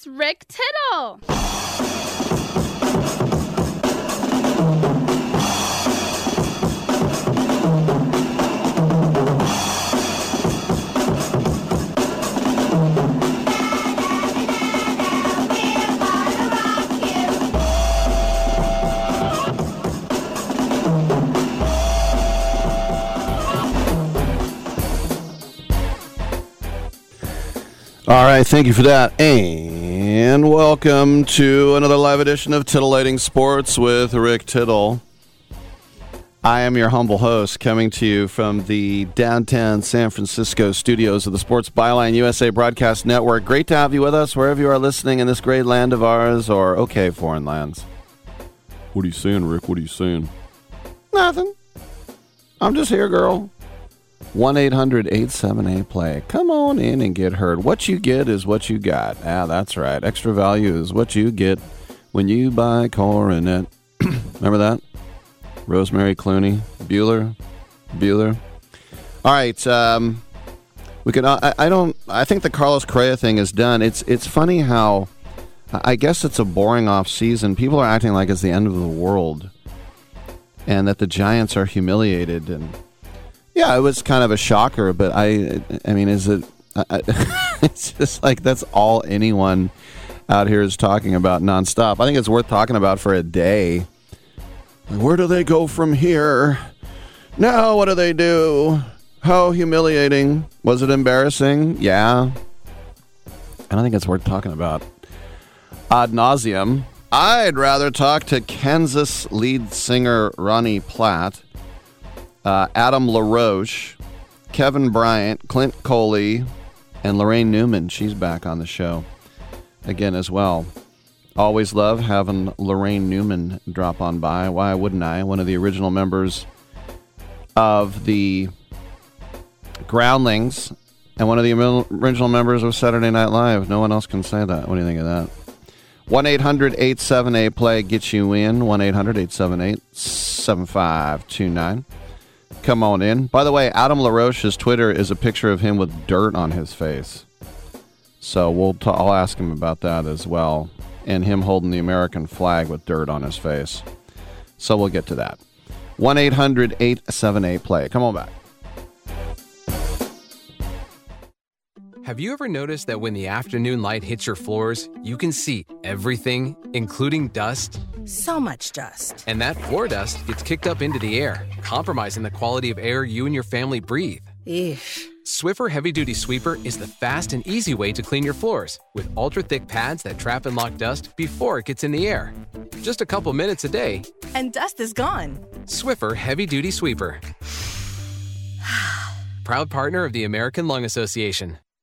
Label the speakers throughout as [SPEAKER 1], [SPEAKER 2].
[SPEAKER 1] It's Rick Tittle.
[SPEAKER 2] All right, thank you for that. And welcome to another live edition of Titillating Sports with Rick Tittle. I am your humble host coming to you from the downtown San Francisco studios of the Sports Byline USA Broadcast Network. Great to have you with us wherever you are listening in this great land of ours or okay, foreign lands. What are you saying, Rick? What are you saying? Nothing. I'm just here, girl. 1 800 878 play. Come on in and get heard. What you get is what you got. Ah, that's right. Extra value is what you get when you buy Coronet. Remember that? Rosemary Clooney, Bueller, Bueller. All right. Um, we could. I, I don't. I think the Carlos Correa thing is done. It's. It's funny how. I guess it's a boring off season. People are acting like it's the end of the world, and that the Giants are humiliated and yeah, it was kind of a shocker, but I, I mean, is it? I, it's just like that's all anyone out here is talking about nonstop. I think it's worth talking about for a day. Where do they go from here? Now, what do they do? How humiliating. Was it embarrassing? Yeah. I don't think it's worth talking about ad nauseum. I'd rather talk to Kansas lead singer Ronnie Platt uh, Adam LaRoche, Kevin Bryant, Clint Coley, and Laraine Newman. She's back on the show again as well. Always love having Laraine Newman drop on by. Why wouldn't I? One of the original members of the Groundlings and one of the original members of Saturday Night Live. No one else can say that. What do you think of that? 1 800 878 play gets you in. 1 800 878 7529 come on in. By the way, Adam LaRoche's Twitter is a picture of him with dirt on his face. So we'll t- I'll ask him about that as well, and him holding the American flag with dirt on his face. So we'll get to that. 1 800 878 play. Come on back.
[SPEAKER 3] Have you ever noticed that when the afternoon light hits your floors, you can see everything, including dust?
[SPEAKER 4] So much dust.
[SPEAKER 3] And that floor dust gets kicked up into the air, compromising the quality of air you and your family breathe.
[SPEAKER 4] Eesh.
[SPEAKER 3] Swiffer Heavy Duty Sweeper is the fast and easy way to clean your floors with ultra thick pads that trap and lock dust before it gets in the air. Just a couple minutes a day.
[SPEAKER 4] And dust is gone.
[SPEAKER 3] Swiffer Heavy Duty Sweeper. Proud partner of the American Lung Association.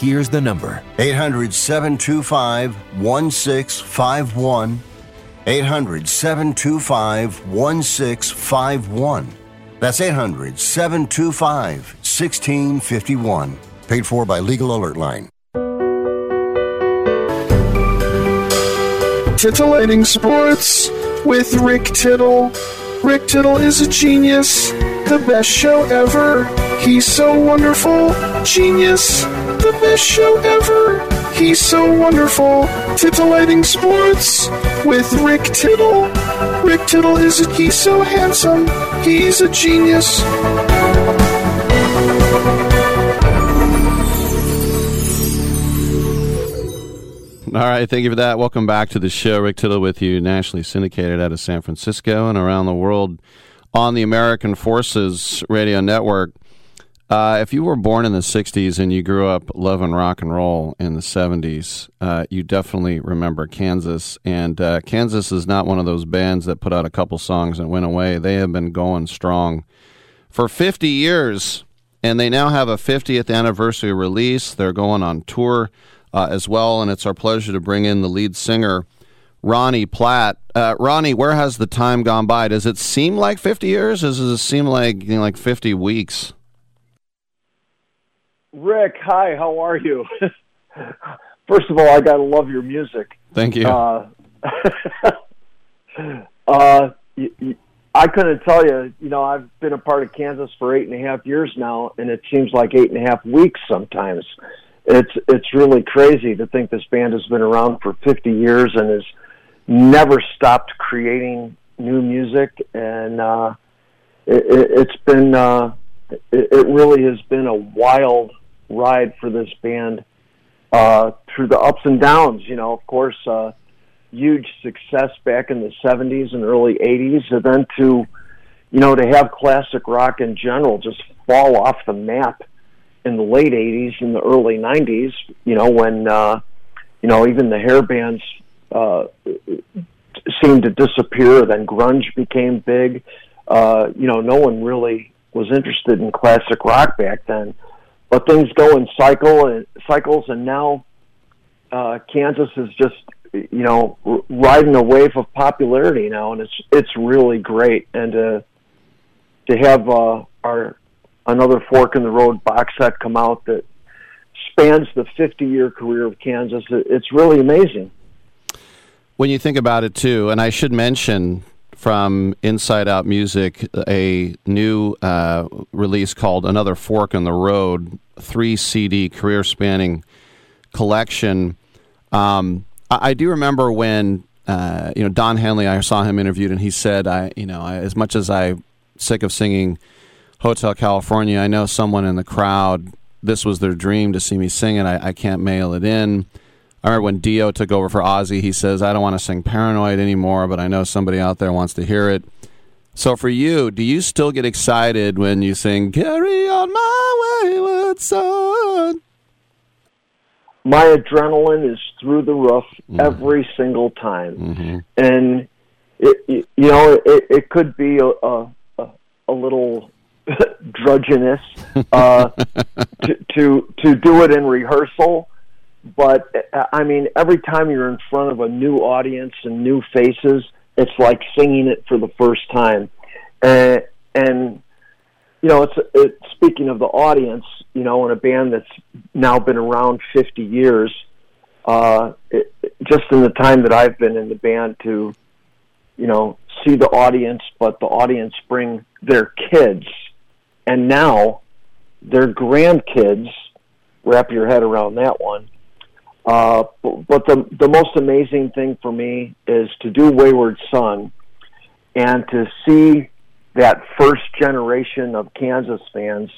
[SPEAKER 5] Here's the number
[SPEAKER 6] 800 725 1651. 800 725 1651. That's 800 725 1651. Paid for by Legal Alert Line.
[SPEAKER 7] Titillating Sports with Rick Tittle. Rick Tittle is a genius, the best show ever. He's so wonderful, genius, the best show ever. He's so wonderful. Titillating Sports with Rick Tittle. Rick Tittle isn't he so handsome. He's a genius.
[SPEAKER 2] All right, thank you for that. Welcome back to the show. Rick Tittle with you, nationally syndicated out of San Francisco and around the world on the American Forces Radio Network. Uh, if you were born in the 60s and you grew up loving rock and roll in the 70s, uh, you definitely remember Kansas. And uh, Kansas is not one of those bands that put out a couple songs and went away. They have been going strong for 50 years, and they now have a 50th anniversary release. They're going on tour uh, as well, and it's our pleasure to bring in the lead singer. Ronnie Platt. Uh, Ronnie, where has the time gone by? Does it seem like 50 years? Does it seem like you know, like 50 weeks?
[SPEAKER 8] Rick, hi, how are you? First of all, I gotta love your music.
[SPEAKER 2] Thank you.
[SPEAKER 8] Uh, uh, y- y- I couldn't tell you. You know, I've been a part of Kansas for eight and a half years now, and it seems like eight and a half weeks sometimes. It's it's really crazy to think this band has been around for 50 years and has never stopped creating new music, and uh, it, it's been uh, it, it really has been a wild ride for this band uh, through the ups and downs. You know, of course, uh, huge success back in the '70s and early '80s, and then to you know to have classic rock in general just fall off the map in the late '80s and the early '90s. You know, when uh, you know even the hair bands uh, seemed to disappear. Then grunge became big. Uh, you know, no one really was interested in classic rock back then but things go in cycle and cycles, and now uh, Kansas is just you know riding a wave of popularity now, and it's it's really great. And to to have uh, our another fork in the road box set come out that spans the 50 year career of Kansas, it, it's really amazing.
[SPEAKER 2] When you think about it, too, and I should mention from Inside Out Music a new uh, release called Another Fork in the Road, three CD career spanning collection. Um, I, I, do remember when uh, you know Don Henley. I saw him interviewed, and he said, "I you know I, as much as I'm sick of singing Hotel California, I know someone in the crowd." this was their dream to see me sing it. I, I can't mail it in. I remember when Dio took over for Ozzy, he says, I don't want to sing Paranoid anymore, but I know somebody out there wants to hear it. So for you, do you still get excited when you sing Carry on my wayward son?
[SPEAKER 8] My adrenaline is through the roof mm-hmm. every single time. Mm-hmm. And, it, you know, it, it could be a, a, a little drudginess uh, to, to, to do it in rehearsal but I mean, every time you're in front of a new audience and new faces, it's like singing it for the first time. And, and you know, it's it, speaking of the audience, you know, in a band that's now been around 50 years, uh, it, just in the time that I've been in the band to, you know, see the audience, but the audience bring their kids, and now their grandkids. Wrap your head around that one uh, but the the most amazing thing for me is to do Wayward Son and to see that first generation of Kansas fans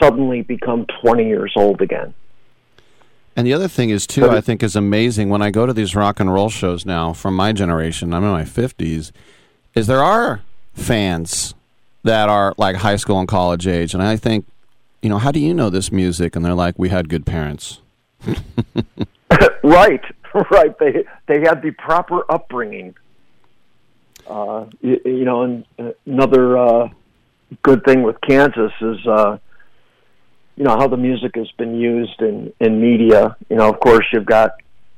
[SPEAKER 8] suddenly become 20 years old again.
[SPEAKER 2] And the other thing is too, I think is amazing when I go to these rock and roll shows now from my generation, I'm in my 50s, is there are fans that are like high school and college age and I think, you know, how do you know this music and they're like we had good parents.
[SPEAKER 8] right, right. They they had the proper upbringing. Uh, you, you, know, and uh, another uh, good thing with Kansas is, uh, you know, how the music has been used in in media. You know, of course, you've got,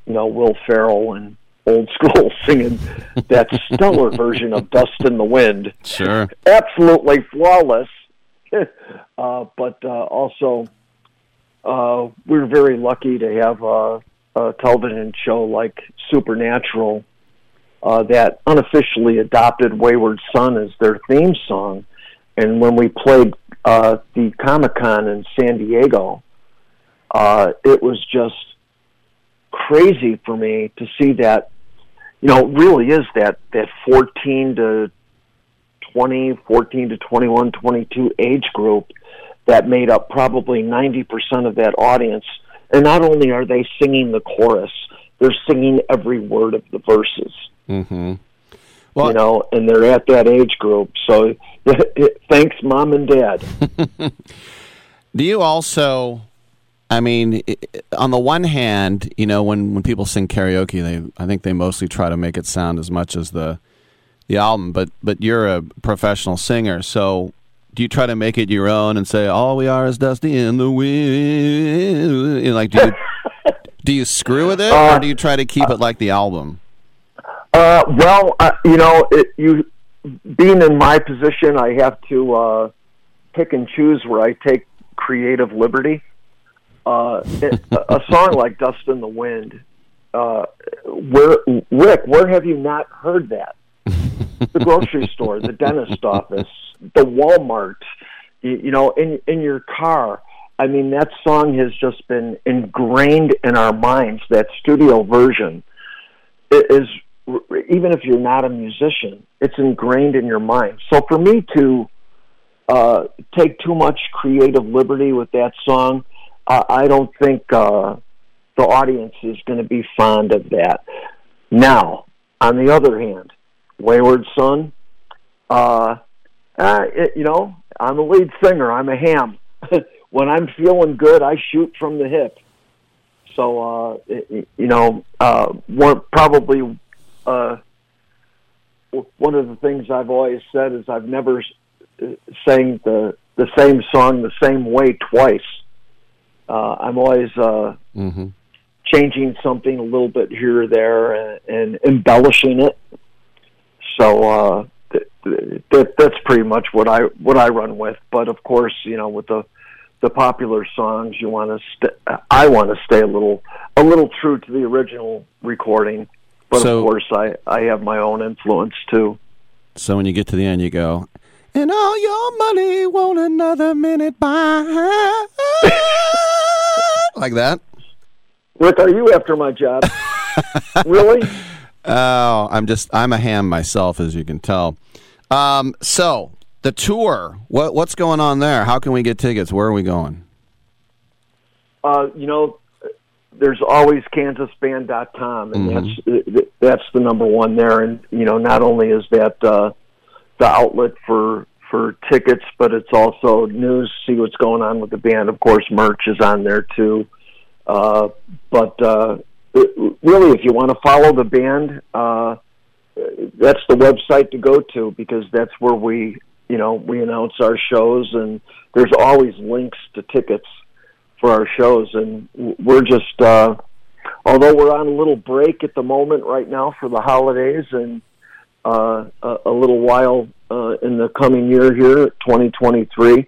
[SPEAKER 8] you know, Will Ferrell and old school singing that stellar version of "Dust in the Wind."
[SPEAKER 2] Sure,
[SPEAKER 8] absolutely flawless. uh, but uh, also uh, we're very lucky to have a, a television show like Supernatural uh, that unofficially adopted Wayward Son as their theme song. And when we played uh, the Comic Con in San Diego, uh, it was just crazy for me to see that. You know, it really is that that 14 to 20, 14 to 21, 22 age group that made up probably 90% of that audience. And not only are they singing the chorus, they're singing every word of the verses.
[SPEAKER 2] Mm-hmm.
[SPEAKER 8] Well, you know, and they're at that age group. So thanks, mom and dad.
[SPEAKER 2] Do you also? I mean, on the one hand, you know, when, when people sing karaoke, they I think they mostly try to make it sound as much as the the album. But but you're a professional singer, so do you try to make it your own and say all we are is dusty in the wind? Know, like do you do you screw with it, uh, or do you try to keep uh, it like the album?
[SPEAKER 8] Uh, well, uh, you know, it, you being in my position, I have to uh, pick and choose where I take creative liberty. Uh, it, a song like "Dust in the Wind," uh, where Rick, where have you not heard that? The grocery store, the dentist office, the Walmart, you, know, in in your car. I mean, that song has just been ingrained in our minds. That studio version is even if you're not a musician, it's ingrained in your mind. So for me to uh, take too much creative liberty with that song, uh, I don't think uh, the audience is going to be fond of that. Now, on the other hand, Wayward Son. Uh, uh, it, you know, I'm a lead singer. I'm a ham. when I'm feeling good, I shoot from the hip. So, uh, it, you know, uh, one probably uh, one of the things I've always said is I've never sang the the same song the same way twice. Uh, I'm always uh, mm-hmm. changing something a little bit here or there and, and embellishing it so uh, th- th- that's pretty much what I what I run with. But of course, you know, with the the popular songs, you want to st- I want to stay a little a little true to the original recording. But so, of course, I I have my own influence too.
[SPEAKER 2] So when you get to the end, you go, and all your money won't another minute buy. like that.
[SPEAKER 8] Rick, are you after my job? really?
[SPEAKER 2] Oh, I'm just I'm a ham myself, as you can tell. Um, so the tour, what what's going on there? How can we get tickets? Where are we going?
[SPEAKER 8] Uh, you know, there's always KansasBand.com, and
[SPEAKER 2] Mhm.
[SPEAKER 8] that's that's the number one there. And you know, not only is that uh, the outlet for for tickets, but it's also news. See what's going on with the band. Of course, merch is on there too. Uh, but uh, really, if you want to follow the band, uh, that's the website to go to because that's where we, you know, we announce our shows, and there's always links to tickets for our shows, and we're just, uh, although we're on a little break at the moment right now for the holidays, and uh, a, a little while uh, in the coming year here, 2023,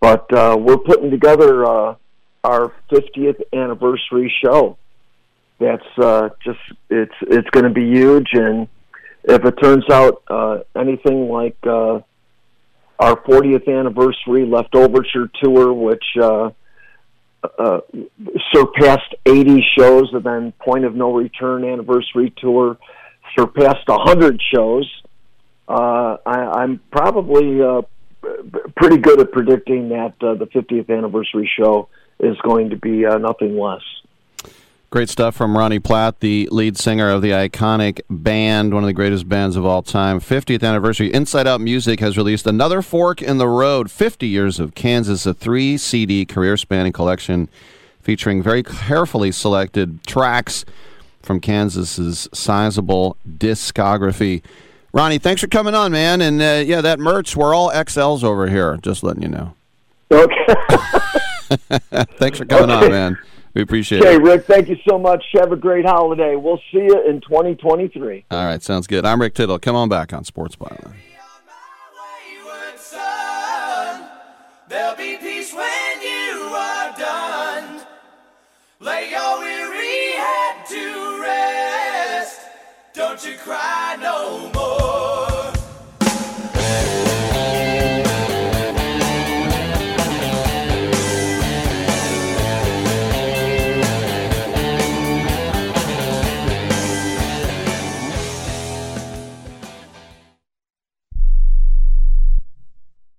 [SPEAKER 8] but uh, we're putting together uh, our 50th anniversary show. That's uh, just it's it's going to be huge, and if it turns out uh, anything like uh, our 40th anniversary leftoverture tour, which uh, uh, surpassed 80 shows, and then Point of No Return anniversary tour surpassed 100 shows. Uh, I, I'm probably uh, pretty good at predicting that uh, the 50th anniversary show is going to be uh, nothing less.
[SPEAKER 2] Great stuff from Ronnie Platt, the lead singer of the iconic band, one of the greatest bands of all time. 50th anniversary. Inside Out Music has released another fork in the road 50 years of Kansas, a three CD career spanning collection featuring very carefully selected tracks from Kansas's sizable discography. Ronnie, thanks for coming on, man. And uh, yeah, that merch, we're all XLs over here, just letting you know.
[SPEAKER 8] Okay.
[SPEAKER 2] thanks for coming on, man. We appreciate
[SPEAKER 8] Okay,
[SPEAKER 2] it.
[SPEAKER 8] Okay, Rick, thank you so much. Have a great holiday. We'll see you in 2023.
[SPEAKER 2] All right, sounds good. I'm Rick Tittle. Come on back on Sports Byline.
[SPEAKER 9] There'll be peace when you are done. Lay your weary head to rest. Don't you cry no more.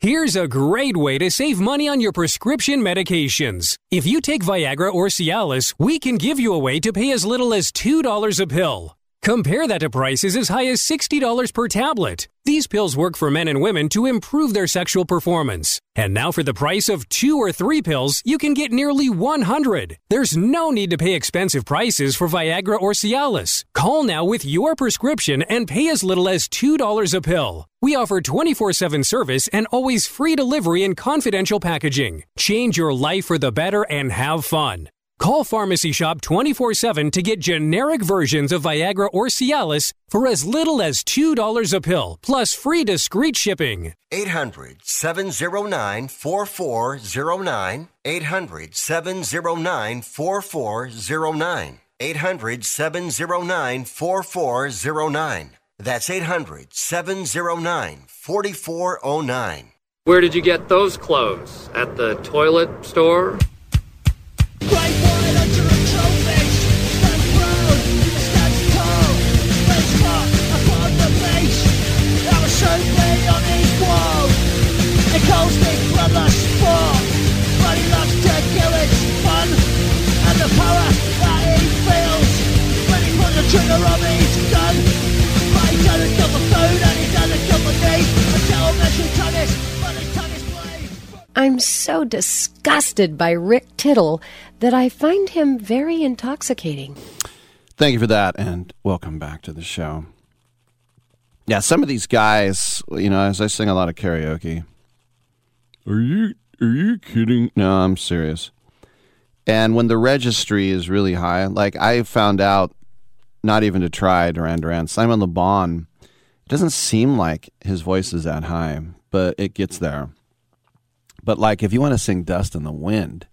[SPEAKER 3] Here's a great way to save money on your prescription medications. If you take Viagra or Cialis, we can give you a way to pay as little as $2 a pill. Compare that to prices as high as $60 per tablet. These pills work for men and women to improve their sexual performance. And now for the price of two or three pills, you can get nearly 100. There's no need to pay expensive prices for Viagra or Cialis. Call now with your prescription and pay as little as $2 a pill.
[SPEAKER 10] We offer 24 7 service and always free delivery and confidential packaging. Change your life for the better and have fun. Call Pharmacy Shop 24 7 to get generic versions of Viagra or Cialis for as little as $2 a pill, plus free discreet shipping.
[SPEAKER 6] 800 709 4409. 800 709 4409. 800 709 4409. That's 800 709 4409.
[SPEAKER 11] Where did you get those clothes? At the toilet store?
[SPEAKER 12] Trigger on his
[SPEAKER 13] I'm so disgusted by Rick Tittle that I find him very intoxicating.
[SPEAKER 2] Thank you for that, and welcome back to the show. Yeah, some of these guys, you know, as I sing a lot of karaoke. Are you are you kidding? No, I'm serious. And when the registry is really high, like I found out, not even to try Duran Duran, Simon Le Bon, it doesn't seem like his voice is that high, but it gets there. But like if you want to sing Dust in the Wind,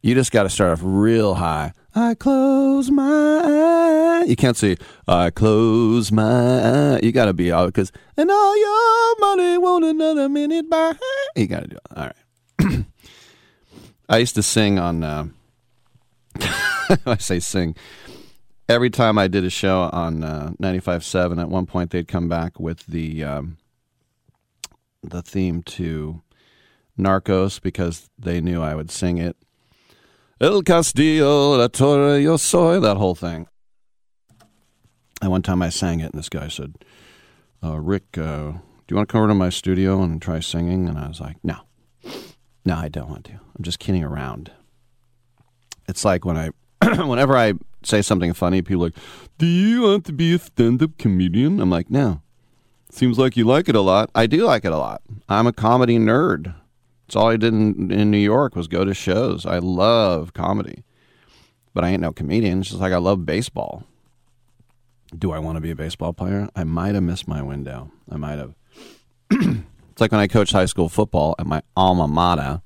[SPEAKER 2] you just got to start off real high. I close my eye. You can't say I close my eye. You got to be out because and all your money won't another minute by. You got to do it. All right. I used to sing on. Uh, I say sing. Every time I did a show on uh, 95.7, at one point they'd come back with the um, the theme to Narcos because they knew I would sing it. El Castillo, La Torre, Yo Soy, that whole thing. And one time I sang it, and this guy said, uh, Rick, uh, do you want to come over to my studio and try singing? And I was like, no. No, I don't want to. I'm just kidding around. It's like when I, whenever I say something funny, people like, do you want to be a stand-up comedian? I'm like, no. Seems like you like it a lot. I do like it a lot. I'm a comedy nerd. It's all I did in, in New York was go to shows. I love comedy, but I ain't no comedian. It's just like I love baseball. Do I want to be a baseball player? I might have missed my window. I might have. it's like when I coached high school football at my alma mater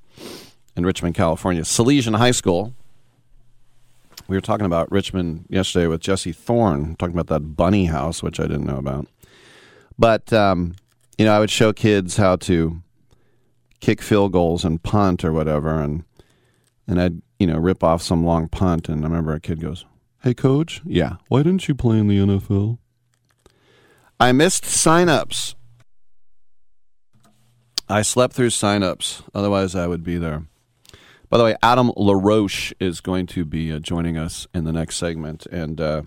[SPEAKER 2] in Richmond, California, Salesian High School. We were talking about Richmond yesterday with Jesse Thorne, talking about that bunny house, which I didn't know about. But um, you know, I would show kids how to kick field goals and punt or whatever, and and I'd you know rip off some long punt. And I remember a kid goes, "Hey, coach, yeah, why didn't you play in the NFL?" I missed signups. I slept through signups. Otherwise, I would be there. By the way, Adam LaRoche is going to be uh, joining us in the next segment, and. Uh,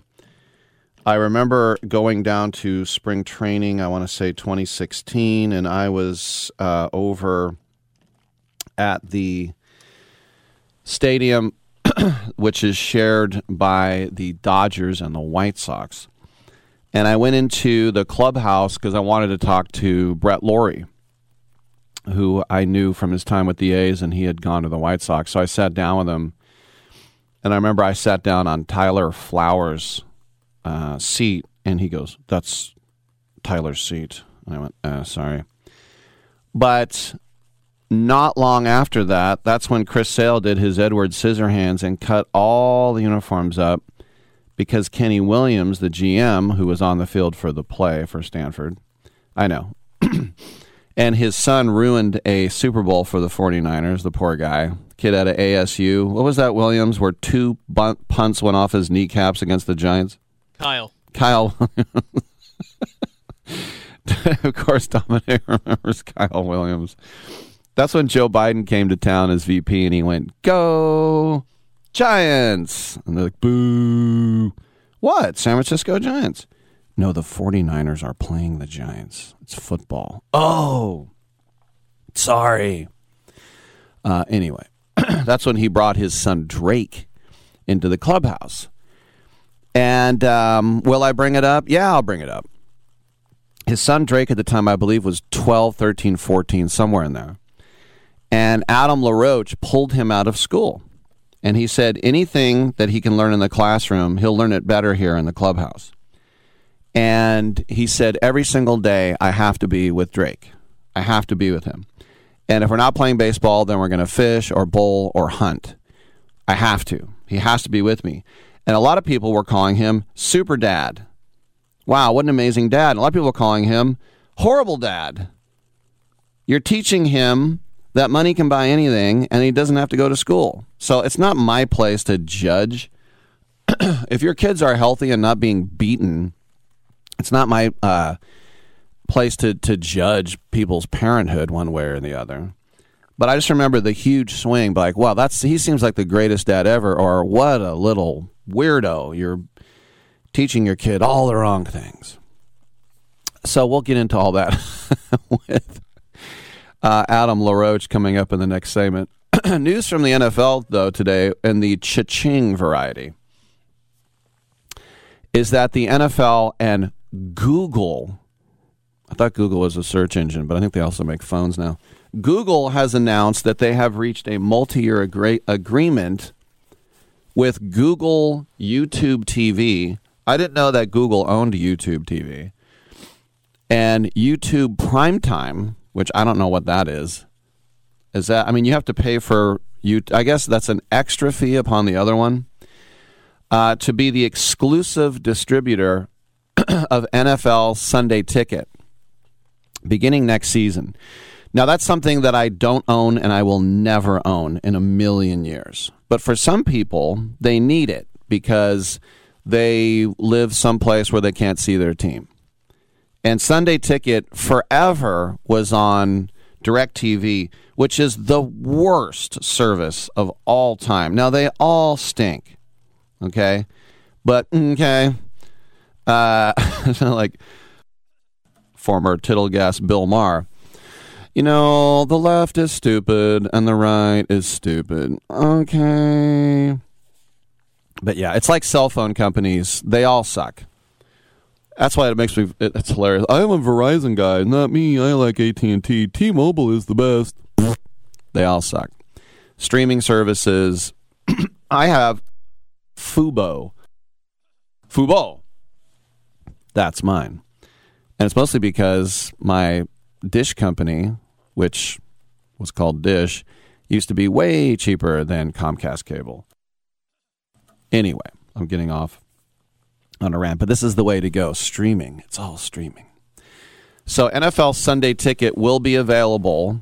[SPEAKER 2] I remember going down to spring training, I want to say 2016, and I was uh, over at the stadium, which is shared by the Dodgers and the White Sox. And I went into the clubhouse because I wanted to talk to Brett Lawrie, who I knew from his time with the A's, and he had gone to the White Sox. So I sat down with him. And I remember I sat down on Tyler Flowers' uh, seat, and he goes, "That's Tyler's seat." And I went, uh, "Sorry," but not long after that, that's when Chris Sale did his Edward Scissorhands and cut all the uniforms up because Kenny Williams, the GM, who was on the field for the play for Stanford, I know. And his son ruined a Super Bowl for the 49ers, the poor guy. Kid out of ASU. What was that, Williams, where two bunt punts went off his kneecaps against the Giants?
[SPEAKER 14] Kyle.
[SPEAKER 2] Kyle. of course, Dominic remembers Kyle Williams. That's when Joe Biden came to town as VP and he went, Go Giants! And they're like, Boo. What? San Francisco Giants? No, the 49ers are playing the Giants. It's football. Oh, sorry. Uh, anyway, that's when he brought his son Drake into the clubhouse. And um, will I bring it up? Yeah, I'll bring it up. his son Drake at the time, I believe, was 12, 13, 14, somewhere in there. And Adam LaRoche pulled him out of school. And he said anything that he can learn in the classroom, he'll learn it better here in the clubhouse. And he said, every single day, I have to be with Drake. I have to be with him. And if we're not playing baseball, then we're going to fish or bowl or hunt. I have to. He has to be with me. And a lot of people were calling him Super Dad. Wow, what an amazing dad. And a lot of people were calling him Horrible Dad. You're teaching him that money can buy anything and he doesn't have to go to school. So it's not my place to judge. if your kids are healthy and not being beaten, it's not my uh, place to, to judge people's parenthood one way or the other. But I just remember the huge swing, like, wow, that's he seems like the greatest dad ever, or what a little weirdo. You're teaching your kid all the wrong things. So we'll get into all that with uh, Adam LaRoche coming up in the next segment. News from the NFL, though, today in the cha-ching variety is that the NFL and Google, I thought Google was a search engine, but I think they also make phones now. Google has announced that they have reached a multi year agree- agreement with Google YouTube TV. I didn't know that Google owned YouTube TV. And YouTube Primetime, which I don't know what that is. Is that, I mean, you have to pay for, you. I guess that's an extra fee upon the other one. Uh, to be the exclusive distributor of NFL Sunday Ticket beginning next season. Now, that's something that I don't own and I will never own in a million years. But for some people, they need it because they live someplace where they can't see their team. And Sunday Ticket forever was on DirecTV, which is the worst service of all time. Now, they all stink, okay? But, okay. Uh, like former Tittlegas Bill Maher you know, the left is stupid and the right is stupid. Okay. But yeah, it's like cell phone companies. They all suck. That's why it makes me it's hilarious. I'm a Verizon guy, not me. I like AT&T. T-Mobile is the best. They all suck. Streaming services. I have Fubo. Fubo. That's mine. And it's mostly because my Dish company which was called Dish, used to be way cheaper than Comcast cable. Anyway, I'm getting off on a rant, but this is the way to go streaming. It's all streaming. So, NFL Sunday Ticket will be available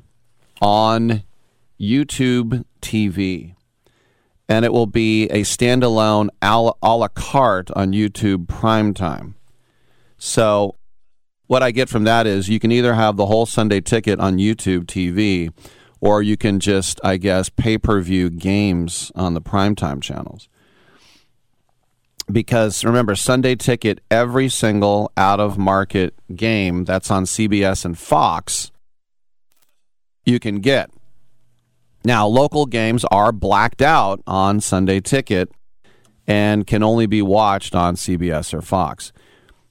[SPEAKER 2] on YouTube TV. And it will be a standalone a la, carte on YouTube Primetime. So what I get from that is you can either have the whole Sunday ticket on YouTube TV, or you can just, I guess, pay per view games on the primetime channels. Because remember, Sunday ticket, every single out of market game that's on CBS and Fox, you can get. Now, local games are blacked out on Sunday ticket and can only be watched on CBS or Fox.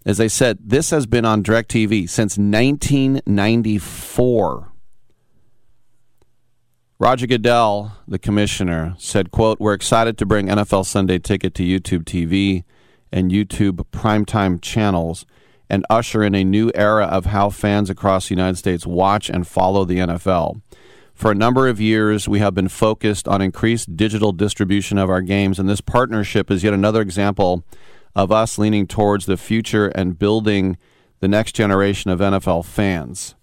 [SPEAKER 2] As I said, this has been on DirecTV since 1994. Roger Goodell, the commissioner, said, quote, We're excited to bring NFL Sunday Ticket to YouTube TV and YouTube primetime channels and usher in a new era of how fans across the United States watch and follow the NFL. For a number of years, we have been focused on increased digital distribution of our games, and this partnership is yet another example of us leaning towards the future and building the next generation of NFL fans.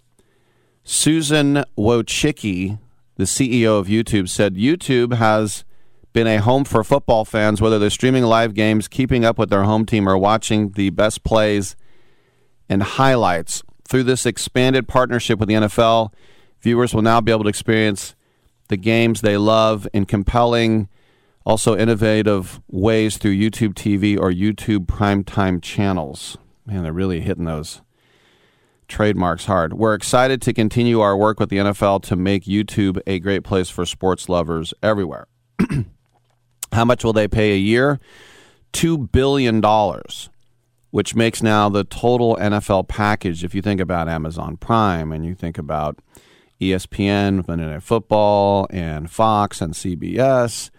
[SPEAKER 2] Susan Wojcicki, the CEO of YouTube, said YouTube has been a home for football fans, whether they're streaming live games, keeping up with their home team, or watching the best plays and highlights. Through this expanded partnership with the NFL, viewers will now be able to experience the games they love in compelling also, innovative ways through YouTube TV or YouTube primetime channels. Man, they're really hitting those trademarks hard. We're excited to continue our work with the NFL to make YouTube a great place for sports lovers everywhere. How much will they pay a year? $2 billion which makes now the total NFL package. If you think about Amazon Prime and you think about ESPN, Monday Night Football, and Fox and CBS,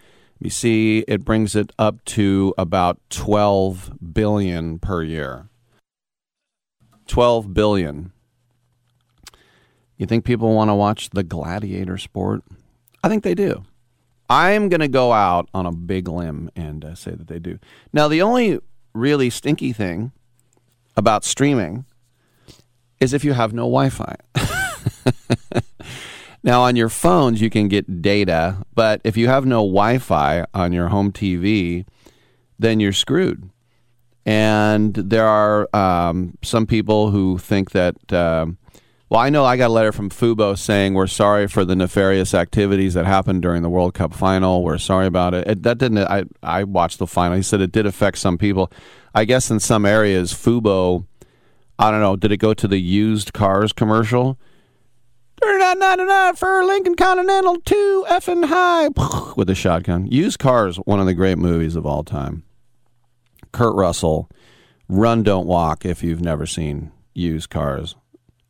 [SPEAKER 2] BC, it brings it up to about 12 billion per year. 12 billion. You think people want to watch the gladiator sport? I think they do. I'm going to go out on a big limb and uh, say that they do. Now, the only really stinky thing about streaming is if you have no Wi Fi. now, on your phones, you can get data, but if you have no Wi Fi on your home TV, then you're screwed. And there are um, some people who think that. um well, I know I got a letter from Fubo saying we're sorry for the nefarious activities that happened during the World Cup final. We're sorry about it. it that didn't. I I watched the final. He said it did affect some people. I guess in some areas, Fubo. I don't know. Did it go to the used cars commercial? Thirty-nine ninety-nine for Lincoln Continental, two effing high with a shotgun. Used Cars, one of the great movies of all time. Kurt Russell, Run Don't Walk. If you've never seen Used Cars,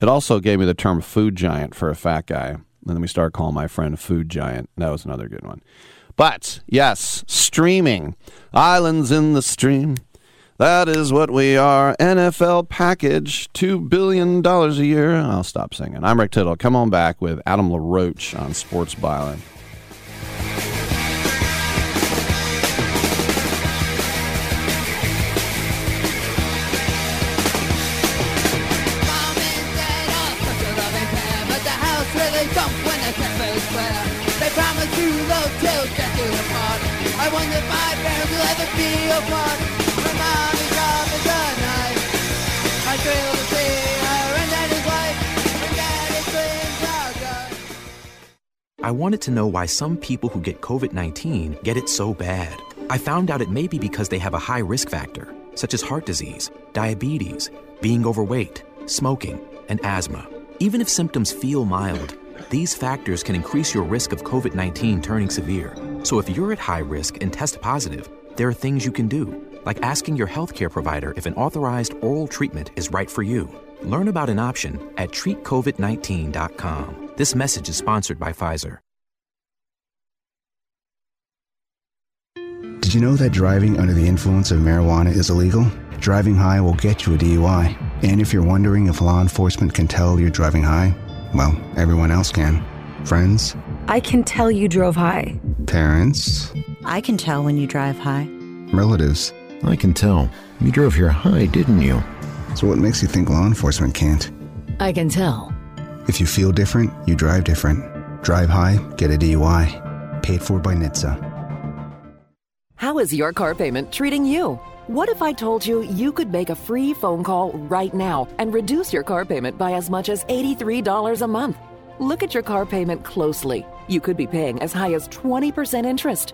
[SPEAKER 2] it also gave me the term food giant for a fat guy. And then we started calling my friend food giant. That was another good one. But yes, streaming. Islands in the stream. That is what we are. NFL package, $2 billion a year. I'll stop singing. I'm Rick Tittle. Come on back with Adam LaRoche on Sports Byline.
[SPEAKER 12] I wonder if my parents will ever be apart. I
[SPEAKER 14] wanted to know why some people who get COVID 19 get it so bad. I found out it may be because they have a high risk factor, such as heart disease, diabetes, being overweight, smoking, and asthma. Even if symptoms feel mild, these factors can increase your risk of COVID 19 turning severe. So if you're at high risk and test positive, there are things you can do, like asking your healthcare provider if an authorized oral treatment is right for you. Learn about an option at treatcovid19.com. This message is sponsored by Pfizer.
[SPEAKER 15] Did you know that driving under the influence of marijuana is illegal? Driving high will get you a DUI. And if you're wondering if law enforcement can tell you're driving high, well, everyone else can. Friends,
[SPEAKER 16] I can tell you drove high.
[SPEAKER 15] parents,
[SPEAKER 16] I can tell when you drive high.
[SPEAKER 15] relatives.
[SPEAKER 17] I can tell. You drove here high, didn't you?
[SPEAKER 15] So what makes you think law enforcement can't?
[SPEAKER 16] I can tell.
[SPEAKER 15] If you feel different, you drive different. Drive high, get a DUI. Paid for by NHTSA.
[SPEAKER 18] How is your car payment treating you? What if I told you you could make a free phone call right now and reduce your car payment by as much as $83 a month? Look at your car payment closely. You could be paying as high as 20% interest.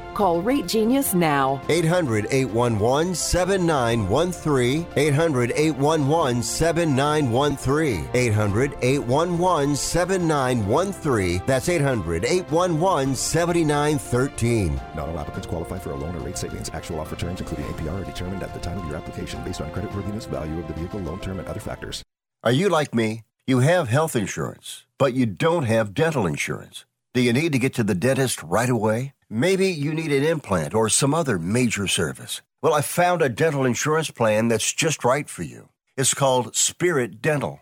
[SPEAKER 18] Call Rate Genius now.
[SPEAKER 6] 800 811 7913. 800 811 7913. 800 811 7913. That's 800 811 7913.
[SPEAKER 19] Not all applicants qualify for a loan or rate savings. Actual offer terms, including APR, are determined at the time of your application based on creditworthiness, value of the vehicle, loan term, and other factors.
[SPEAKER 6] Are you like me? You have health insurance, but you don't have dental insurance. Do you need to get to the dentist right away? Maybe you need an implant or some other major service. Well, I found a dental insurance plan that's just right for you. It's called Spirit Dental.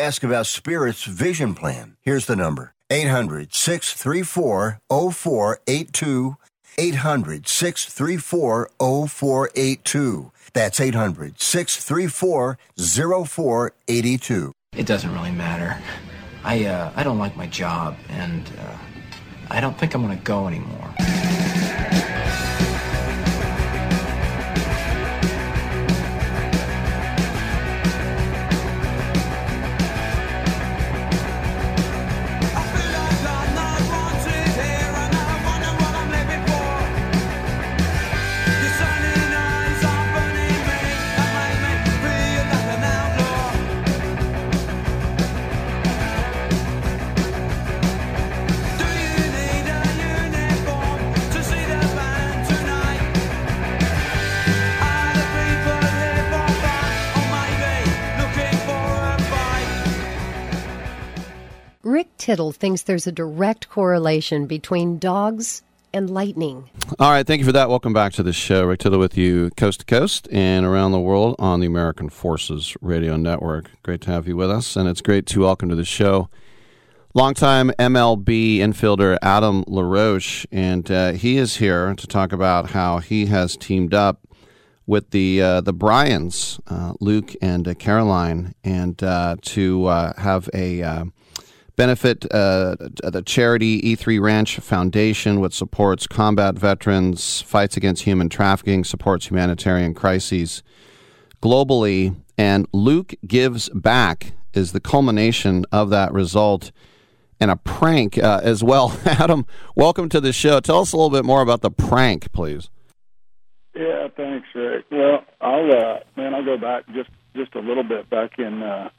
[SPEAKER 6] ask about Spirit's vision plan. Here's the number 800 634 0482. 800 634 0482. That's 800 634 0482.
[SPEAKER 20] It doesn't really matter. I uh, I don't like my job, and uh, I don't think I'm gonna go anymore.
[SPEAKER 13] Rick Tittle thinks there's a direct correlation between dogs and lightning.
[SPEAKER 2] All right, thank you for that. Welcome back to the show. Rick Tittle with you coast to coast and around the world on the American Forces Radio Network. Great to have you with us, and it's great to welcome to the show longtime MLB infielder Adam LaRoche, and uh, he is here to talk about how he has teamed up with the uh, the Bryans, uh, Luke and uh, Caroline, and uh, to uh, have a benefit uh, the charity E3 Ranch Foundation, which supports combat veterans, fights against human trafficking, supports humanitarian crises globally. And Luke Gives Back is the culmination of that result and a prank uh, as well. Adam, welcome to the show. Tell us a little bit more about the prank, please.
[SPEAKER 21] Yeah, thanks, Rick. Well, I'll uh, man, I'll go back just just a little bit back in uh,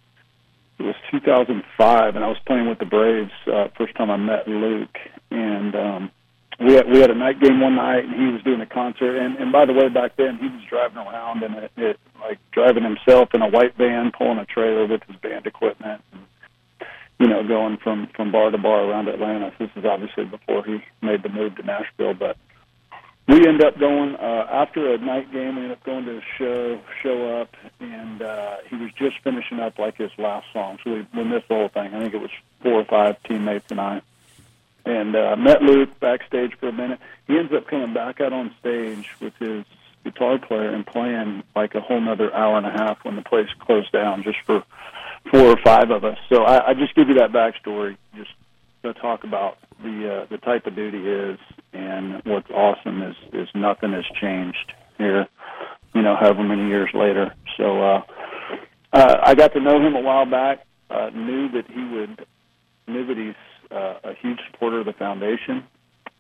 [SPEAKER 21] it was 2005, and I was playing with the Braves. Uh, first time I met Luke, and um, we had, we had a night game one night, and he was doing a concert. And, and by the way, back then he was driving around and it, it like driving himself in a white van, pulling a trailer with his band equipment. And, you know, going from from bar to bar around Atlanta. This is obviously before he made the move to Nashville, but we end up going uh, after a night game. We end up going to show, show up, and uh, he was just finishing up like his last song. So we, we missed the whole thing. I think it was four or five teammates and I, and uh, met Luke backstage for a minute. He ends up coming back out on stage with his guitar player and playing like a whole another hour and a half when the place closed down, just for four or five of us. So I, I just give you that backstory, just to talk about the uh, the type of duty is, and what's awesome is is nothing has changed here. You know, however many years later. So uh, uh, I got to know him a while back. Uh, knew that he would knew that he's uh, a huge supporter of the foundation,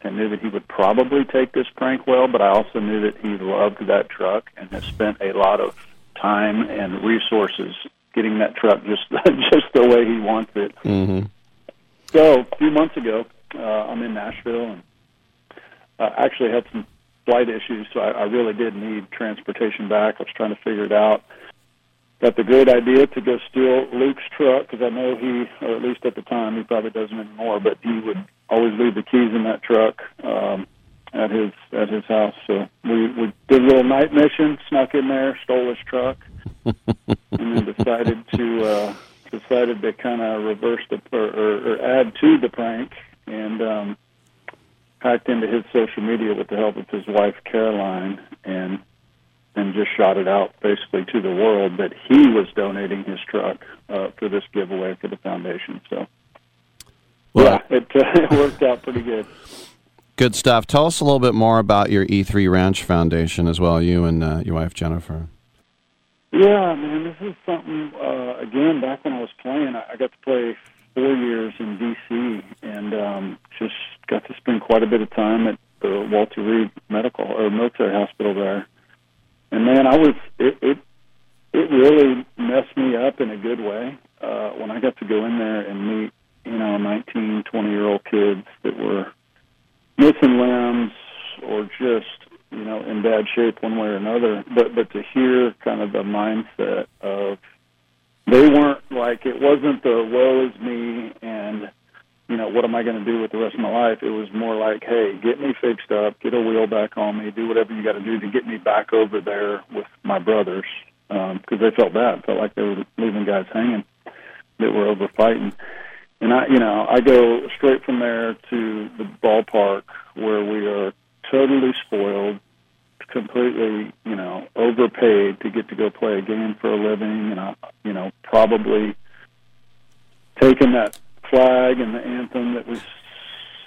[SPEAKER 21] and knew that he would probably take this prank well. But I also knew that he loved that truck and has spent a lot of time and resources getting that truck just just the way he wants it.
[SPEAKER 2] Mm-hmm.
[SPEAKER 21] So a few months ago, uh, I'm in Nashville and uh, actually had some flight issues, so I, I really did need transportation back. I was trying to figure it out. Got the great idea to go steal Luke's truck because I know he, or at least at the time, he probably doesn't anymore, but he would always leave the keys in that truck um, at his at his house. So we we did a little night mission, snuck in there, stole his truck, and then decided to uh, decided to kind of reverse the or, or, or add to the prank and um, hacked into his social media with the help of his wife Caroline and and just shot it out basically to the world that he was donating his truck uh, for this giveaway for the foundation. So yeah, it, uh, it worked out pretty good.
[SPEAKER 2] Good stuff. Tell us a little bit more about your E3 Ranch Foundation as well, you and uh, your wife Jennifer.
[SPEAKER 21] Yeah, man, this is something. Uh, again, back when I was playing, I I got to play four years in D.C. and um, just got to spend quite a bit of time at the Walter Reed Medical or Military Hospital there. And man, I was it it, it really messed me up in a good way uh, when I got to go in there and meet you know 19, 20 year old kids that were missing limbs or just you know in bad shape one way or another. But but to hear kind of the mindset of they weren't like it wasn't the woe is me and you know what am I going to do with the rest of my life. It was more like hey get me fixed up, get a wheel back on me, do whatever you got to do to get me back over there with my brothers because um, they felt bad, felt like they were leaving guys hanging that were over fighting. and I, you know, I go straight from there to the ballpark where we are totally spoiled, completely, you know, overpaid to get to go play a game for a living, and I, you know, probably taking that flag and the anthem that we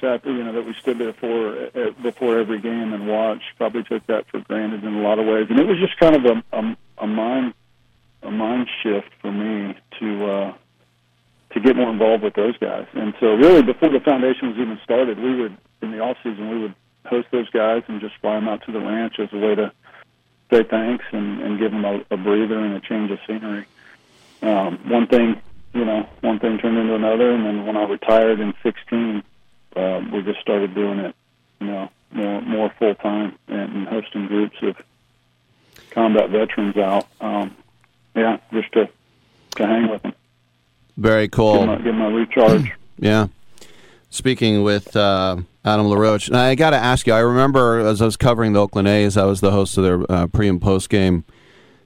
[SPEAKER 21] sat, you know, that we stood there for uh, before every game and watched. Probably took that for granted in a lot of ways, and it was just kind of a a, a mind a mind shift for me to uh, to get more involved with those guys. And so, really, before the foundation was even started, we would in the off season we would host those guys and just fly them out to the ranch as a way to say thanks and, and give them a, a breather and a change of scenery. Um, one thing, you know, one thing turned into another, and then when I retired in '16, uh, we just started doing it, you know, more more full time and, hosting groups of combat veterans out. Um, yeah, just to to hang with them,
[SPEAKER 2] Very cool.
[SPEAKER 21] give them a, give them a recharge.
[SPEAKER 2] Yeah. Speaking with uh, Adam LaRoche, and I got to ask you, I remember as I was covering the Oakland A's, I was the host of their uh, pre and post game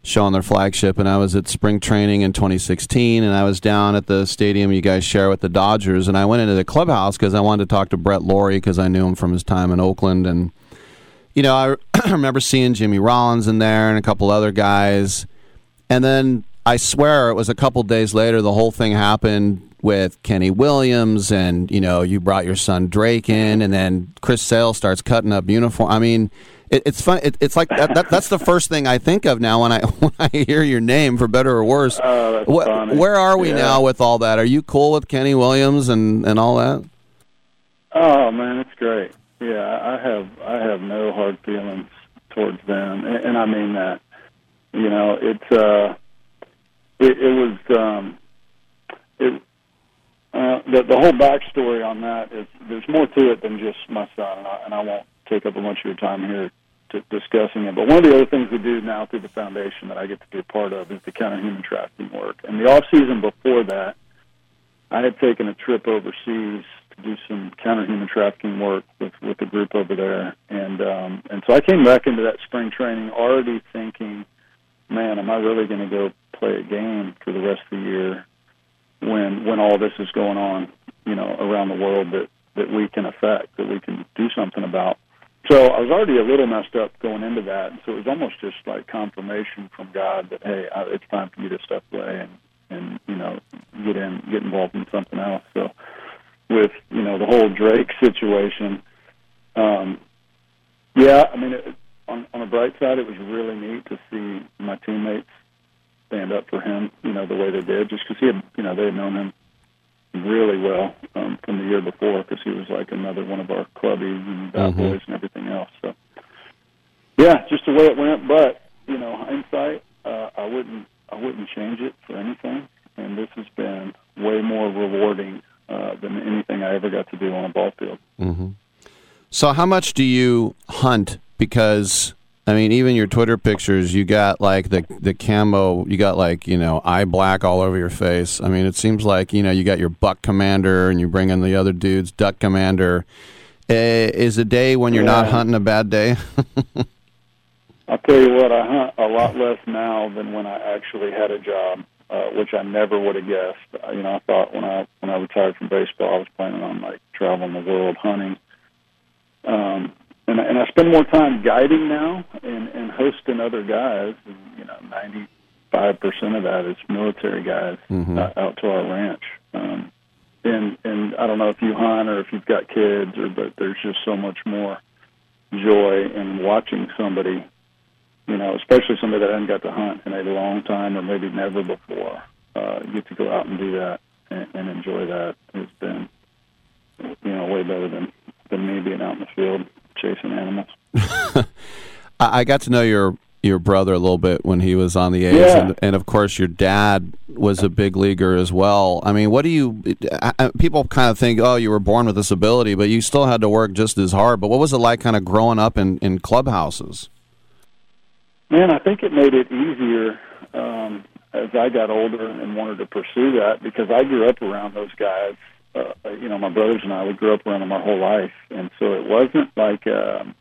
[SPEAKER 2] show on their flagship, and I was at spring training in 2016, and I was down at the stadium you guys share with the Dodgers, and I went into the clubhouse because I wanted to talk to Brett Lawrie because I knew him from his time in Oakland, and you know, I remember seeing Jimmy Rollins in there and a couple other guys. And then I swear it was a couple days later, the whole thing happened with Kenny Williams, and you know, you brought your son Drake in, and then Chris Sale starts cutting up uniform. I mean, it, it's fun. It, it's like that, that, that's the first thing I think of now when I when I hear your name, for better or worse.
[SPEAKER 21] Oh, that's
[SPEAKER 2] Wh-
[SPEAKER 21] funny.
[SPEAKER 2] where are we
[SPEAKER 21] Yeah.
[SPEAKER 2] now with all that? Are you cool with Kenny Williams and and all that?
[SPEAKER 21] Oh man, it's great. Yeah, I have I have no hard feelings towards them, and, and I mean that. You know, it's uh, it, it was um, it. Uh, the the whole backstory on that is there's more to it than just my son, and I, and I won't take up a bunch of your time here to, discussing it. But one of the other things we do now through the foundation that I get to be a part of is the counter human trafficking work. And the off season before that, I had taken a trip overseas to do some counter human trafficking work with with a group over there, and um, and so I came back into that spring training already thinking, man, am I really going to go play a game for the rest of the year when when all this is going on, you know, around the world that that we can affect, that we can do something about. So I was already a little messed up going into that, so it was almost just like confirmation from God that hey, I- it's time for you to step away and and you know get in get involved in something else. So with you know the whole Drake situation, um, yeah, I mean it, on on the bright side, it was really neat to see my teammates stand up for him, you know, the way they did, just because he had you know they had known him really well um, from the year before because he was like another one of our clubbies and bad
[SPEAKER 2] Mhm.
[SPEAKER 21] boys and everything else. So yeah, just the way it went. But you know, hindsight, uh, I wouldn't I wouldn't change it for anything. And this has been way more rewarding uh, than anything I ever got to do on a ball field.
[SPEAKER 2] hmm So, how much do you hunt? Because I mean, even your Twitter pictures, you got like the the camo, you got like you know eye black all over your face. I mean, it seems like you know you got your buck commander, and you bring in the other dudes, duck commander. Eh, Is a day when you're not hunting a bad day?
[SPEAKER 21] I'll tell you what, I hunt a lot less now than when I actually had a job, uh, which I never would have guessed. Uh, You know, I thought when I when I retired from baseball, I was planning on like traveling the world hunting. Um, and I- and I spend more time guiding now and and hosting other guys. And, you know, ninety five percent of that is military guys
[SPEAKER 2] Mhm.
[SPEAKER 21] uh, out to our ranch. Um, and and I don't know if you hunt or if you've got kids, or but there's just so much more joy in watching somebody you know, especially somebody that hasn't got to hunt in a long time or maybe never before, uh, get to go out and do that and, and enjoy that has been, you know, way better than than me being out in the field chasing animals.
[SPEAKER 2] I I got to know your your brother a little bit when he was on the A's,
[SPEAKER 21] Yeah.
[SPEAKER 2] and, and of course your dad was a big leaguer as well. I mean, what do you? I- People kind of think, oh, you were born with this ability, but you still had to work just as hard. But what was it like, kind of growing up in in clubhouses?
[SPEAKER 21] Man, I think it made it easier um, as I got older and wanted to pursue that because I grew up around those guys. Uh, you know, my brothers and I, we grew up around them our whole life, and so it wasn't like um,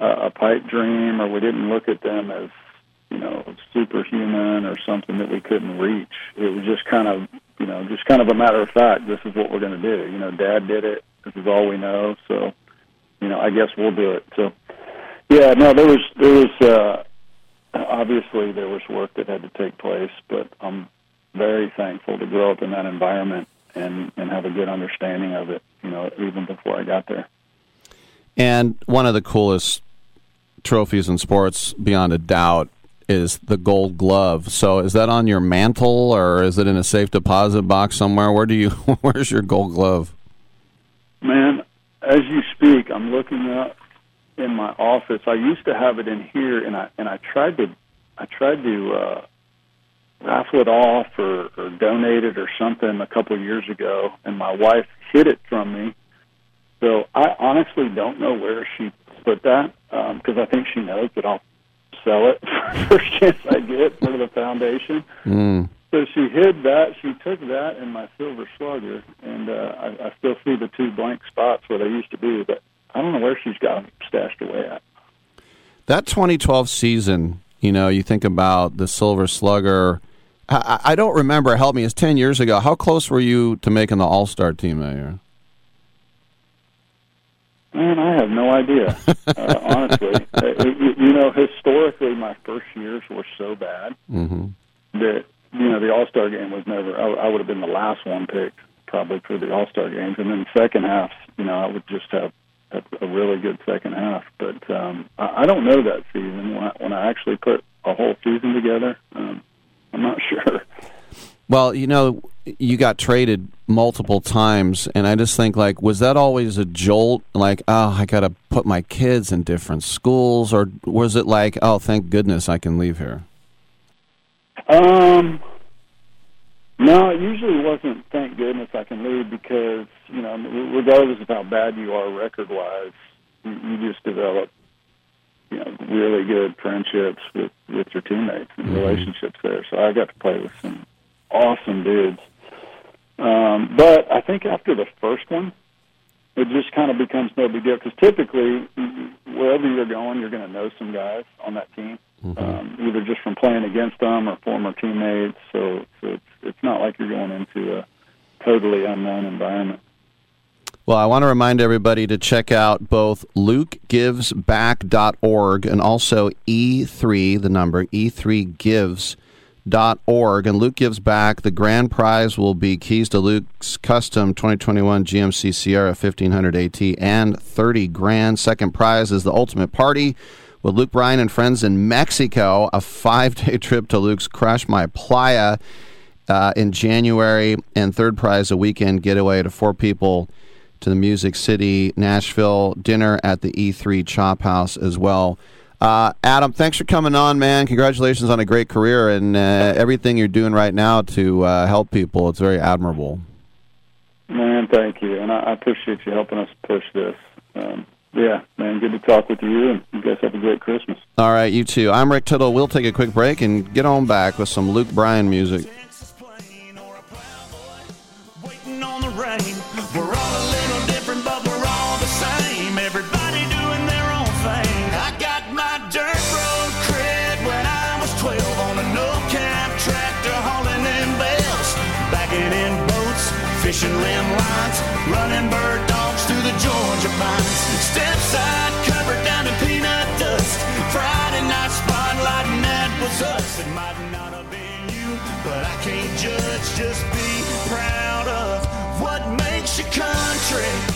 [SPEAKER 21] a, a pipe dream, or we didn't look at them as you know superhuman or something that we couldn't reach. It was just kind of you know, just kind of a matter of fact, this is what we're going to do. You know, Dad did it. This is all we know. So, you know, I guess we'll do it. So, yeah, no, there was there was uh, obviously there was work that had to take place, but I'm very thankful to grow up in that environment and and have a good understanding of it. You know, even before I got there.
[SPEAKER 2] And one of the coolest trophies in sports, beyond a doubt, is the Gold Glove. So, is that on your mantle, or is it in a safe deposit box somewhere? Where do you? Where's your Gold Glove?
[SPEAKER 21] Man, as you speak, I'm looking up in my office. I used to have it in here, and I and I tried to I tried to uh, raffle it off or, or donate it or something a couple of years ago, and my wife hid it from me. So I honestly don't know where she put that because I think she knows that I'll sell it first chance I get for the foundation.
[SPEAKER 2] Mm.
[SPEAKER 21] So she hid that. She took that and my silver slugger, and uh, I, I still see the two blank spots where they used to be, but I don't know where she's got them stashed away at.
[SPEAKER 2] That 2012 season, you know, you think about the Silver Slugger. I, I don't remember. Help me. It's 10 years ago. How close were you to making the All Star team that year?
[SPEAKER 21] Man, I have no idea. uh, honestly, uh, you, you know, historically, my first years were so bad
[SPEAKER 2] Mm-hmm.
[SPEAKER 21] that you know the All Star game was never. I, I would have been the last one picked probably for the All Star games, and then the second half, you know, I would just have, have a really good second half. But um, I, I don't know that season when I, when I actually put a whole season together. Um, I'm not sure.
[SPEAKER 2] Well, you know, you got traded multiple times, and I just think, like, was that always a jolt? Like, oh, I got to put my kids in different schools, or was it like, oh, thank goodness I can leave here?
[SPEAKER 21] Um, no, it usually wasn't. Thank goodness I can leave because you know, regardless of how bad you are record wise, you, you just develop you know really good friendships with with your teammates and relationships there. So I got to play with some awesome dudes. Um, but I think after the first one, it just kind of becomes no big deal because typically wherever you're going, you're going to know some guys on that team, um, either just from playing against them or former teammates. So, so it's it's not like you're going into a totally unknown environment.
[SPEAKER 2] Well, I want to remind everybody to check out both lukegivesback.org and also E3, the number, E3gives.org. And Luke Gives Back, the grand prize will be keys to Luke's custom 2021 GMC Sierra 1500 AT and 30 grand. Second prize is the ultimate party with Luke Bryan and friends in Mexico, a five day trip to Luke's Crash My Playa uh, in January, and third prize, a weekend getaway to four people to the Music City, Nashville, dinner at the E3 Chop House as well. Uh, Adam, thanks for coming on, man. Congratulations on a great career and uh, everything you're doing right now to uh, help people. It's very admirable.
[SPEAKER 21] Man, thank you, and I, I appreciate you helping us push this. Um, yeah, man, good to talk with you, and you guys have a great Christmas.
[SPEAKER 2] All right, you too. I'm Rick Tittle. We'll take a quick break and get on back with some Luke Bryan music.
[SPEAKER 22] Fishing limb lines, running bird dogs through the Georgia pines. Step side covered down in peanut dust. Friday night spotlight, and that was us. It might not have been you, but I can't judge. Just be proud of what makes your country.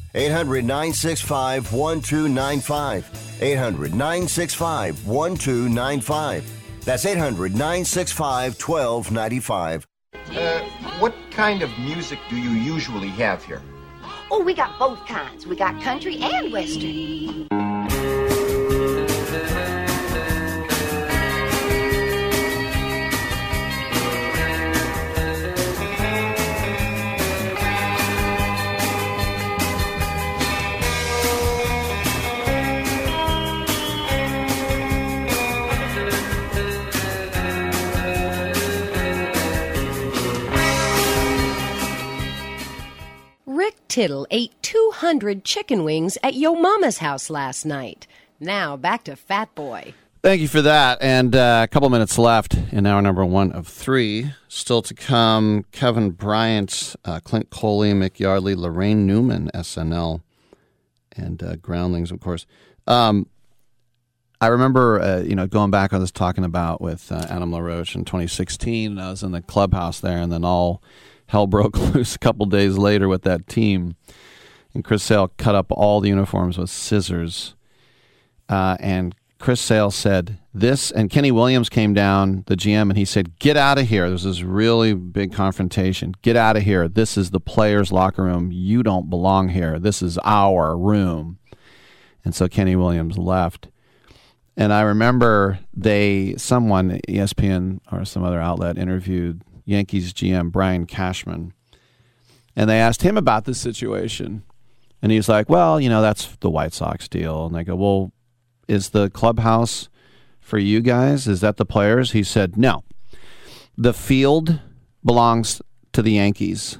[SPEAKER 6] 800 965 1295. 800 965 1295. That's 800 965 1295.
[SPEAKER 23] Uh, what kind of music do you usually have here?
[SPEAKER 24] Oh, we got both kinds. We got country and western.
[SPEAKER 13] Tittle ate 200 chicken wings at Yo Mama's house last night. Now back to Fat Boy.
[SPEAKER 2] Thank you for that. And uh, a couple minutes left in hour number one of three. Still to come Kevin Bryant, uh, Clint Coley, Mick Yardley, Laraine Newman, SNL, and uh, Groundlings, of course. Um, I remember, uh, you know, going back, I was talking about with uh, Adam LaRoche in 2016. and I was in the clubhouse there, and then all hell broke loose a couple days later with that team. And Chris Sale cut up all the uniforms with scissors. Uh, and Chris Sale said this, and Kenny Williams came down, the GM, and he said, Get out of here. There was this really big confrontation. Get out of here. This is the players' locker room. You don't belong here. This is our room. And so Kenny Williams left. And I remember they, someone, ESPN or some other outlet, interviewed Yankees GM Brian Cashman. And they asked him about this situation. And he's like, well, you know, that's the White Sox deal. And they go, well, is the clubhouse for you guys? Is that the players? He said, no. The field belongs to the Yankees.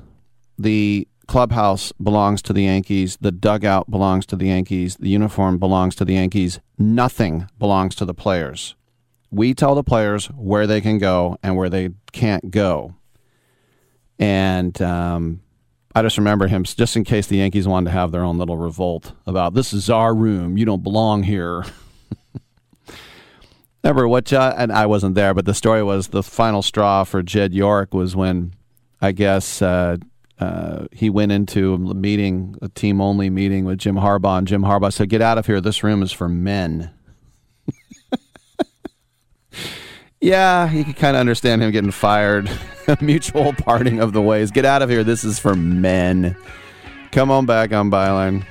[SPEAKER 2] The clubhouse belongs to the Yankees. The dugout belongs to the Yankees. The uniform belongs to the Yankees. Nothing belongs to the players. We tell the players where they can go and where they can't go. And um, I just remember him, just in case the Yankees wanted to have their own little revolt about this is our room, you don't belong here. Remember what? Uh, and I wasn't there, but the story was the final straw for Jed York was when I guess uh, uh, he went into a meeting, a team only meeting with Jim Harbaugh, and Jim Harbaugh said, "Get out of here! This room is for men." Yeah, you can kind of understand him getting fired. Mutual parting of the ways. Get out of here. This is for men. Come on back on Byline.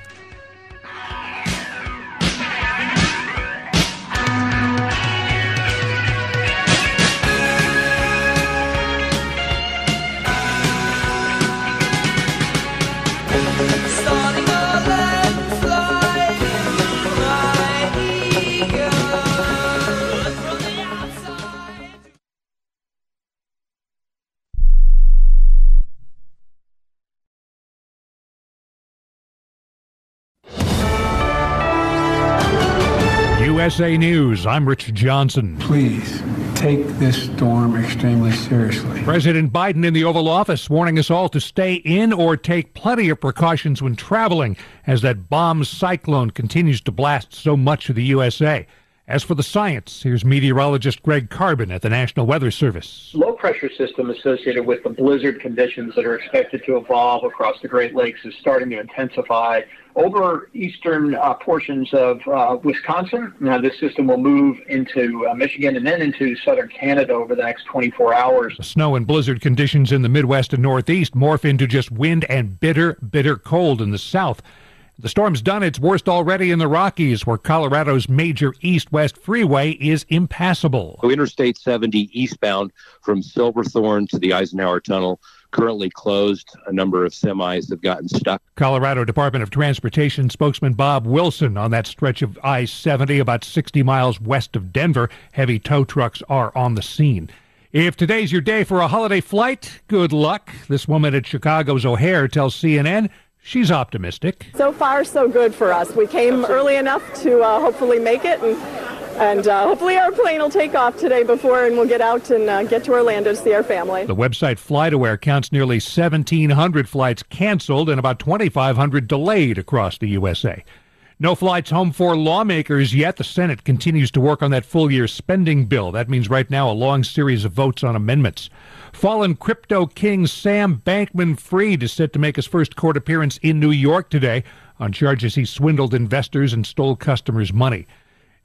[SPEAKER 25] USA News, I'm Rich Johnson.
[SPEAKER 26] Please take this storm extremely seriously.
[SPEAKER 25] President Biden in the Oval Office warning us all to stay in or take plenty of precautions when traveling as that bomb cyclone continues to blast so much of the USA. As for the science, here's meteorologist Greg Carbin at the National Weather Service.
[SPEAKER 27] Low pressure system associated with the blizzard conditions that are expected to evolve across the Great Lakes is starting to intensify over eastern uh, portions of uh, Wisconsin. Now, this system will move into uh, Michigan and then into southern Canada over the next 24 hours.
[SPEAKER 25] Snow and blizzard conditions in the Midwest and Northeast morph into just wind and bitter, bitter cold in the south. The storm's done its worst already in the Rockies, where Colorado's major east west freeway is impassable.
[SPEAKER 28] So Interstate 70 eastbound from Silverthorne to the Eisenhower Tunnel currently closed. A number of semis have gotten stuck.
[SPEAKER 25] Colorado Department of Transportation spokesman Bob Wilson on that stretch of I 70 about 60 miles west of Denver. Heavy tow trucks are on the scene. If today's your day for a holiday flight, good luck. This woman at Chicago's O'Hare tells CNN She's optimistic.
[SPEAKER 29] So far, so good for us. We came early enough to uh, hopefully make it, and and uh, hopefully our plane will take off today before, and we'll get out and uh, get to Orlando to see our family.
[SPEAKER 25] The website FlightAware counts nearly 1,700 flights canceled and about 2,500 delayed across the USA. No flights home for lawmakers yet. The Senate continues to work on that full year spending bill. That means right now a long series of votes on amendments. Fallen crypto king Sam Bankman Fried is set to make his first court appearance in New York today on charges he swindled investors and stole customers' money.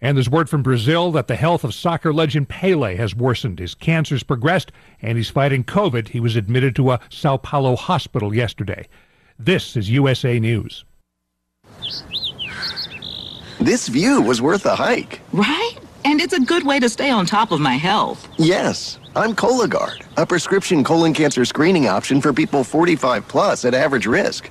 [SPEAKER 25] And there's word from Brazil that the health of soccer legend Pele has worsened. His cancer's progressed and he's fighting COVID. He was admitted to a Sao Paulo hospital yesterday. This is USA News.
[SPEAKER 30] This view was worth a hike.
[SPEAKER 31] Right? And it's a good way to stay on top of my health.
[SPEAKER 30] Yes, I'm Cologuard, a prescription colon cancer screening option for people 45 plus at average risk.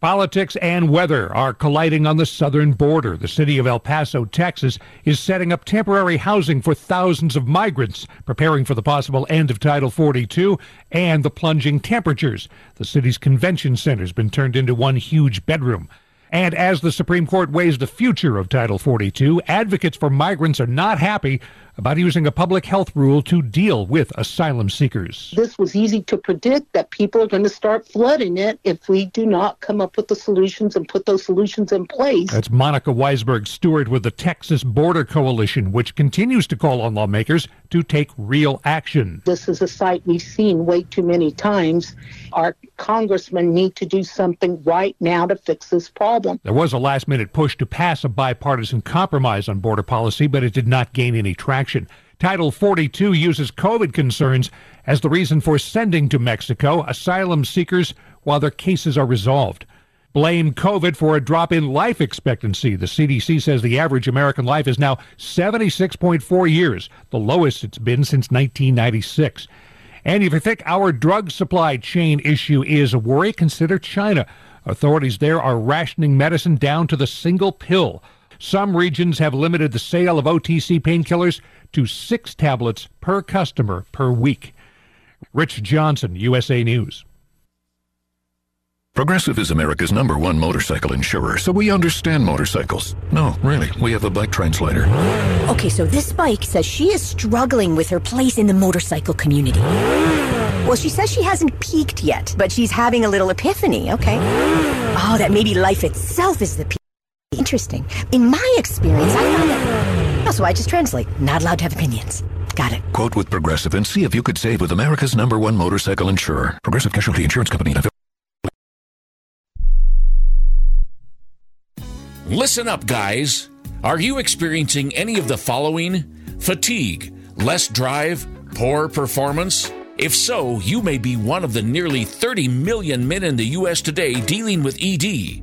[SPEAKER 25] Politics and weather are colliding on the southern border. The city of El Paso, Texas, is setting up temporary housing for thousands of migrants, preparing for the possible end of Title 42 and the plunging temperatures. The city's convention center has been turned into one huge bedroom. And as the Supreme Court weighs the future of Title 42, advocates for migrants are not happy about using a public health rule to deal with asylum seekers.
[SPEAKER 32] This was easy to predict that people are going to start flooding it if we do not come up with the solutions and put those solutions in place.
[SPEAKER 25] That's Monica Weisberg Stewart with the Texas Border Coalition, which continues to call on lawmakers to take real action.
[SPEAKER 32] This is a sight we've seen way too many times. Our congressmen need to do something right now to fix this problem.
[SPEAKER 25] There was a last minute push to pass a bipartisan compromise on border policy, but it did not gain any traction. Title 42 uses COVID concerns as the reason for sending to Mexico asylum seekers while their cases are resolved. Blame COVID for a drop in life expectancy. The CDC says the average American life is now 76.4 years, the lowest it's been since 1996. And if you think our drug supply chain issue is a worry, consider China. Authorities there are rationing medicine down to the single pill.
[SPEAKER 33] Some regions have limited the sale of OTC painkillers to six tablets per customer per week. Rich Johnson, USA News.
[SPEAKER 34] Progressive is America's number one motorcycle insurer, so we understand motorcycles. No, really, we have a bike translator.
[SPEAKER 31] Okay, so this bike says she is struggling with her place in the motorcycle community. Well, she says she hasn't peaked yet, but she's having a little epiphany, okay? Oh, that maybe life itself is the peak. Interesting. In my experience, I found that. Oh, so I just translate. Not allowed to have opinions. Got it.
[SPEAKER 34] Quote with Progressive and see if you could save with America's number one motorcycle insurer. Progressive Casualty Insurance Company.
[SPEAKER 35] Listen up, guys. Are you experiencing any of the following? Fatigue, less drive, poor performance? If so, you may be one of the nearly 30 million men in the U.S. today dealing with ED.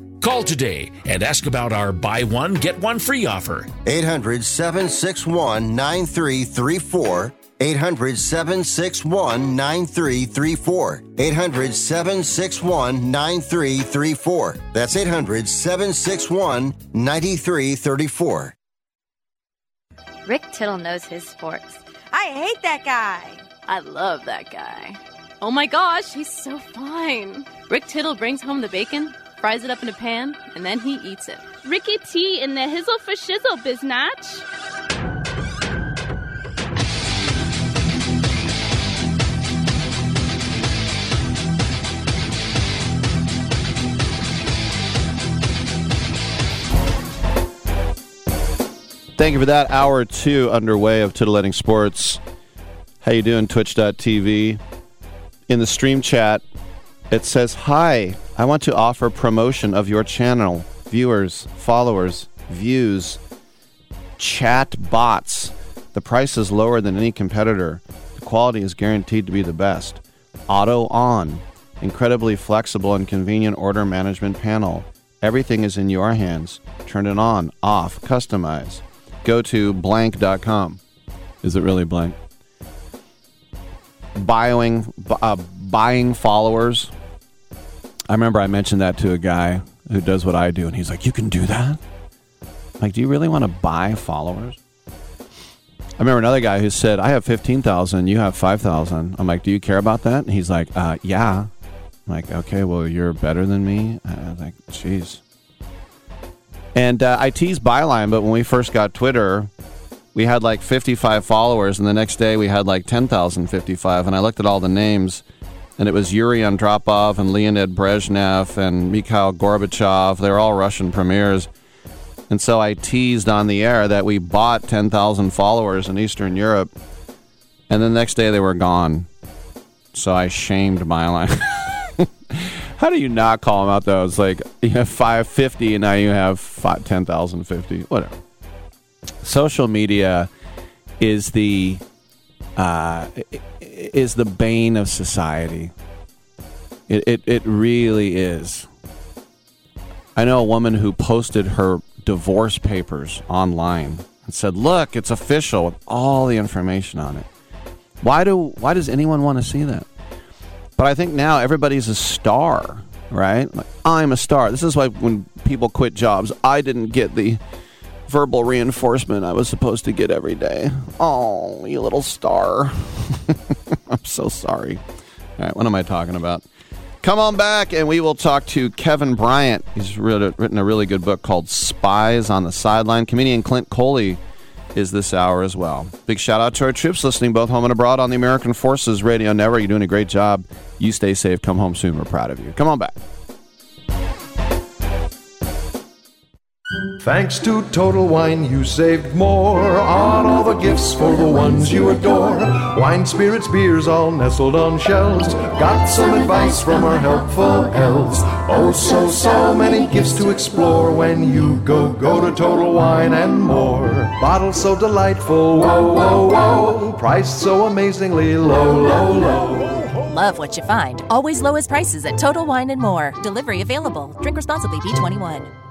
[SPEAKER 35] Call today and ask about our buy one, get one free offer.
[SPEAKER 6] 800 761 9334. 800 761 9334. 800 761 9334. That's 800 761 9334.
[SPEAKER 36] Rick Tittle knows his sports.
[SPEAKER 37] I hate that guy.
[SPEAKER 36] I love that guy. Oh my gosh, he's so fine. Rick Tittle brings home the bacon, fries it up in a pan, and then he eats it.
[SPEAKER 38] Ricky T in the hizzle for shizzle, biznatch.
[SPEAKER 2] Thank you for that. Hour two underway of Titillating Sports. How you doing, Twitch.tv? In the stream chat, it says, Hi, I want to offer promotion of your channel. Viewers, followers, views, chat bots. The price is lower than any competitor. The quality is guaranteed to be the best. Auto on. Incredibly flexible and convenient order management panel. Everything is in your hands. Turn it on, off, customize. Go to blank.com. Is it really blank? Buying, uh, buying followers. I remember I mentioned that to a guy who does what I do, and he's like, You can do that? Like, do you really want to buy followers? I remember another guy who said, I have 15,000, you have 5,000. I'm like, Do you care about that? And he's like, uh, Yeah. I'm like, Okay, well, you're better than me. I was like, Jeez. And uh, I teased Byline, but when we first got Twitter, we had like 55 followers, and the next day we had like 10,055. And I looked at all the names, and it was Yuri Andropov and Leonid Brezhnev and Mikhail Gorbachev. They were all Russian premiers. And so I teased on the air that we bought 10,000 followers in Eastern Europe, and the next day they were gone. So I shamed Byline. How do you not call them out though? It's like you have 550 and now you have 10,050. Whatever. Social media is the uh, is the bane of society. It, it it really is. I know a woman who posted her divorce papers online and said, "Look, it's official with all the information on it." Why do why does anyone want to see that? But I think now everybody's a star, right? Like, I'm a star. This is why when people quit jobs, I didn't get the verbal reinforcement I was supposed to get every day. Oh, you little star. I'm so sorry. All right, what am I talking about? Come on back and we will talk to Kevin Bryant. He's written a really good book called Spies on the Sideline. Comedian Clint Coley is this hour as well. Big shout out to our troops listening both home and abroad on the American Forces Radio Network. You're doing a great job. You stay safe. Come home soon. We're proud of you. Come on back.
[SPEAKER 39] Thanks to Total Wine, you saved more on all the gifts for the ones you adore. Wine, spirits, beers, all nestled on shelves. Got some advice from our helpful elves. Oh, so, so many gifts to explore when you go, go to Total Wine and more. Bottles so delightful, whoa, whoa, whoa. Priced so amazingly low, low, low.
[SPEAKER 40] Love what you find. Always lowest prices at Total Wine and More. Delivery available. Drink responsibly. B21.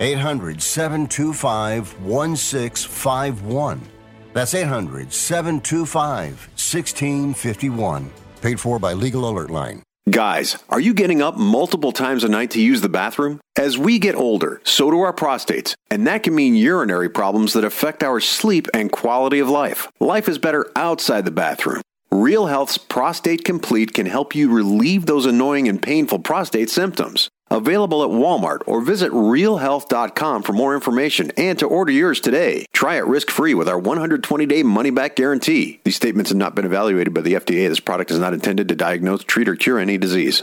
[SPEAKER 6] 800 725 1651. That's 800 725 1651. Paid for by Legal Alert Line.
[SPEAKER 41] Guys, are you getting up multiple times a night to use the bathroom? As we get older, so do our prostates, and that can mean urinary problems that affect our sleep and quality of life. Life is better outside the bathroom. Real Health's Prostate Complete can help you relieve those annoying and painful prostate symptoms. Available at Walmart or visit realhealth.com for more information and to order yours today. Try it risk free with our 120 day money back guarantee. These statements have not been evaluated by the FDA. This product is not intended to diagnose, treat, or cure any disease.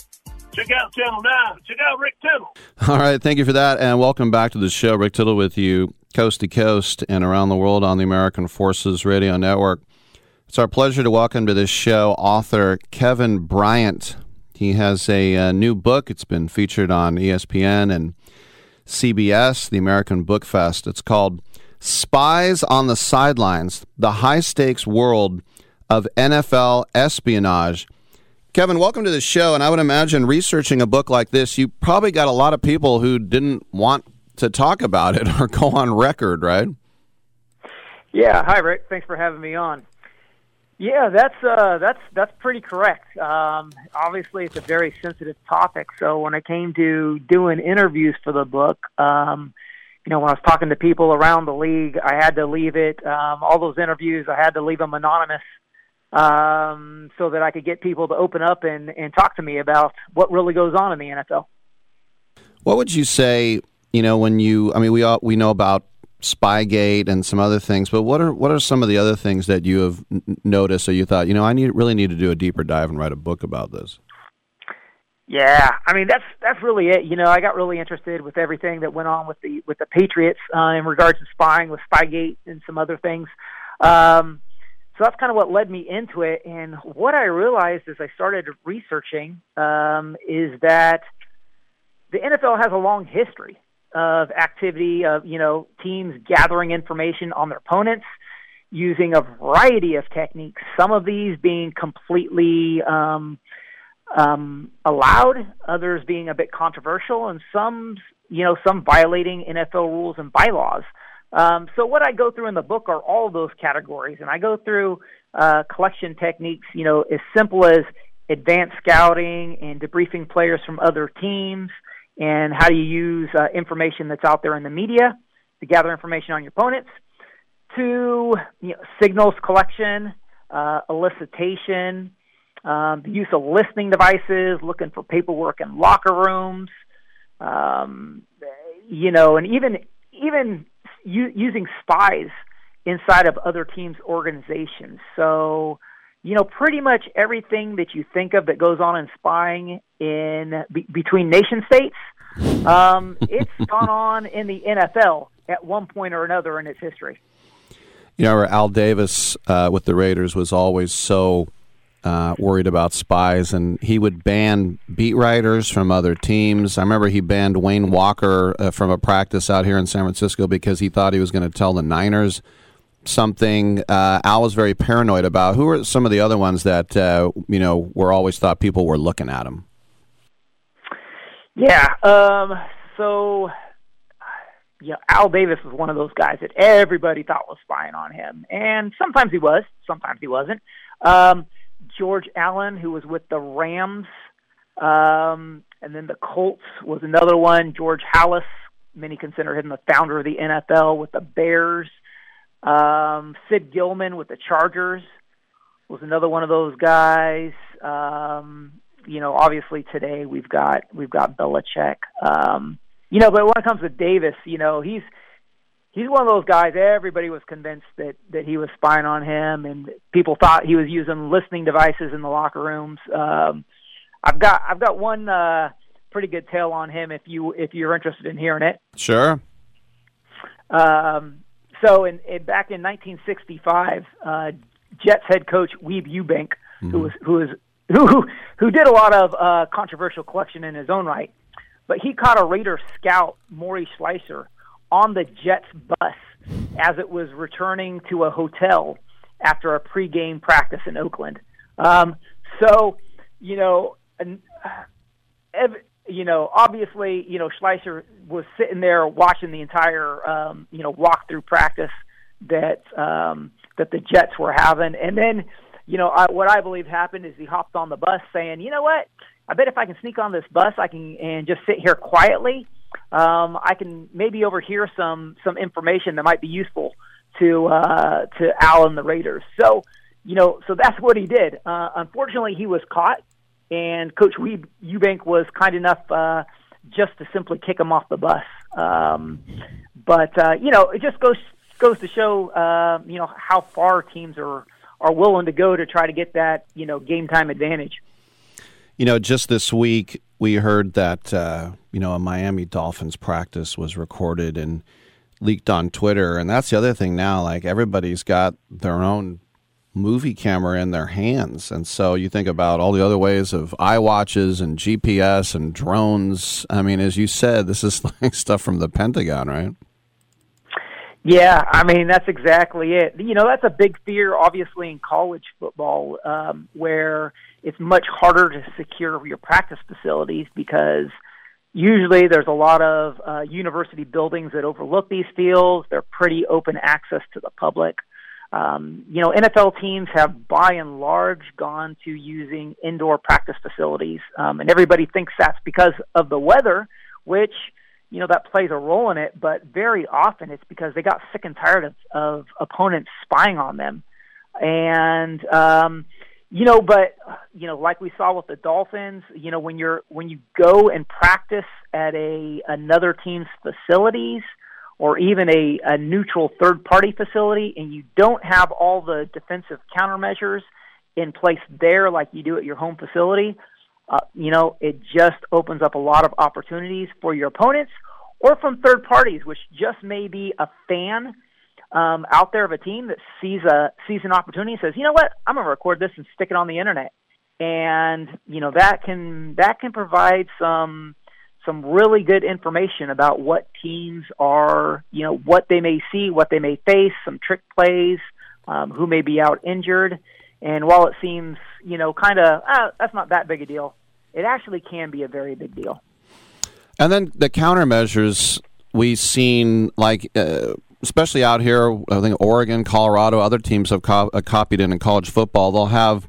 [SPEAKER 42] check out Channel 9. Check out Rick Tittle.
[SPEAKER 2] All right, thank you for that, and welcome back to the show. Rick Tittle with you, coast to coast and around the world on the American Forces Radio Network. It's our pleasure to welcome to this show author Kevin Bryant. He has a, a new book. It's been featured on ESPN and CBS, the American Book Fest. It's called Spies on the Sidelines The High Stakes World of NFL Espionage. Kevin, welcome to the show. And I would imagine researching a book like this, you probably got a lot of people who didn't want to talk about it or go on record, right?
[SPEAKER 43] Yeah. Hi, Rick. Thanks for having me on. Yeah, that's uh, that's that's pretty correct. Um, obviously, it's a very sensitive topic. So when it came to doing interviews for the book, um, you know, when I was talking to people around the league, I had to leave it. Um, all those interviews, I had to leave them anonymous um, so that I could get people to open up and, and talk to me about what really goes on in the NFL.
[SPEAKER 2] What would you say? You know, when you, I mean, we all, we know about Spygate and some other things, but what are what are some of the other things that you have noticed or you thought, you know, I need really need to do a deeper dive and write a book about this?
[SPEAKER 43] Yeah, I mean that's that's really it. You know, I got really interested with everything that went on with the with the Patriots uh, in regards to spying with Spygate and some other things. Um, so that's kind of what led me into it. And what I realized as I started researching um, is that the NFL has a long history of activity of you know teams gathering information on their opponents using a variety of techniques. Some of these being completely um, um, allowed, others being a bit controversial, and some you know some violating NFL rules and bylaws. Um, so what I go through in the book are all those categories, and I go through uh, collection techniques, you know, as simple as advanced scouting and debriefing players from other teams, and how do you use uh, information that's out there in the media to gather information on your opponents, to you know, signals collection, uh, elicitation, um, the use of listening devices, looking for paperwork in locker rooms, um, you know, and even even u- using spies inside of other teams' organizations. So, you know, pretty much everything that you think of that goes on in spying in be- between nation states, um, it's gone on in the NFL at one point or another in its history.
[SPEAKER 2] You know, Al Davis uh, with the Raiders was always so uh, worried about spies, and he would ban beat writers from other teams. I remember he banned Wayne Walker uh, from a practice out here in San Francisco because he thought he was going to tell the Niners something. Uh, Al was very paranoid about. Who are some of the other ones that uh, you know were always thought people were looking at him?
[SPEAKER 43] Yeah. Um, so, yeah, Al Davis was one of those guys that everybody thought was spying on him, and sometimes he was, sometimes he wasn't. Um, George Allen, who was with the Rams, um, and then the Colts was another one. George Halas, many consider him the founder of the NFL with the Bears. Um, Sid Gillman with the Chargers was another one of those guys. Um, you know, obviously today we've got we've got Belichick. Um, you know, but when it comes to Davis, you know, he's he's one of those guys. Everybody was convinced that that he was spying on him, and people thought he was using listening devices in the locker rooms. Um, I've got I've got one uh, pretty good tale on him if you if you're interested in hearing it.
[SPEAKER 2] Sure.
[SPEAKER 43] Um, so in, in back in 1965, uh, Jets head coach Weeb Ewbank, mm-hmm. who was who was who who did a lot of uh, controversial collection in his own right, but he caught a Raider scout, Morey Schleicher, on the Jets bus as it was returning to a hotel after a pregame practice in Oakland. Um, so, you know, and, ev- you know, obviously, you know, Schleicher was sitting there watching the entire, um, you know, walk through practice that um, that the Jets were having, and then, you know, I, what I believe happened is he hopped on the bus saying, you know what, I bet if I can sneak on this bus, I can and just sit here quietly um, I can maybe overhear some some information that might be useful to uh, to Al and the Raiders. So, you know, so that's what he did. Uh, unfortunately, he was caught, and Coach Weeb Ewbank was kind enough uh, just to simply kick him off the bus. Um, but uh, you know, it just goes goes to show uh, you know how far teams are are willing to go to try to get that you know game time advantage.
[SPEAKER 2] You know, just this week we heard that uh, you know a Miami Dolphins practice was recorded and leaked on Twitter, and that's the other thing now. Like everybody's got their own movie camera in their hands, and so you think about all the other ways of eye watches and GPS and drones. I mean, as you said, this is like stuff from the Pentagon, right?
[SPEAKER 43] Yeah, I mean that's exactly it. You know, that's a big fear, obviously, in college football, um, where it's much harder to secure your practice facilities because usually there's a lot of uh, university buildings that overlook these fields. They're pretty open access to the public. Um, you know, NFL teams have by and large gone to using indoor practice facilities, um, and everybody thinks that's because of the weather, which you know that plays a role in it. But very often it's because they got sick and tired of, of opponents spying on them, and um, you know, but you know, like we saw with the Dolphins, you know, when you're when you go and practice at a another team's facilities or even a, a neutral third party facility and you don't have all the defensive countermeasures in place there like you do at your home facility, uh, you know, it just opens up a lot of opportunities for your opponents or from third parties, which just may be a fan um, out there of a team that sees a sees an opportunity and says, you know what, I'm to record this and stick it on the internet, and you know that can that can provide some some really good information about what teams are, you know, what they may see, what they may face, some trick plays, um, who may be out injured. And while it seems, you know, kind of, ah, that's not that big a deal, it actually can be a very big deal.
[SPEAKER 2] And then the countermeasures we've seen, like, uh, especially out here, I think Oregon, Colorado, other teams have co- uh, copied it in college football. They'll have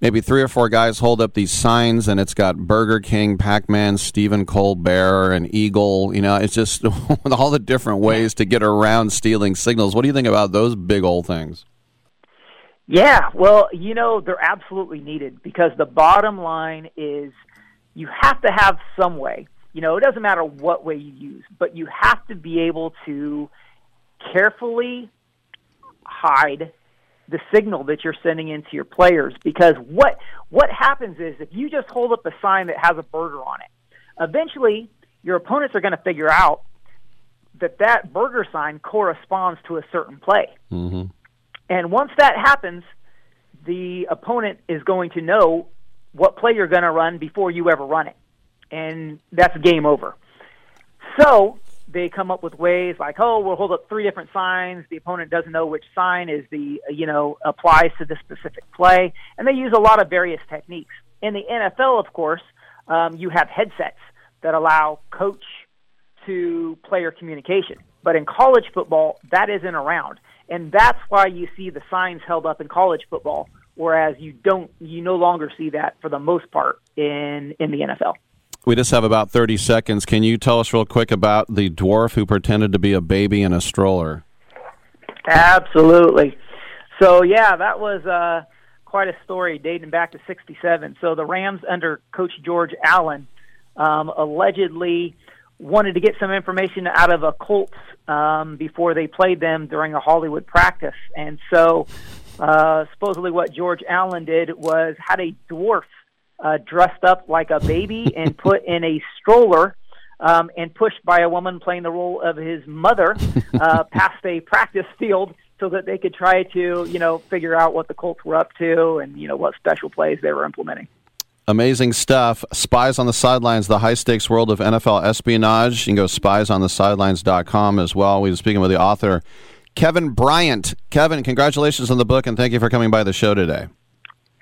[SPEAKER 2] maybe three or four guys hold up these signs and it's got Burger King, Pac Man, Stephen Colbert, and Eagle. You know, it's just all the different ways to get around stealing signals. What do you think about those big old things?
[SPEAKER 43] Yeah, well, you know, they're absolutely needed because the bottom line is you have to have some way. You know, it doesn't matter what way you use, but you have to be able to carefully hide the signal that you're sending into your players because what what happens is if you just hold up a sign that has a burger on it eventually your opponents are going to figure out that that burger sign corresponds to a certain play.
[SPEAKER 2] Mm-hmm.
[SPEAKER 43] and once that happens the opponent is going to know what play you're going to run before you ever run it. And that's game over. So they come up with ways like, oh, we'll hold up three different signs. The opponent doesn't know which sign is the, you know, applies to the specific play. And they use a lot of various techniques. In the NFL, of course, um, you have headsets that allow coach to player communication. But in college football, that isn't around. And that's why you see the signs held up in college football, whereas you don't, you no longer see that for the most part in, in the NFL.
[SPEAKER 2] We just have about 30 seconds. Can you tell us real quick about the dwarf who pretended to be a baby in a stroller?
[SPEAKER 43] Absolutely. So, yeah, that was uh, quite a story dating back to 67. So, the Rams under Coach George Allen um, allegedly wanted to get some information out of a Colts um, before they played them during a Hollywood practice. And so, uh, supposedly, what George Allen did was had a dwarf uh, dressed up like a baby and put in a stroller um, and pushed by a woman playing the role of his mother uh, past a practice field so that they could try to, you know, figure out what the Colts were up to and, you know, what special plays they were implementing.
[SPEAKER 2] Amazing stuff. Spies on the Sidelines, the high stakes world of NFL espionage. You can go spiesonthesidelines.com as well. We were speaking with the author, Kevin Bryant. Kevin, congratulations on the book and thank you for coming by the show today.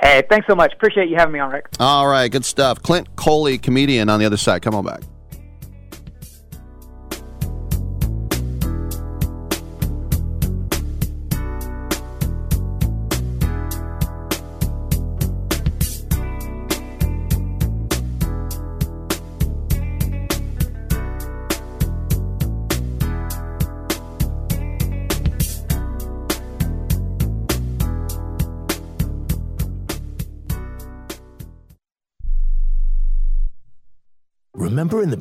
[SPEAKER 43] Hey, thanks so much. Appreciate you having me on, Rick.
[SPEAKER 2] All right, good stuff. Clint Coley, comedian on the other side. Come on back.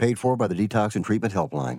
[SPEAKER 6] Paid for by the Detox and Treatment Helpline.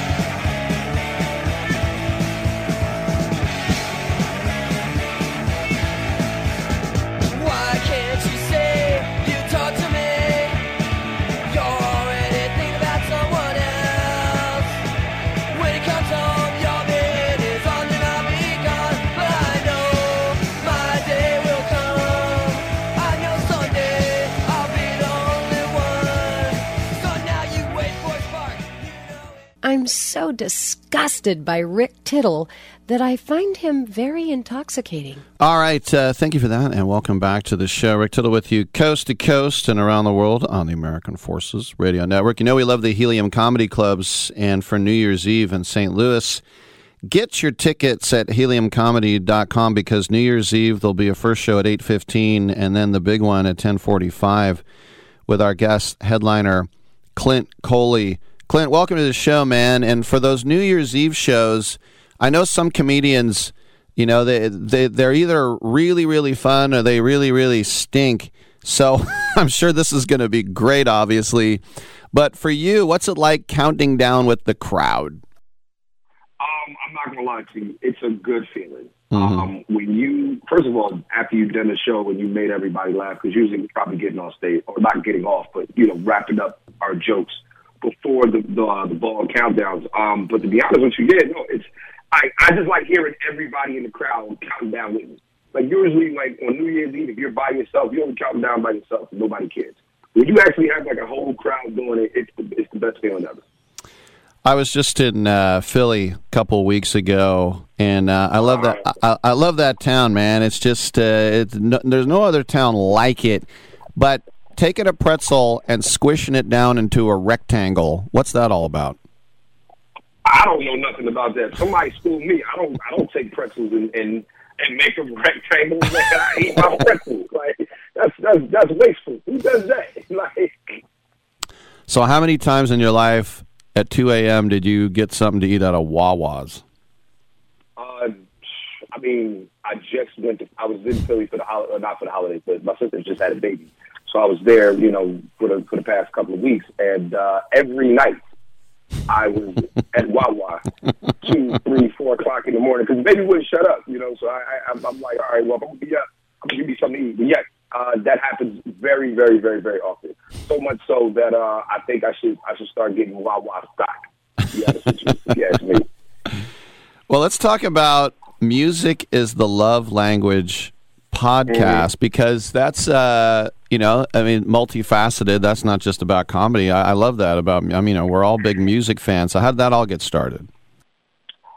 [SPEAKER 40] I'm so disgusted by Rick Tittle that I find him very intoxicating.
[SPEAKER 2] All right. Uh, thank you for that, and welcome back to the show. Rick Tittle with you, coast to coast and around the world on the American Forces Radio Network. You know, we love the Helium Comedy Clubs, and for New Year's Eve in St. Louis, get your tickets at heliumcomedy.com because New Year's Eve there'll be a first show at 8.15 and then the big one at 10.45 with our guest headliner, Clint Coley. Clint, welcome to the show, man. And for those New Year's Eve shows, I know some comedians, you know, they, they they're either really really fun or they really really stink. So I'm sure this is going to be great, obviously. But for you, what's it like counting down with the crowd?
[SPEAKER 44] Um, I'm not gonna lie to you, it's a good feeling.
[SPEAKER 2] Mm-hmm.
[SPEAKER 44] Um, when you, first of all, after you've done the show and you made everybody laugh, because usually we're probably getting off stage or not getting off, but you know, wrapping up our jokes before the the, uh, the ball countdowns. Um, but to be honest with you, yeah, no, it's I I just like hearing everybody in the crowd counting down with me. Like usually, like on New Year's Eve, if you're by yourself, you only count down by yourself, and nobody cares. When you actually have like a whole crowd doing it, it's the, it's the best feeling ever.
[SPEAKER 2] I was just in uh, Philly a couple weeks ago, and uh, I love that. I, I love that town, man. It's just uh, it's no, there's no other town like it. But taking a pretzel and squishing it down into a rectangle, what's that all about?
[SPEAKER 44] I don't know nothing about that. Somebody school me. I don't. I don't take pretzels and and, and make them rectangles. Man. I eat my pretzels. Like that's that's that's wasteful. Who does that? Like
[SPEAKER 2] So, how many times in your life at 2 a.m. did you get something to eat at a Wawa's?
[SPEAKER 44] Uh, I mean, I just went to. I was in Philly for the holiday, not for the holidays, but my sister just had a baby, so I was there. You know, for the for the past couple of weeks, and uh, every night I was at Wawa two, three, four o'clock in the morning because baby wouldn't shut up. You know, so I, I I'm, I'm like, all right, well, I'm gonna be up. I'm gonna give you something to eat. But yet, uh, that happens very, very, very, very often. So much so that uh, I think I should I should start getting Wawa stock. Yeah, if you ask me.
[SPEAKER 2] Well, let's talk about music is the love language podcast because that's uh you know i mean multifaceted that's not just about comedy i, I love that about i mean you know we're all big music fans so how did that all get started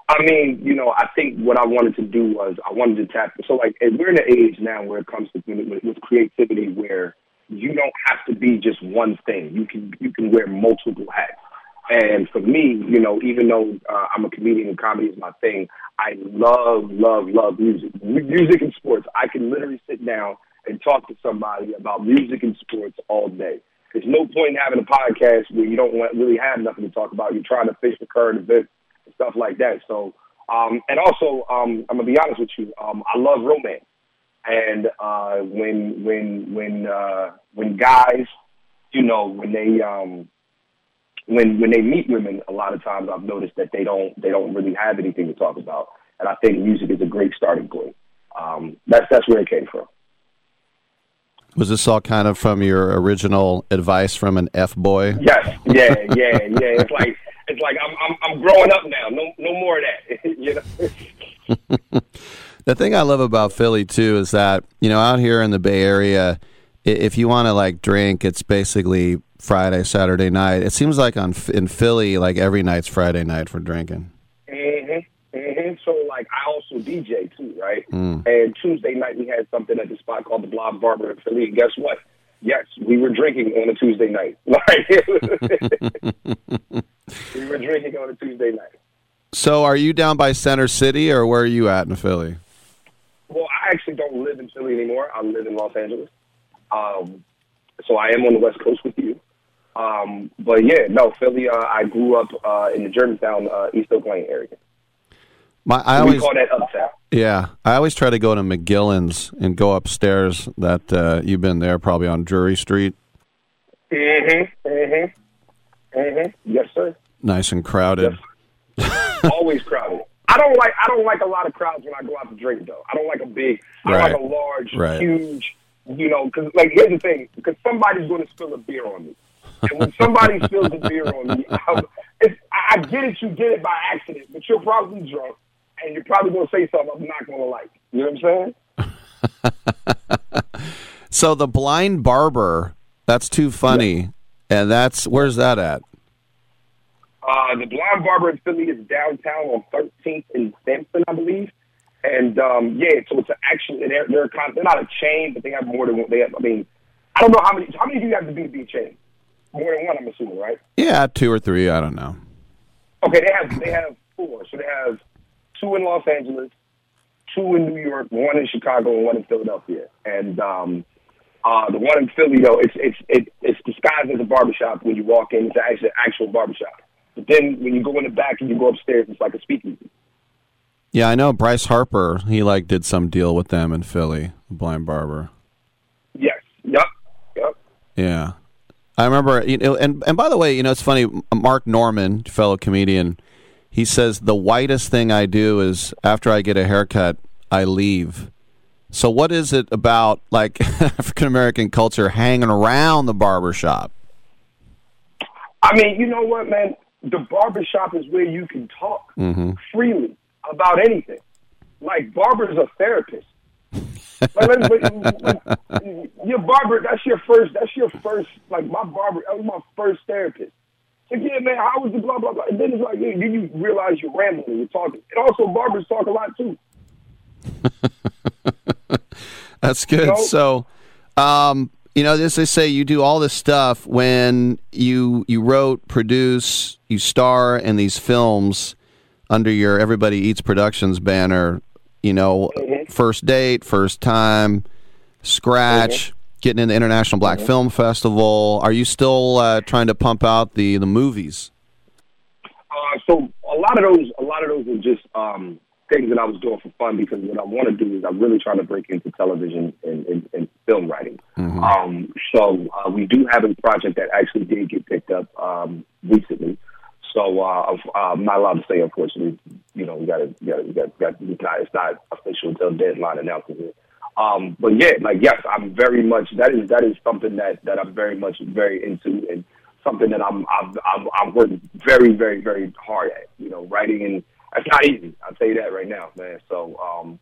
[SPEAKER 44] I mean, you know, I think what I wanted to do was I wanted to tap. So, like, we're in an age now where it comes to with, with creativity, where you don't have to be just one thing. You can you can wear multiple hats. And for me, you know, even though uh, I'm a comedian and comedy is my thing, I love, love, love music. Mu- Music and sports. I can literally sit down and talk to somebody about music and sports all day. There's no point in having a podcast where you don't want, really have nothing to talk about. You're trying to fish the current events and stuff like that. So, um, and also, um, I'm gonna be honest with you. Um, I love romance, and uh, when when when uh, when guys, you know, when they um, when when they meet women, a lot of times I've noticed that they don't they don't really have anything to talk about, and I think music is a great starting point. Um, that's that's where it came from.
[SPEAKER 2] Was this all kind of from your original advice from an F boy?
[SPEAKER 44] Yes, yeah, yeah, yeah. It's like it's like I'm I'm, I'm growing up now. No no more of that. you know.
[SPEAKER 2] The thing I love about Philly too is that you know out here in the Bay Area, if you want to like drink, it's basically Friday, Saturday night. It seems like on in Philly, like every night's Friday night for drinking.
[SPEAKER 44] hmm hmm So like I also DJ too, right?
[SPEAKER 2] Mm.
[SPEAKER 44] And Tuesday night we had something at the spot called the Block Barber in Philly. And guess what? Yes, we were drinking on a Tuesday night. Like we were drinking on a Tuesday night.
[SPEAKER 2] So, are you down by Center City, or where are you at in Philly?
[SPEAKER 44] Well, I actually don't live in Philly anymore. I live in Los Angeles. Um, so I am on the West Coast with you. Um, but yeah, no, Philly. Uh, I grew up uh, in the Germantown, uh, East Oak Lane area.
[SPEAKER 2] My, I
[SPEAKER 44] we
[SPEAKER 2] always,
[SPEAKER 44] call that uptown.
[SPEAKER 2] yeah, I always try to go to McGillin's and go upstairs. That uh, you've been there, probably on Drury Street,
[SPEAKER 44] Mm-hmm. Mm-hmm. Mm-hmm. Yes, sir.
[SPEAKER 2] nice and crowded.
[SPEAKER 44] Always crowded. I don't like. I don't like a lot of crowds when I go out to drink, though. I don't like a big. I
[SPEAKER 2] Right.
[SPEAKER 44] like a large,
[SPEAKER 2] Right.
[SPEAKER 44] huge. You know, because like here's the thing: because somebody's going to spill a beer on me, and when somebody spills a beer on me, I, it's, I get it. You get it by accident, but you're probably drunk, and you're probably going to say something I'm not going to like. You know what I'm saying?
[SPEAKER 2] So the blind barber, that's too funny, and that's where's that at?
[SPEAKER 44] Uh, the Blind Barber in Philly is downtown on 13th and Sansom, I believe. And um, yeah, so it's an actual. They're they're, kind they're not a chain, but they have more than one. They have. I mean, I don't know how many. How many do you have to be to be a chain? More than one, I'm assuming, right?
[SPEAKER 2] Yeah, two or three. I don't know.
[SPEAKER 44] Okay, they have they have four. So they have two in Los Angeles, two in New York, one in Chicago, and one in Philadelphia. And um, uh, the one in Philly, though, it's it's it, it's disguised as a barbershop when you walk in. It's actually an actual barbershop. But then when you go in the back and you go upstairs, it's like a speakeasy.
[SPEAKER 2] Yeah, I know Bryce Harper. He like did some deal with them in Philly, the blind barber.
[SPEAKER 44] Yes. Yep. Yep.
[SPEAKER 2] Yeah, I remember. You know, and and by the way, you know, it's funny. Mark Normand, fellow comedian, he says the whitest thing I do is after I get a haircut, I leave. So, what is it about like African American culture hanging around the barber shop?
[SPEAKER 44] I mean, you know what, man? The barbershop is where you can talk
[SPEAKER 2] Mm-hmm.
[SPEAKER 44] freely about anything. Like Barbara's a therapist. like, like, like, your barber, that's your first. That's your first. Like my barber, that was my first therapist. Like, yeah, man, how was the blah blah blah? And then it's like, yeah, then you realize you're rambling, you're talking. And also, barbers talk a lot too.
[SPEAKER 2] That's good.
[SPEAKER 44] No.
[SPEAKER 2] So, um, you know, as they say, you do all this stuff when you you wrote, produce, you star in these films under your Everybody Eats Productions banner. You know, first date, first time, scratch, getting in the International Black Film Festival. Are you still uh, trying to pump out the the movies?
[SPEAKER 44] Uh, so a lot of those, a lot of those are just um, things that I was doing for fun because what I want to do is I'm really trying to break into television and, and, and film writing. Um, so uh, we do have a project that actually did get picked up um, recently. So uh, I'm not allowed to say, unfortunately. You know, we got to, got to, got, got, it's not, it's not official until deadline announces. Um, but yeah, like yes, I'm very much. That is that is something that that I'm very much very into and something that I'm I'm I'm, I'm working very very very hard at. You know, writing and it's not easy. I'll tell you that right now, man. So um,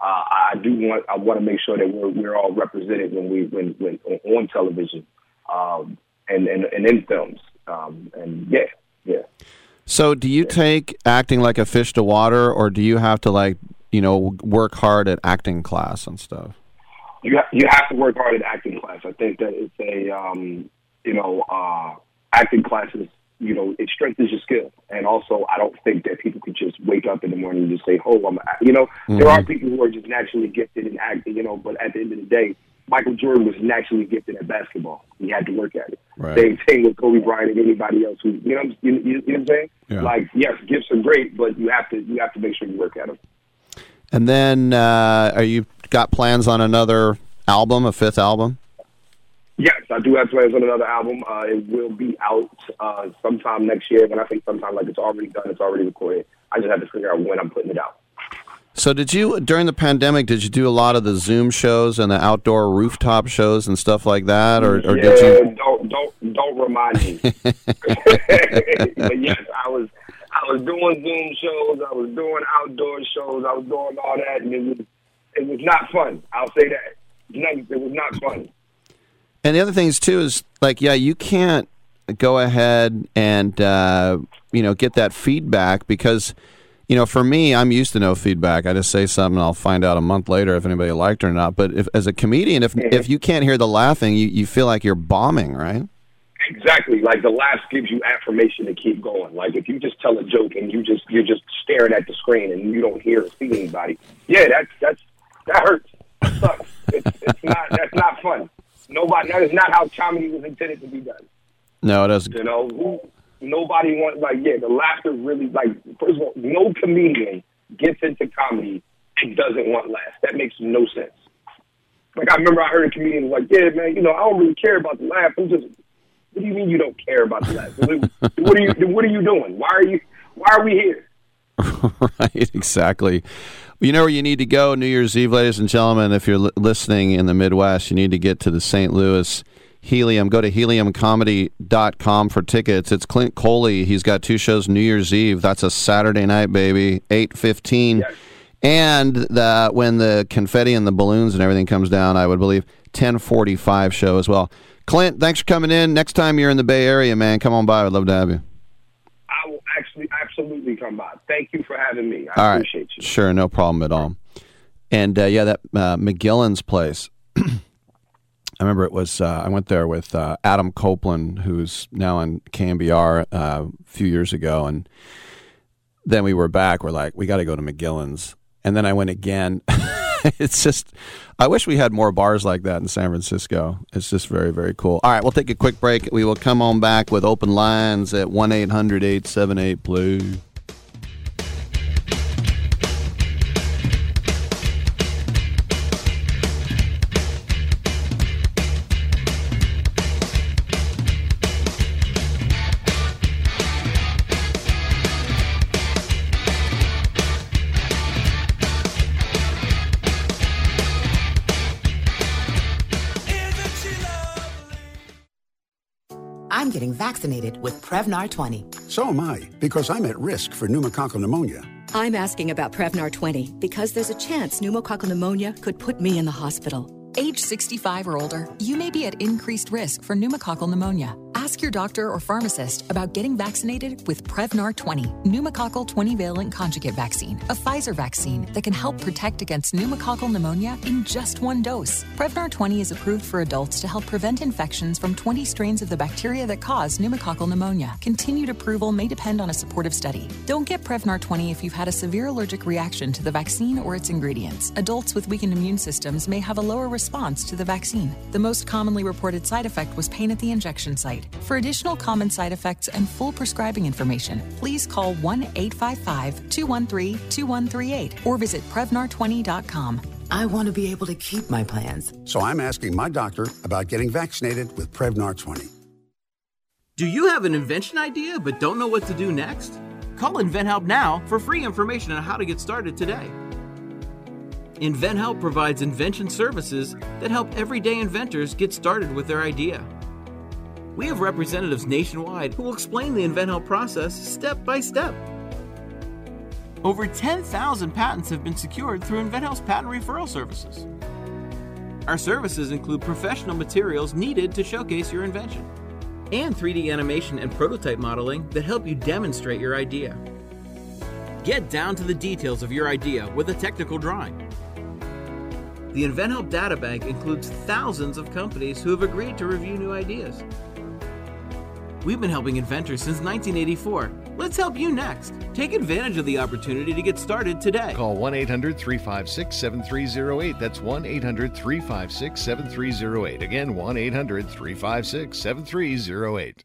[SPEAKER 44] uh, I do want I want to make sure that we're we're all represented when we when when on television um, and, and and in films. Um, and yeah, yeah.
[SPEAKER 2] So, do you take acting like a fish to water, or do you have to like you know work hard at acting class and stuff?
[SPEAKER 44] you ha- you have to work hard at acting class. I think that it's a um, you know uh, acting classes. You know, it strengthens your skill, and also I don't think that people could just wake up in the morning and just say, "Oh, I'm," you know, there are people who are just naturally gifted in acting. You know, but at the end of the day, Michael Jordan was naturally gifted at basketball. He had to work at it.
[SPEAKER 2] Right.
[SPEAKER 44] Same thing with Kobe Bryant and anybody else who you know you, you, you know what I'm saying?
[SPEAKER 2] Yeah.
[SPEAKER 44] Like yes, gifts are great, but you have to you have to make sure you work at them.
[SPEAKER 2] And then, uh, are you got plans on another album, a fifth album?
[SPEAKER 44] Yes, I do have plans on another album. Uh, it will be out uh, sometime next year. When I think sometime, like it's already done, it's already recorded. I just have to figure out when I'm putting it out.
[SPEAKER 2] So, did you during the pandemic? Did you do a lot of the Zoom shows and the outdoor rooftop shows and stuff like that, or, or
[SPEAKER 44] yeah,
[SPEAKER 2] did you?
[SPEAKER 44] don't don't don't remind me. but yes, I was I was doing Zoom shows, I was doing outdoor shows, I was doing all that, and it was it was not fun. I'll say that. It was not fun.
[SPEAKER 2] And the other things too is like, yeah, you can't go ahead and uh, you know get that feedback because you know for me, I'm used to no feedback. I just say something, and I'll find out a month later if anybody liked it or not. But if, as a comedian, if if you can't hear the laughing, you, you feel like you're bombing, right?
[SPEAKER 44] Exactly. Like the laugh gives you affirmation to keep going. Like if you just tell a joke and you just you're just staring at the screen and you don't hear or see anybody, yeah, that's that's that hurts. That sucks. it's, it's not that's not fun. Nobody that is not how comedy was intended to be done.
[SPEAKER 2] No, it doesn't.
[SPEAKER 44] You know, who, nobody wants like yeah, the laughter really like first of all, no comedian gets into comedy and doesn't want laughs. That makes no sense. Like I remember I heard a comedian was like, Yeah, man, you know, I don't really care about the laugh. I'm just what do you mean you don't care about the laugh? What, are you what are you doing? Why are you why are we here?
[SPEAKER 2] right, exactly. You know where you need to go New Year's Eve, ladies and gentlemen. If you're li- listening in the Midwest, you need to get to the St. Louis Helium. Go to heliumcomedy.com for tickets. It's Clint Coley. He's got two shows New Year's Eve. That's a Saturday night, baby, eight fifteen. And the, when the confetti and the balloons and everything comes down, I would believe ten forty five show as well. Clint, thanks for coming in. Next time you're in the Bay Area, man, come on by. I'd love to have you.
[SPEAKER 44] I will actually absolutely come by. Thank you for having me. I
[SPEAKER 2] All right.
[SPEAKER 44] appreciate you.
[SPEAKER 2] Sure, no problem at all. And uh, yeah, that uh, McGillin's place. I remember it was. Uh, I went there with uh, Adam Copeland, who's now in KNBR, uh, a few years ago, and then we were back. We're like, we got to go to McGillin's, and then I went again. it's just, I wish we had more bars like that in San Francisco. It's just very, very cool. All right, we'll take a quick break. We will come on back with open lines at one 878 play.
[SPEAKER 45] Getting vaccinated with Prevnar 20.
[SPEAKER 46] So am I, because I'm at risk for pneumococcal pneumonia.
[SPEAKER 47] I'm asking about Prevnar 20 because there's a chance pneumococcal pneumonia could put me in the hospital.
[SPEAKER 48] Age 65 or older, you may be at increased risk for pneumococcal pneumonia. Ask your doctor or pharmacist about getting vaccinated with Prevnar 20, pneumococcal 20 valent conjugate vaccine, a Pfizer vaccine that can help protect against pneumococcal pneumonia in just one dose. Prevnar 20 is approved for adults to help prevent infections from 20 strains of the bacteria that cause pneumococcal pneumonia. Continued approval may depend on a supportive study. Don't get Prevnar 20 if you've had a severe allergic reaction to the vaccine or its ingredients. Adults with weakened immune systems may have a lower response to the vaccine. The most commonly reported side effect was pain at the injection site. For additional common side effects and full prescribing information, please call 1 855 213 2138 or visit Prevnar20.com.
[SPEAKER 45] I want to be able to keep my plans.
[SPEAKER 46] So I'm asking my doctor about getting vaccinated with Prevnar 20.
[SPEAKER 49] Do you have an invention idea but don't know what to do next? Call InventHelp now for free information on how to get started today. InventHelp provides invention services that help everyday inventors get started with their idea. We have representatives nationwide who will explain the InventHelp process step by step. Over 10,000 patents have been secured through InventHelp's patent referral services. Our services include professional materials needed to showcase your invention, and 3D animation and prototype modeling that help you demonstrate your idea. Get down to the details of your idea with a technical drawing. The InventHelp Databank includes thousands of companies who have agreed to review new ideas. We've been helping inventors since 1984. Let's help you next. Take advantage of the opportunity to get started today.
[SPEAKER 50] Call 1 800 356 7308. That's 1 800 356 7308. Again, 1 800 356 7308.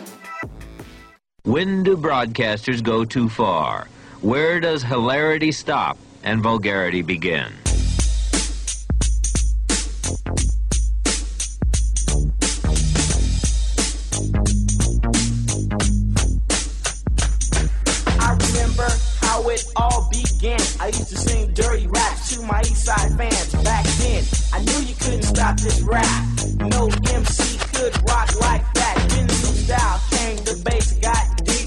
[SPEAKER 51] When do broadcasters go too far? Where does hilarity stop and vulgarity begin?
[SPEAKER 52] I remember how it all began. I used to sing dirty raps to my East Side fans back then. I knew you couldn't stop this rap. No MC could rock like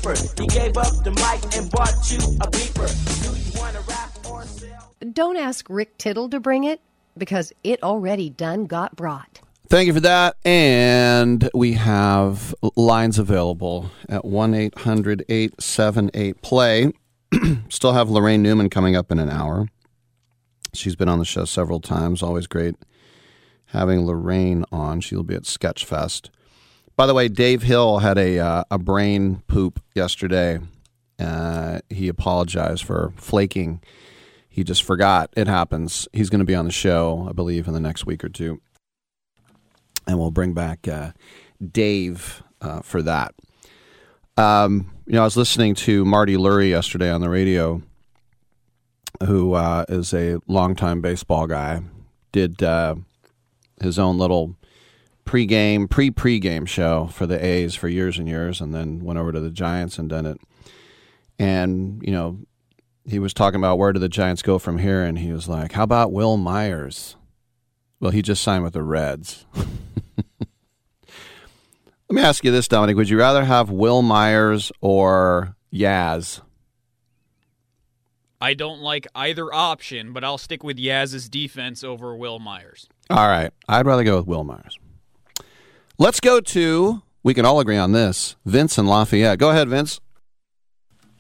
[SPEAKER 52] got. He gave up the mic and bought you a beeper. Do you wanna rap or sell?
[SPEAKER 40] Don't ask Rick Tittle to bring it because it already done got brought.
[SPEAKER 2] Thank you for that. And we have lines available at 1 800 878 play. Still have Laraine Newman coming up in an hour. She's been on the show several times. Always great having Laraine on. She'll be at Sketchfest. By the way, Dave Hill had a, uh, a brain poop yesterday. Uh, he apologized for flaking. He just forgot. It happens. He's going to be on the show, I believe, in the next week or two and we'll bring back uh, Dave uh, for that. Um, you know, I was listening to Marty Lurie yesterday on the radio, who uh, is a longtime baseball guy. Did uh, his own little pregame, pre pregame show for the A's for years and years, and then went over to the Giants and done it. And you know, he was talking about where do the Giants go from here, and he was like, "How about Wil Myers?" Well, he just signed with the Reds. Let me ask you this, Dominic. Would you rather have Wil Myers or Yaz?
[SPEAKER 53] I don't like either option, but I'll stick with Yaz's defense over Wil Myers.
[SPEAKER 2] All right. I'd rather go with Wil Myers. Let's go to, we can all agree on this, Vince and Lafayette. Go ahead, Vince.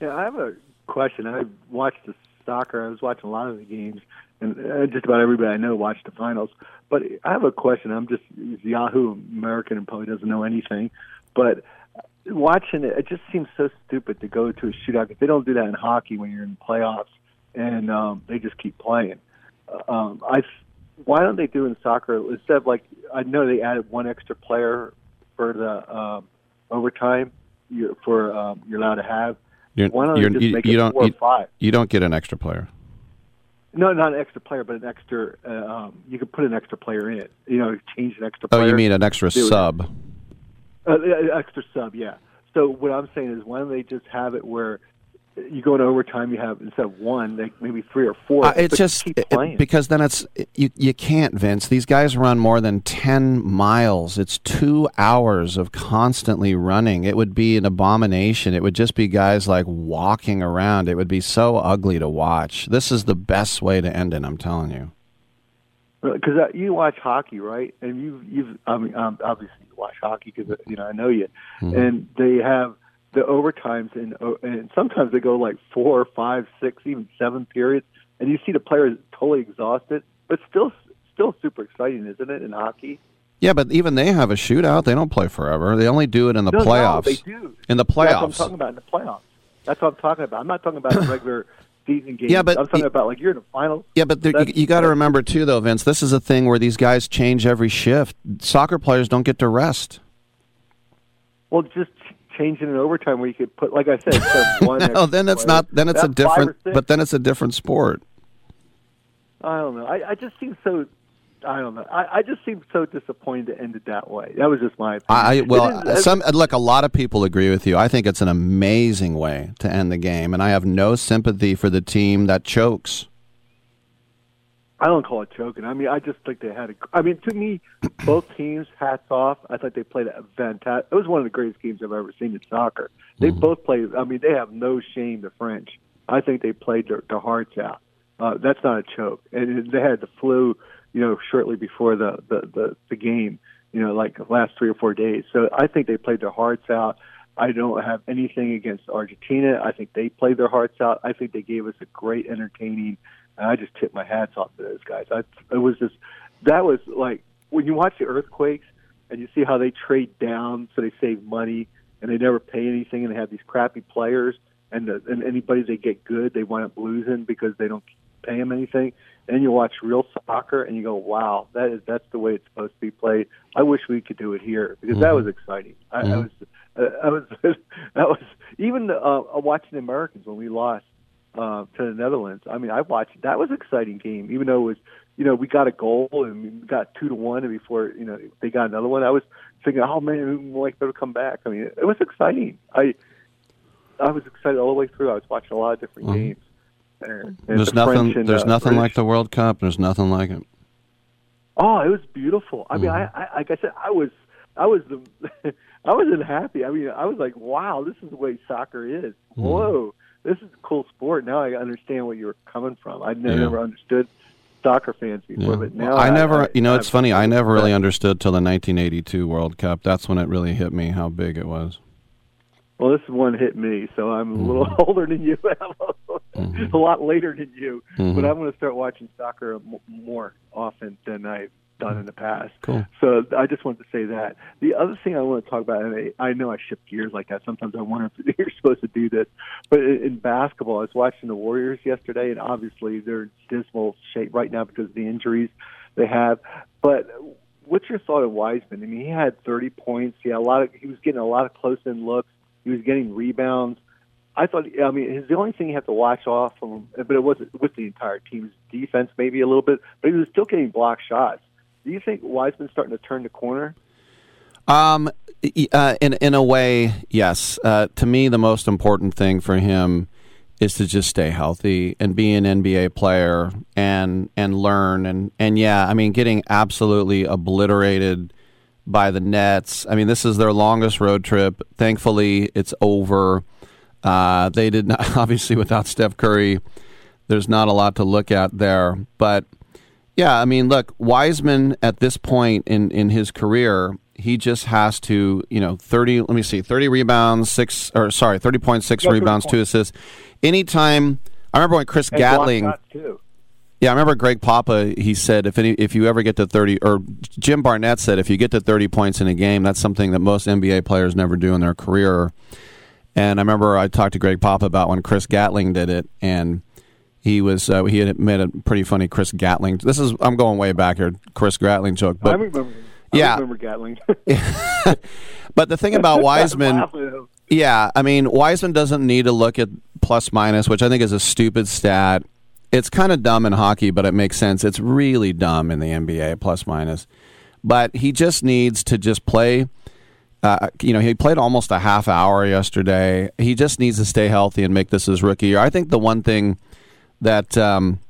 [SPEAKER 54] Yeah, I have a question. I watched the soccer. I was watching a lot of the games, and uh, just about everybody I know watched the finals. But I have a question. I'm just Yahoo American and probably doesn't know anything, but watching it, it just seems so stupid to go to a shootout because they don't do that in hockey when you're in the playoffs, and um, they just keep playing. Uh, Um, I why don't they do in soccer instead of like I know they added one extra player for the um, overtime you're, for um, you're allowed to have.
[SPEAKER 2] You're,
[SPEAKER 54] why don't
[SPEAKER 2] you're-
[SPEAKER 54] they just
[SPEAKER 2] you,
[SPEAKER 54] make
[SPEAKER 2] you
[SPEAKER 54] it
[SPEAKER 2] don't
[SPEAKER 54] four
[SPEAKER 2] you,
[SPEAKER 54] or five?
[SPEAKER 2] you don't get an extra player.
[SPEAKER 54] No, not an extra player, but an extra. Uh, um, you could put an extra player in. You know, change an extra.
[SPEAKER 2] Oh,
[SPEAKER 54] player.
[SPEAKER 2] you mean an extra sub?
[SPEAKER 54] Uh, uh, extra sub, yeah. So what I'm saying is, why don't they just have it where you go into overtime, you have instead of one, like maybe three or four.
[SPEAKER 2] Uh, it's just it- because then it's you. You can't, Vince. These guys run more than ten miles. It's two hours of constantly running. It would be an abomination. It would just be guys like walking around. It would be so ugly to watch. This is the best way to end it. I'm telling you.
[SPEAKER 54] because uh, you watch hockey, right? And you you've I mean um, obviously you watch hockey because you know I know you,
[SPEAKER 2] Mhm.
[SPEAKER 54] and they have the overtimes and and sometimes they go like four, five, six, even seven periods, and you see the players totally exhausted, but still still super exciting, isn't it? In hockey,
[SPEAKER 2] Yeah, but even they have a shootout. They don't play forever. They only do it in the
[SPEAKER 54] No, no,
[SPEAKER 2] playoffs.
[SPEAKER 54] they do.
[SPEAKER 2] In the playoffs.
[SPEAKER 54] That's what I'm talking about in the playoffs. That's what I'm talking about. I'm not talking about regular season games.
[SPEAKER 2] Yeah, but
[SPEAKER 54] I'm talking
[SPEAKER 2] y-
[SPEAKER 54] about like you're in the final.
[SPEAKER 2] Yeah, but there, you, you got to remember too, though, Vince. This is a thing where these guys change every shift. Soccer players don't get to rest.
[SPEAKER 54] Well, just changing in overtime where you could put, like I said, one.
[SPEAKER 2] no, then it's not. Then it's a
[SPEAKER 54] five or
[SPEAKER 2] different. But then it's a different sport.
[SPEAKER 54] I don't know. I, I just seem so. I don't know. I, I just seem so disappointed to end it that way. That was just my opinion.
[SPEAKER 2] I well,
[SPEAKER 54] is- uh,
[SPEAKER 2] some look. A lot of people agree with you. I think it's an amazing way to end the game, and I have no sympathy for the team that chokes.
[SPEAKER 54] I don't call it choking. I mean, I just think they had a. I mean, to me, both teams, hats off. I thought they played a fantastic. It was one of the greatest games I've ever seen in soccer. They both played. I mean, they have no shame. The French. I think they played their, their hearts out. Uh, that's not a choke. And they had the flu, you know, shortly before the the the, the game. You know, like the last three or four days. So I think they played their hearts out. I don't have anything against Argentina. I think they played their hearts out. I think they gave us a great entertaining and I just tip my hats off to those guys. I, it was just that was like when you watch the earthquakes and you see how they trade down so they save money and they never pay anything and they have these crappy players and the, and anybody they get good they wind up losing because they don't pay them anything. And you watch real soccer and you go, wow, that is that's the way it's supposed to be played. I wish we could do it here because that was exciting. I, I was I was that was even uh, watching the Americans when we lost uh, to the Netherlands. I mean, I watched that was an exciting game, even though it was, you know, we got a goal and we got two to one, and before you know they got another one, I was thinking, oh man, we might better come back. I mean, it was exciting. I I was excited all the way through. I was watching a lot of different
[SPEAKER 2] Mhm.
[SPEAKER 54] games. And, and
[SPEAKER 2] There's
[SPEAKER 54] the
[SPEAKER 2] nothing.
[SPEAKER 54] And,
[SPEAKER 2] there's
[SPEAKER 54] uh,
[SPEAKER 2] nothing
[SPEAKER 54] British.
[SPEAKER 2] like the World Cup. There's nothing like it.
[SPEAKER 54] Oh, it was beautiful. I mean,
[SPEAKER 2] Mm-hmm.
[SPEAKER 54] I, I like I said, I was I was the I wasn't happy. I mean, I was like, wow, this is the way soccer is.
[SPEAKER 2] Mm-hmm.
[SPEAKER 54] Whoa, this is a cool sport. Now I understand where you were coming from. I never,
[SPEAKER 2] Yeah.
[SPEAKER 54] never understood soccer fans before,
[SPEAKER 2] Yeah.
[SPEAKER 54] but now
[SPEAKER 2] I never.
[SPEAKER 54] I,
[SPEAKER 2] you know,
[SPEAKER 54] I,
[SPEAKER 2] it's funny. I never really understood till the 1982 World Cup. That's when it really hit me how big it was.
[SPEAKER 54] Well, this one hit me, so I'm a little
[SPEAKER 2] Mm-hmm.
[SPEAKER 54] older than you. a lot later than you,
[SPEAKER 2] Mhm.
[SPEAKER 54] but I'm going to start watching soccer more often than I've done in the past.
[SPEAKER 2] Cool.
[SPEAKER 54] So I just wanted to say that. The other thing I want to talk about, and I, I know I shift gears like that. Sometimes I wonder if you're supposed to do this, but in, in basketball, I was watching the Warriors yesterday, and obviously they're in dismal shape right now because of the injuries they have. But what's your thought of Wiseman? I mean, he had 30 points. He had a lot of. He was getting a lot of close-in looks. He was getting rebounds. I thought, I mean, his the only thing you have to watch off from, but it wasn't with the entire team's defense, maybe a little bit, but he was still getting block shots. Do you think Wiseman's starting to turn the corner?
[SPEAKER 2] Um, uh, in in a way, yes. Uh, to me, the most important thing for him is to just stay healthy and be an NBA player and and learn and and yeah, I mean, getting absolutely obliterated by the Nets. I mean, this is their longest road trip. Thankfully, it's over. Uh, they did not obviously without Steph Curry. There's not a lot to look at there, but yeah, I mean, look, Wiseman at this point in, in his career, he just has to, you know, 30, let me see, 30 rebounds, six, or sorry, 30.6
[SPEAKER 54] Yeah, 30
[SPEAKER 2] rebounds, two assists. Anytime, I remember when Chris
[SPEAKER 54] And
[SPEAKER 2] Gatling, yeah, I remember Greg Papa, he said, if any, if you ever get to 30, or Jim Barnett said, if you get to 30 points in a game, that's something that most NBA players never do in their career. And I remember I talked to Greg Papa about when Chris Gatling did it, and he was uh, he had made a pretty funny Chris Gatling. This is I'm going way back here, Chris Gatling joke.
[SPEAKER 54] I
[SPEAKER 2] But
[SPEAKER 54] remember. I
[SPEAKER 2] yeah.
[SPEAKER 54] remember Gatling.
[SPEAKER 2] but the thing about Wiseman,
[SPEAKER 54] Laughing at him.
[SPEAKER 2] yeah, I mean Wiseman doesn't need to look at plus minus, which I think is a stupid stat. It's kind of dumb in hockey, but it makes sense. It's really dumb in the NBA plus minus. But he just needs to just play. Uh, you know, he played almost a half hour yesterday. He just needs to stay healthy and make this his rookie year. I think the one thing that um,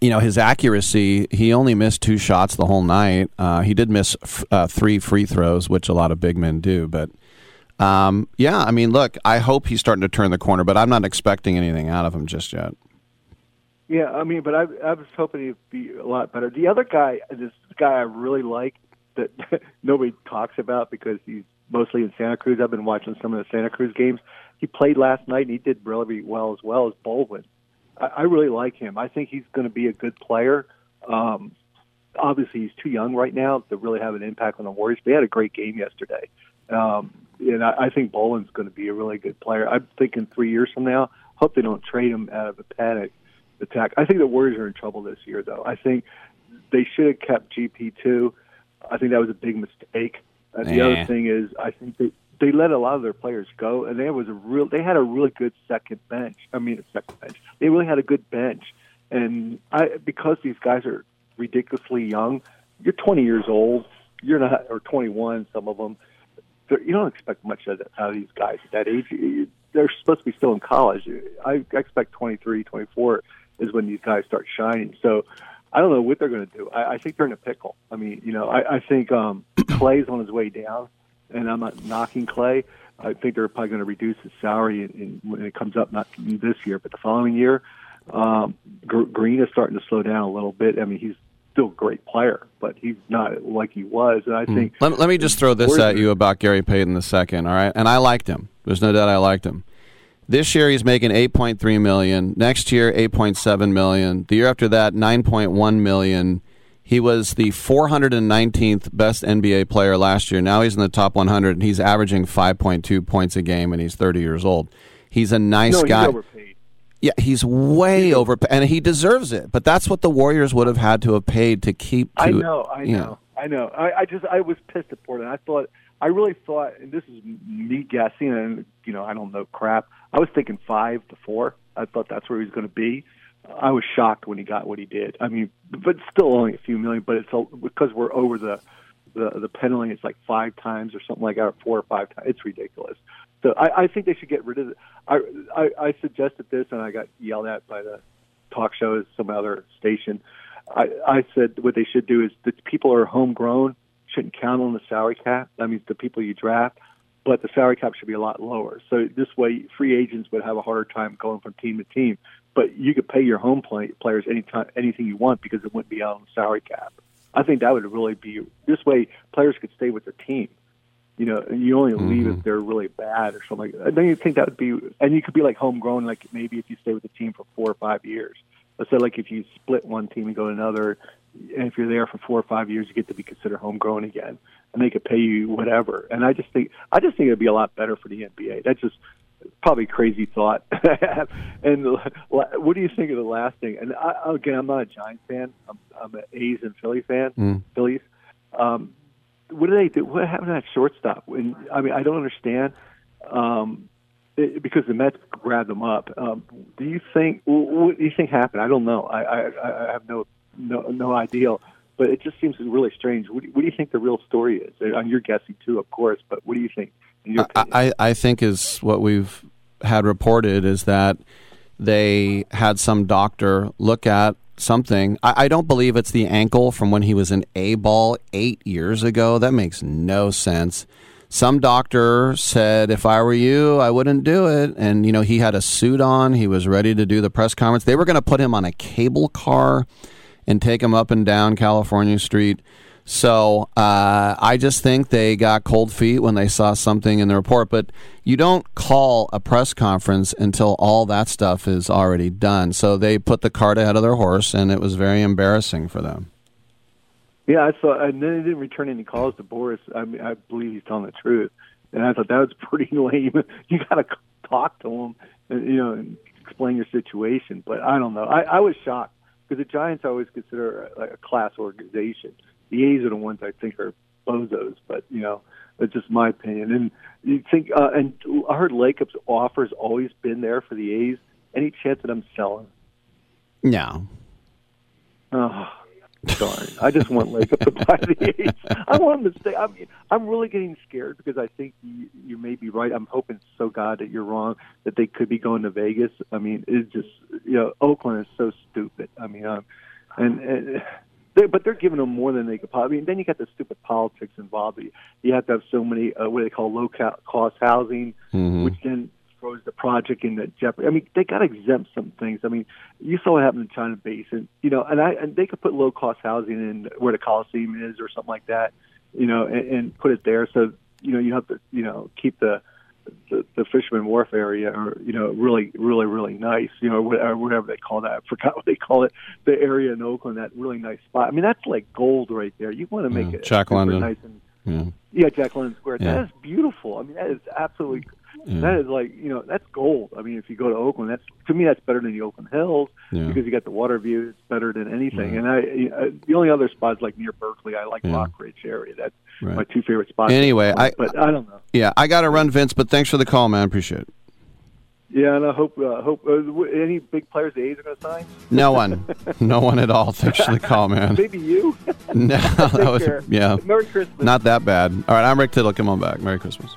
[SPEAKER 2] you know his accuracy, he only missed two shots the whole night. Uh, he did miss f- uh, three free throws, which a lot of big men do. But um, yeah, I mean, look, I hope he's starting to turn the corner, but I'm not expecting anything out of him just yet.
[SPEAKER 54] Yeah, I mean, but I, I was hoping he'd be a lot better. The other guy, this guy I really like that nobody talks about because he's mostly in Santa Cruz. I've been watching some of the Santa Cruz games. He played last night and he did really well as well as Baldwin. I, I really like him. I think he's going to be a good player. Um, obviously, he's too young right now to really have an impact on the Warriors. But he had a great game yesterday. Um, and I, I think Baldwin's going to be a really good player. I'm thinking three years from now, hope they don't trade him out of a panic attack. I think the Warriors are in trouble this year, though. I think they should have kept GP two. I think that was a big mistake. Uh, the
[SPEAKER 2] Nah.
[SPEAKER 54] other thing is, I think they they let a lot of their players go, and they was a real. They had a really good second bench. I mean, a second bench. They really had a good bench, and I because these guys are ridiculously young. You're 20 years old. You're not, or 21. Some of them. You don't expect much out of, these guys at that age. They're supposed to be still in college. I, I expect 23, 24 is when these guys start shining. So I don't know what they're going to do. I, I think they're in a pickle. I mean, you know, I, I think um, Clay's on his way down, and I'm not knocking Clay. I think they're probably going to reduce his salary in, in, when it comes up, not this year, but the following year. Um, Gr- Green is starting to slow down a little bit. I mean, he's still a great player, but he's not like he was. And I think
[SPEAKER 2] Let, let me just throw this at you about Gary Payton the second, all right? And I liked him. There's no doubt I liked him. This year he's making 8.3 million. Next year 8.7 million. The year after that 9.1 million. He was the 419th best NBA player last year. Now he's in the top 100 and he's averaging 5.2 points a game and he's 30 years old. He's a nice
[SPEAKER 54] no, he's
[SPEAKER 2] guy.
[SPEAKER 54] overpaid.
[SPEAKER 2] Yeah, he's way over, and he deserves it. But that's what the Warriors would have had to have paid to keep. To,
[SPEAKER 54] I know, I
[SPEAKER 2] you
[SPEAKER 54] know, I know. I, I just I was pissed at Portland. I thought I really thought, and this is me guessing, and you know I don't know crap. I was thinking five to four. I thought that's where he was going to be. I was shocked when he got what he did. I mean, but still only a few million. But it's a, because we're over the the the penalty. It's like five times or something like that, or four or five times. It's ridiculous. So I, I think they should get rid of it. I, I I suggested this, and I got yelled at by the talk show, some other station. I, I said what they should do is the people are homegrown shouldn't count on the salary cap. That means the people you draft, but the salary cap should be a lot lower. So this way, free agents would have a harder time going from team to team. But you could pay your home play, players anytime anything you want because it wouldn't be out on the salary cap. I think that would really be this way. Players could stay with their team. You know, and you only mm-hmm. leave if they're really bad or something like that. Don't you think that would be? And you could be like homegrown, like maybe if you stay with the team for four or five years. Let's say like if you split one team and go to another, and if you're there for four or five years, you get to be considered homegrown again, and they could pay you whatever. And I just think I just think it'd be a lot better for the NBA. That's just probably crazy thought. and what do you think of the last thing? And I, again, I'm not a Giants fan. I'm, I'm an A's and Philly fan.
[SPEAKER 2] Mm.
[SPEAKER 54] Phillies. Um, what do they do? What happened to that shortstop? When I mean, I don't understand. Um, it, because the Mets grabbed them up. Um, do you think? wh- What do you think happened? I don't know. I I, I have no no no idea. But it just seems really strange. What do, what do you think the real story is? And you're guessing too, of course. But what do you think? In
[SPEAKER 2] I, I think is what we've had reported is that they had some doctor look at something. I, I don't believe it's the ankle from when he was an A ball eight years ago. That makes no sense. Some doctor said, if I were you, I wouldn't do it. And, you know, he had a suit on. He was ready to do the press conference. They were going to put him on a cable car and take him up and down California Street. So uh, I just think they got cold feet when they saw something in the report. But you don't call a press conference until all that stuff is already done. So they put the cart ahead of their horse, and it was very embarrassing for them.
[SPEAKER 54] Yeah, I saw, and then he didn't return any calls to Boras. I mean, I believe he's telling the truth, and I thought that was pretty lame. you got to talk to him, and, you know, and explain your situation. But I don't know. I, I was shocked because the Giants always consider a, a class organization. The A's are the ones I think are bozos, but you know, that's just my opinion. And you think, uh, and I heard Lacob's offer's always been there for the A's. Any chance that I'm selling?
[SPEAKER 2] No.
[SPEAKER 54] Oh, darn. I just want Lakeup to buy the A's. I want him to stay. I mean, I'm really getting scared because I think you, you may be right. I'm hoping so God that you're wrong that they could be going to Vegas. I mean, it's just you know, Oakland is so stupid. I mean, um, and, and they, but they're giving them more than they could possibly. I mean, then you got the stupid politics involved. You, you have to have so many uh, what do they call low co- cost housing,
[SPEAKER 2] Mhm.
[SPEAKER 54] which then throws the project into jeopardy. I mean, they got to exempt some things. I mean, you saw what happened in China Basin, you know, and I and they could put low cost housing in where the Coliseum is or something like that, you know, and, and put it there. So you know, you have to you know keep the the, the Fisherman Wharf area, or you know, really, really, really nice, you know, whatever, uh, whatever they call that. I forgot what they call it. The area in Oakland, that really nice spot. I mean, that's like gold right there. You want to make
[SPEAKER 2] Yeah,
[SPEAKER 54] it
[SPEAKER 2] Jack London.
[SPEAKER 54] nice and
[SPEAKER 2] Yeah.
[SPEAKER 54] yeah, Jack London Square.
[SPEAKER 2] Yeah.
[SPEAKER 54] That is beautiful. I mean, that is absolutely.
[SPEAKER 2] Yeah.
[SPEAKER 54] That is like you know that's gold. I mean, if you go to Oakland, that's to me that's better than the Oakland Hills
[SPEAKER 2] Yeah.
[SPEAKER 54] because you got the water view. It's better than anything.
[SPEAKER 2] Right.
[SPEAKER 54] And I, uh, the only other spots like near Berkeley, I like
[SPEAKER 2] Yeah.
[SPEAKER 54] Rockridge area. That's
[SPEAKER 2] Right.
[SPEAKER 54] my two favorite spots.
[SPEAKER 2] Anyway, I
[SPEAKER 54] but I don't know.
[SPEAKER 2] Yeah, I got to run, Vince. But thanks for the call, man. Appreciate it.
[SPEAKER 54] Yeah, and I hope uh, hope uh, any big players the A's are going to sign.
[SPEAKER 2] No one, no one at all. Thanks for the call, man.
[SPEAKER 54] Maybe you.
[SPEAKER 2] No, was yeah.
[SPEAKER 54] Merry Christmas.
[SPEAKER 2] Not that bad. All right, I'm Rick Tittle. Come on back. Merry Christmas.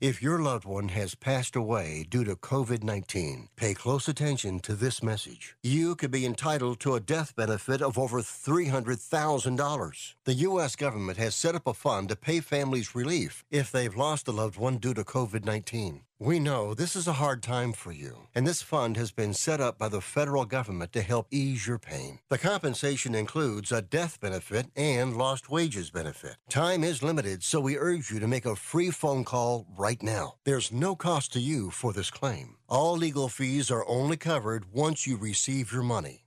[SPEAKER 6] If your loved one has passed away due to COVID 19, pay close attention to this message. You could be entitled to a death benefit of over $300,000. The U.S. government has set up a fund to pay families relief if they've lost a loved one due to COVID 19. We know this is a hard time for you, and this fund has been set up by the federal government to help ease your pain. The compensation includes a death benefit and lost wages benefit. Time is limited, so we urge you to make a free phone call right now. There's no cost to you for this claim. All legal fees are only covered once you receive your money.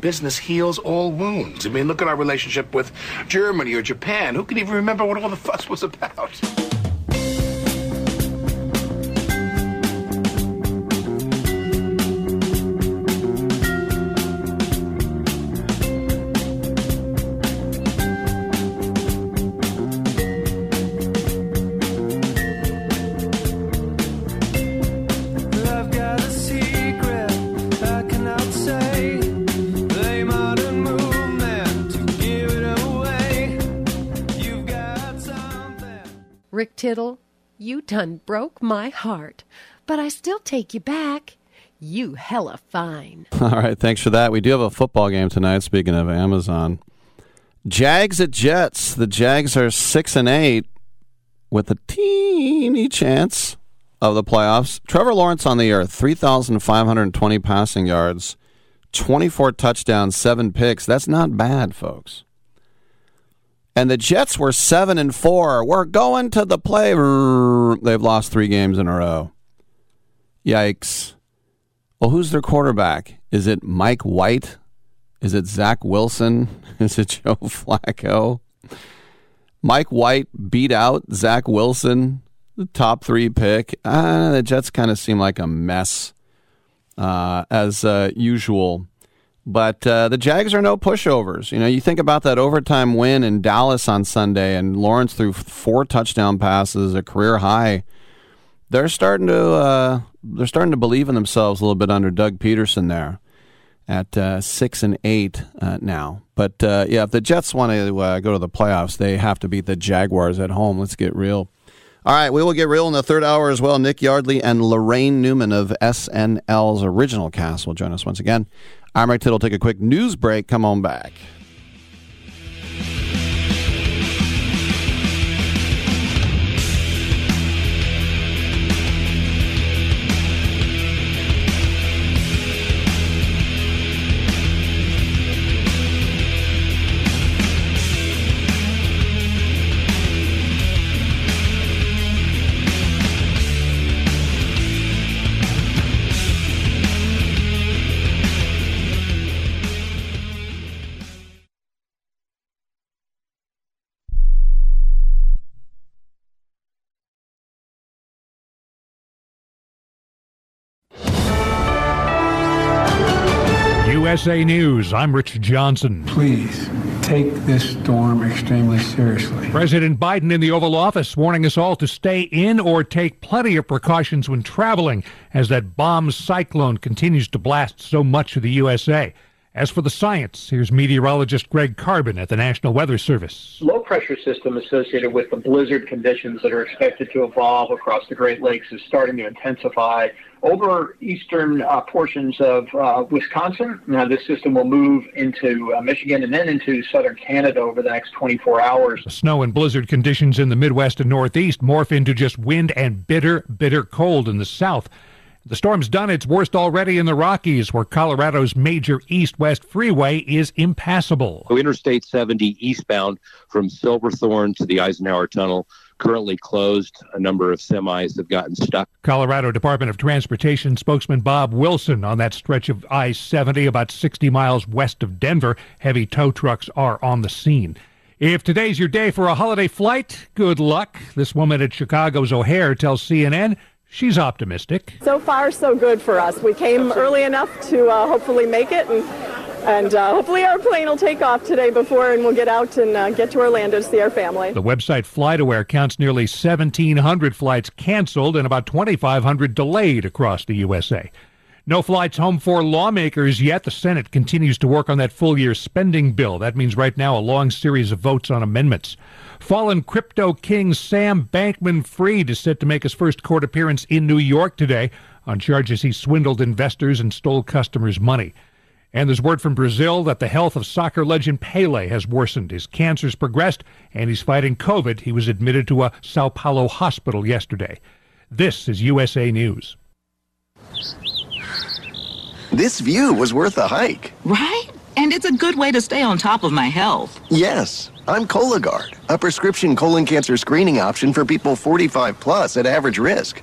[SPEAKER 55] Business heals all wounds. I mean, look at our relationship with Germany or Japan. Who can even remember what all the fuss was about?
[SPEAKER 40] Rick Tittle, you done broke my heart, but I still take you back. You hella fine.
[SPEAKER 2] All right, thanks for that. We do have a football game tonight. Speaking of Amazon, Jags at Jets. The Jags are six and eight with a teeny chance of the playoffs. Trevor Lawrence on the hundred twenty passing yards, twenty four touchdowns, seven picks. That's not bad, folks. And the Jets were seven and four. We're going to the play. They've lost three games in a row. Yikes. Well, who's their quarterback? Is it Mike White? Is it Zach Wilson? Is it Joe Flacco? Mike White beat out Zach Wilson, the top three pick. Uh, the Jets kind of seem like a mess uh, as uh, usual. But uh, the Jags are no pushovers. You know, you think about that overtime win in Dallas on Sunday, and Lawrence threw four touchdown passes, a career high. They're starting to uh, they're starting to believe in themselves a little bit under Doug Pederson there at uh, six and eight uh, now. But uh, yeah, if the Jets want to uh, go to the playoffs, they have to beat the Jaguars at home. Let's get real. All right, we will get real in the third hour as well. Nick Yardley and Laraine Newman of SNL's original cast will join us once again. I'm Rick Tittle. Take a quick news break. Come on back.
[SPEAKER 25] USA News, I'm Rich Johnson.
[SPEAKER 56] Please take this storm extremely seriously.
[SPEAKER 25] President Biden in the Oval Office warning us all to stay in or take plenty of precautions when traveling as that bomb cyclone continues to blast so much of the USA. As for the science, here's meteorologist Greg Carbin at the National Weather Service.
[SPEAKER 57] Low pressure system associated with the blizzard conditions that are expected to evolve across the Great Lakes is starting to intensify over eastern uh, portions of uh, Wisconsin. Now, this system will move into uh, Michigan and then into southern Canada over the next 24 hours.
[SPEAKER 25] Snow and blizzard conditions in the Midwest and Northeast morph into just wind and bitter, bitter cold in the south. The storm's done its worst already in the Rockies, where Colorado's major east west freeway is impassable.
[SPEAKER 58] So Interstate 70 eastbound from Silverthorne to the Eisenhower Tunnel currently closed. A number of semis have gotten stuck.
[SPEAKER 25] Colorado Department of Transportation spokesman Bob Wilson on that stretch of I 70 about 60 miles west of Denver. Heavy tow trucks are on the scene. If today's your day for a holiday flight, good luck. This woman at Chicago's O'Hare tells CNN She's optimistic.
[SPEAKER 29] So far, so good for us. We came early enough to uh, hopefully make it, and and uh, hopefully our plane will take off today before, and we'll get out and uh, get to Orlando to see our family.
[SPEAKER 25] The website FlightAware counts nearly 1,700 flights canceled and about 2,500 delayed across the USA. No flights home for lawmakers yet. The Senate continues to work on that full year spending bill. That means right now a long series of votes on amendments. Fallen crypto king Sam Bankman Fried is set to make his first court appearance in New York today on charges he swindled investors and stole customers' money. And there's word from Brazil that the health of soccer legend Pele has worsened. His cancer's progressed and he's fighting COVID. He was admitted to a Sao Paulo hospital yesterday. This is USA News.
[SPEAKER 30] This view was worth a hike.
[SPEAKER 59] Right? And it's a good way to stay on top of my health.
[SPEAKER 30] Yes. I'm Cologuard, a prescription colon cancer screening option for people 45 plus at average risk.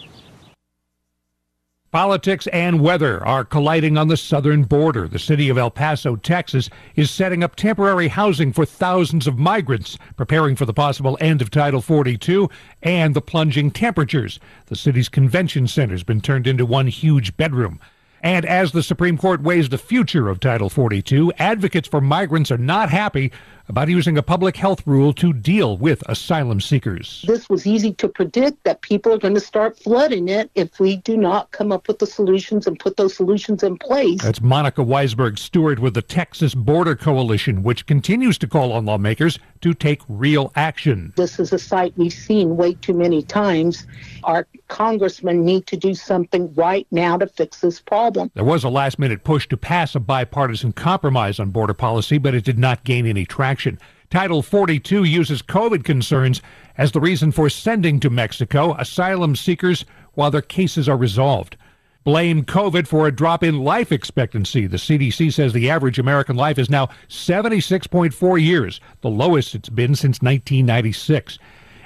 [SPEAKER 25] Politics and weather are colliding on the southern border. The city of El Paso, Texas, is setting up temporary housing for thousands of migrants, preparing for the possible end of Title 42 and the plunging temperatures. The city's convention center has been turned into one huge bedroom. And as the Supreme Court weighs the future of Title 42, advocates for migrants are not happy about using a public health rule to deal with asylum seekers.
[SPEAKER 60] This was easy to predict that people are going to start flooding it if we do not come up with the solutions and put those solutions in place.
[SPEAKER 25] That's Monica Weisberg Stewart with the Texas Border Coalition, which continues to call on lawmakers to take real action.
[SPEAKER 60] This is a sight we've seen way too many times. Our congressmen need to do something right now to fix this problem.
[SPEAKER 25] There was a last minute push to pass a bipartisan compromise on border policy, but it did not gain any traction. Title 42 uses COVID concerns as the reason for sending to Mexico asylum seekers while their cases are resolved. Blame COVID for a drop in life expectancy. The CDC says the average American life is now 76.4 years, the lowest it's been since 1996.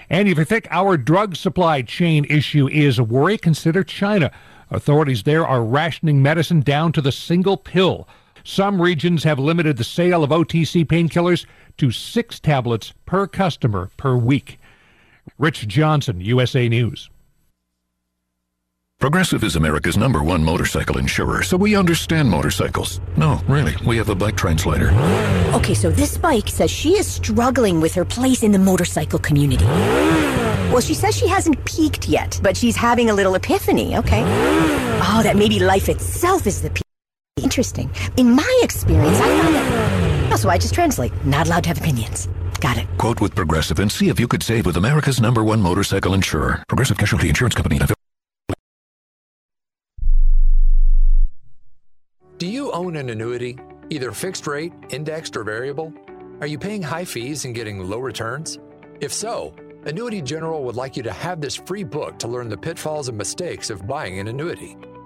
[SPEAKER 25] And if you think our drug supply chain issue is a worry, consider China. Authorities there are rationing medicine down to the single pill. Some regions have limited the sale of OTC painkillers to six tablets per customer per week. Rich Johnson, USA News.
[SPEAKER 61] Progressive is America's number one motorcycle insurer, so we understand motorcycles. No, really, we have a bike translator.
[SPEAKER 62] Okay, so this bike says she is struggling with her place in the motorcycle community. Well, she says she hasn't peaked yet, but she's having a little epiphany, okay? Oh, that maybe life itself is the peak. Interesting. In my experience, I found that. Oh, so I just translate. Not allowed to have opinions. Got it.
[SPEAKER 61] Quote with Progressive and see if you could save with America's number one motorcycle insurer. Progressive Casualty Insurance Company.
[SPEAKER 63] Do you own an annuity, either fixed rate, indexed, or variable? Are you paying high fees and getting low returns? If so, Annuity General would like you to have this free book to learn the pitfalls and mistakes of buying an annuity.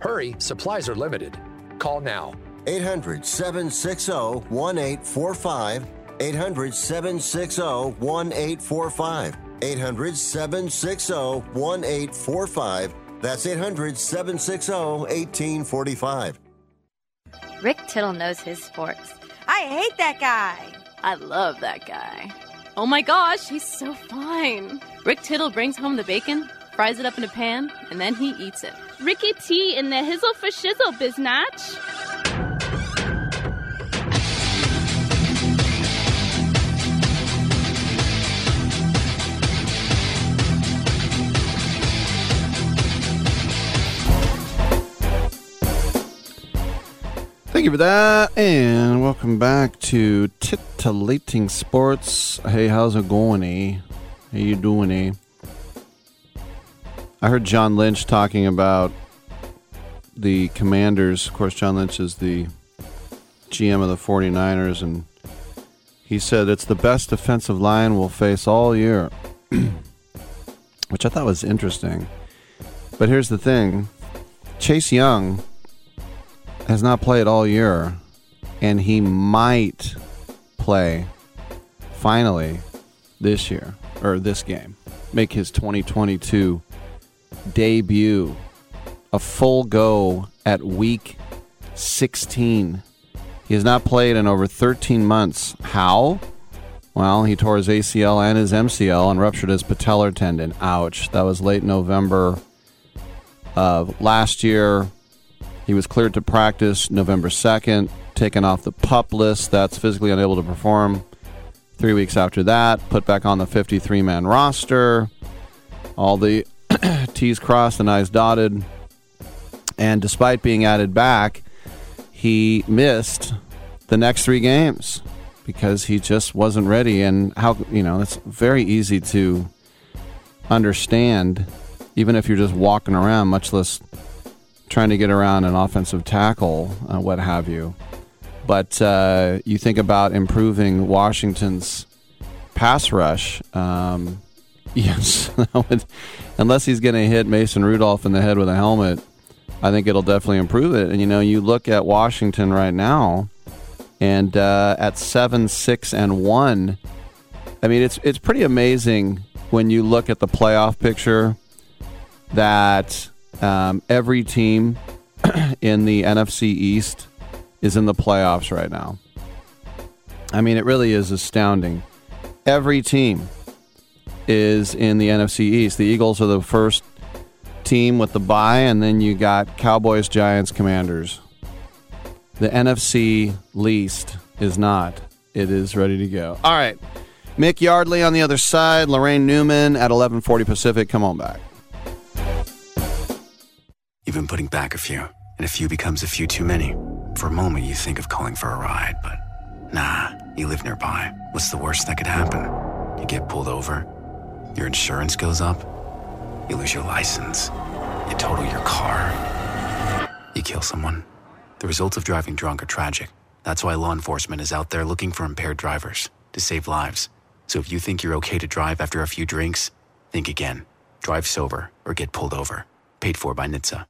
[SPEAKER 63] Hurry, supplies are limited. Call now.
[SPEAKER 6] 800 760 1845. 800 760 1845. 800 760 1845. That's 800 760 1845.
[SPEAKER 64] Rick Tittle knows his sports.
[SPEAKER 65] I hate that guy.
[SPEAKER 40] I love that guy. Oh my gosh, he's so fine. Rick Tittle brings home the bacon, fries it up in a pan, and then he eats it.
[SPEAKER 65] Ricky T in the hizzle for shizzle, biznatch.
[SPEAKER 2] Thank you for that, and welcome back to Titillating Sports. Hey, how's it going, eh? How you doing, eh? I heard John Lynch talking about the Commanders. Of course, John Lynch is the GM of the 49ers, and he said it's the best defensive line we'll face all year, which I thought was interesting. But here's the thing Chase Young has not played all year, and he might play finally this year or this game, make his 2022 debut, a full go at week 16. He has not played in over 13 months. How? Well, he tore his ACL and his MCL and ruptured his patellar tendon. Ouch. That was late November of last year. He was cleared to practice November 2nd, taken off the pup list. That's physically unable to perform. Three weeks after that, put back on the 53 man roster. All the T's crossed and I's dotted. And despite being added back, he missed the next three games because he just wasn't ready. And how, you know, it's very easy to understand, even if you're just walking around, much less trying to get around an offensive tackle, uh, what have you. But uh, you think about improving Washington's pass rush. Um, yes, unless he's going to hit Mason Rudolph in the head with a helmet, I think it'll definitely improve it. And you know, you look at Washington right now, and uh, at seven, six, and one, I mean, it's it's pretty amazing when you look at the playoff picture that um, every team in the NFC East is in the playoffs right now. I mean, it really is astounding. Every team is in the NFC East. The Eagles are the first team with the bye, and then you got Cowboys, Giants, Commanders. The NFC least is not. It is ready to go. All right. Mick Yardley on the other side, Laraine Newman at 1140 Pacific. Come on back.
[SPEAKER 66] You've been putting back a few, and a few becomes a few too many. For a moment, you think of calling for a ride, but nah, you live nearby. What's the worst that could happen? You get pulled over, your insurance goes up, you lose your license, you total your car, you kill someone. The results of driving drunk are tragic. That's why law enforcement is out there looking for impaired drivers to save lives. So if you think you're okay to drive after a few drinks, think again. Drive sober or get pulled over. Paid for by NHTSA.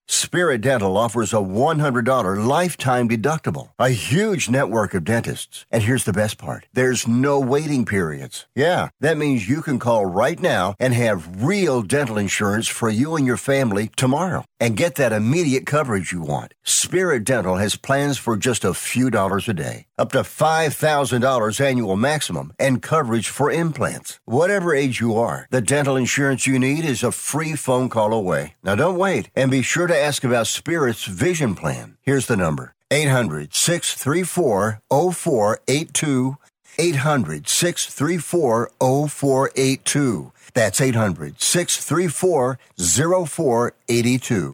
[SPEAKER 6] Spirit Dental offers a $100 lifetime deductible, a huge network of dentists. And here's the best part there's no waiting periods. Yeah, that means you can call right now and have real dental insurance for you and your family tomorrow and get that immediate coverage you want. Spirit Dental has plans for just a few dollars a day, up to $5,000 annual maximum, and coverage for implants. Whatever age you are, the dental insurance you need is a free phone call away. Now don't wait and be sure to ask about Spirit's vision plan. Here's the number 800 634 0482. 800 634 0482. That's 800 634 0482.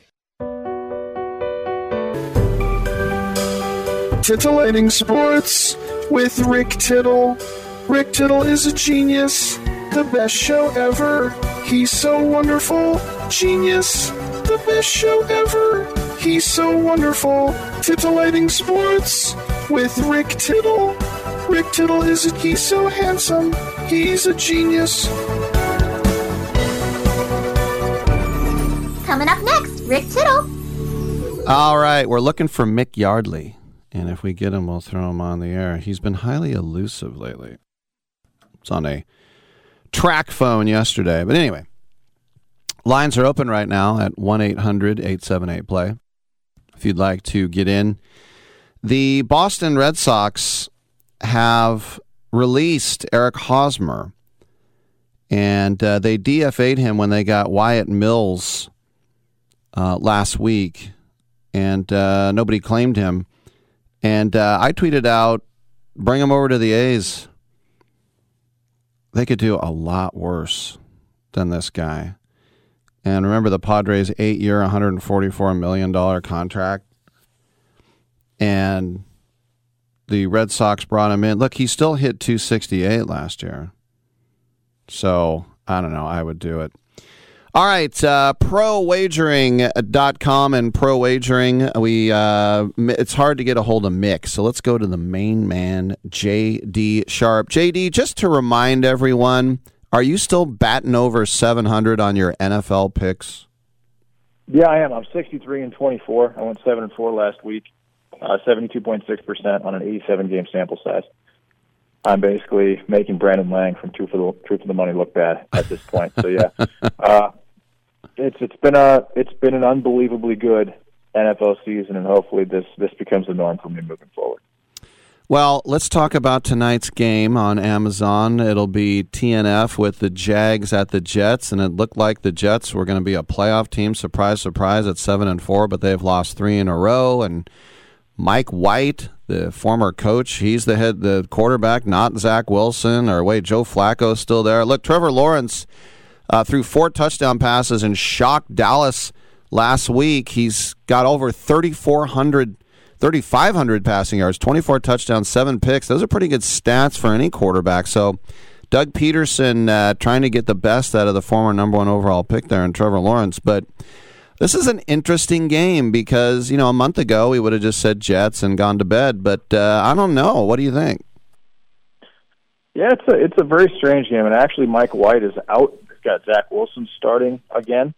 [SPEAKER 67] Titillating Sports with Rick Tittle. Rick Tittle is a genius, the best show ever. He's so wonderful, genius, the best show ever. He's so wonderful. Titillating Sports with Rick Tittle. Rick Tittle is a, he's so handsome. He's a genius.
[SPEAKER 5] Coming up next, Rick Tittle.
[SPEAKER 2] All right, we're looking for Mick Yardley. And if we get him, we'll throw him on the air. He's been highly elusive lately. It's on a track phone yesterday. But anyway, lines are open right now at 1 800 878 play. If you'd like to get in, the Boston Red Sox have released Eric Hosmer, and uh, they DFA'd him when they got Wyatt Mills uh, last week, and uh, nobody claimed him. And uh, I tweeted out, bring him over to the A's. They could do a lot worse than this guy. And remember the Padres' eight year, $144 million contract? And the Red Sox brought him in. Look, he still hit 268 last year. So I don't know. I would do it. All right, uh, prowagering.com and pro wagering. We uh, it's hard to get a hold of Mick, so let's go to the main man, JD Sharp. JD, just to remind everyone, are you still batting over 700 on your NFL picks?
[SPEAKER 68] Yeah, I am. I'm 63 and 24. I went seven and four last week, uh, 72.6 percent on an 87 game sample size. I'm basically making Brandon Lang from Truth for the Truth for the Money look bad at this point. So yeah, uh, it's it's been a it's been an unbelievably good NFL season, and hopefully this this becomes the norm for me moving forward.
[SPEAKER 2] Well, let's talk about tonight's game on Amazon. It'll be TNF with the Jags at the Jets, and it looked like the Jets were going to be a playoff team. Surprise, surprise, at seven and four, but they've lost three in a row. And Mike White, the former coach, he's the head, the quarterback, not Zach Wilson or wait, Joe Flacco's still there. Look, Trevor Lawrence uh, threw four touchdown passes and shocked Dallas last week. He's got over 3,400 3,500 passing yards, 24 touchdowns, seven picks. Those are pretty good stats for any quarterback. So, Doug Pederson uh, trying to get the best out of the former number one overall pick there in Trevor Lawrence. But this is an interesting game because, you know, a month ago we would have just said Jets and gone to bed. But uh, I don't know. What do you think?
[SPEAKER 68] Yeah, it's a it's a very strange game, and actually Mike White is out. Got Zach Wilson starting again,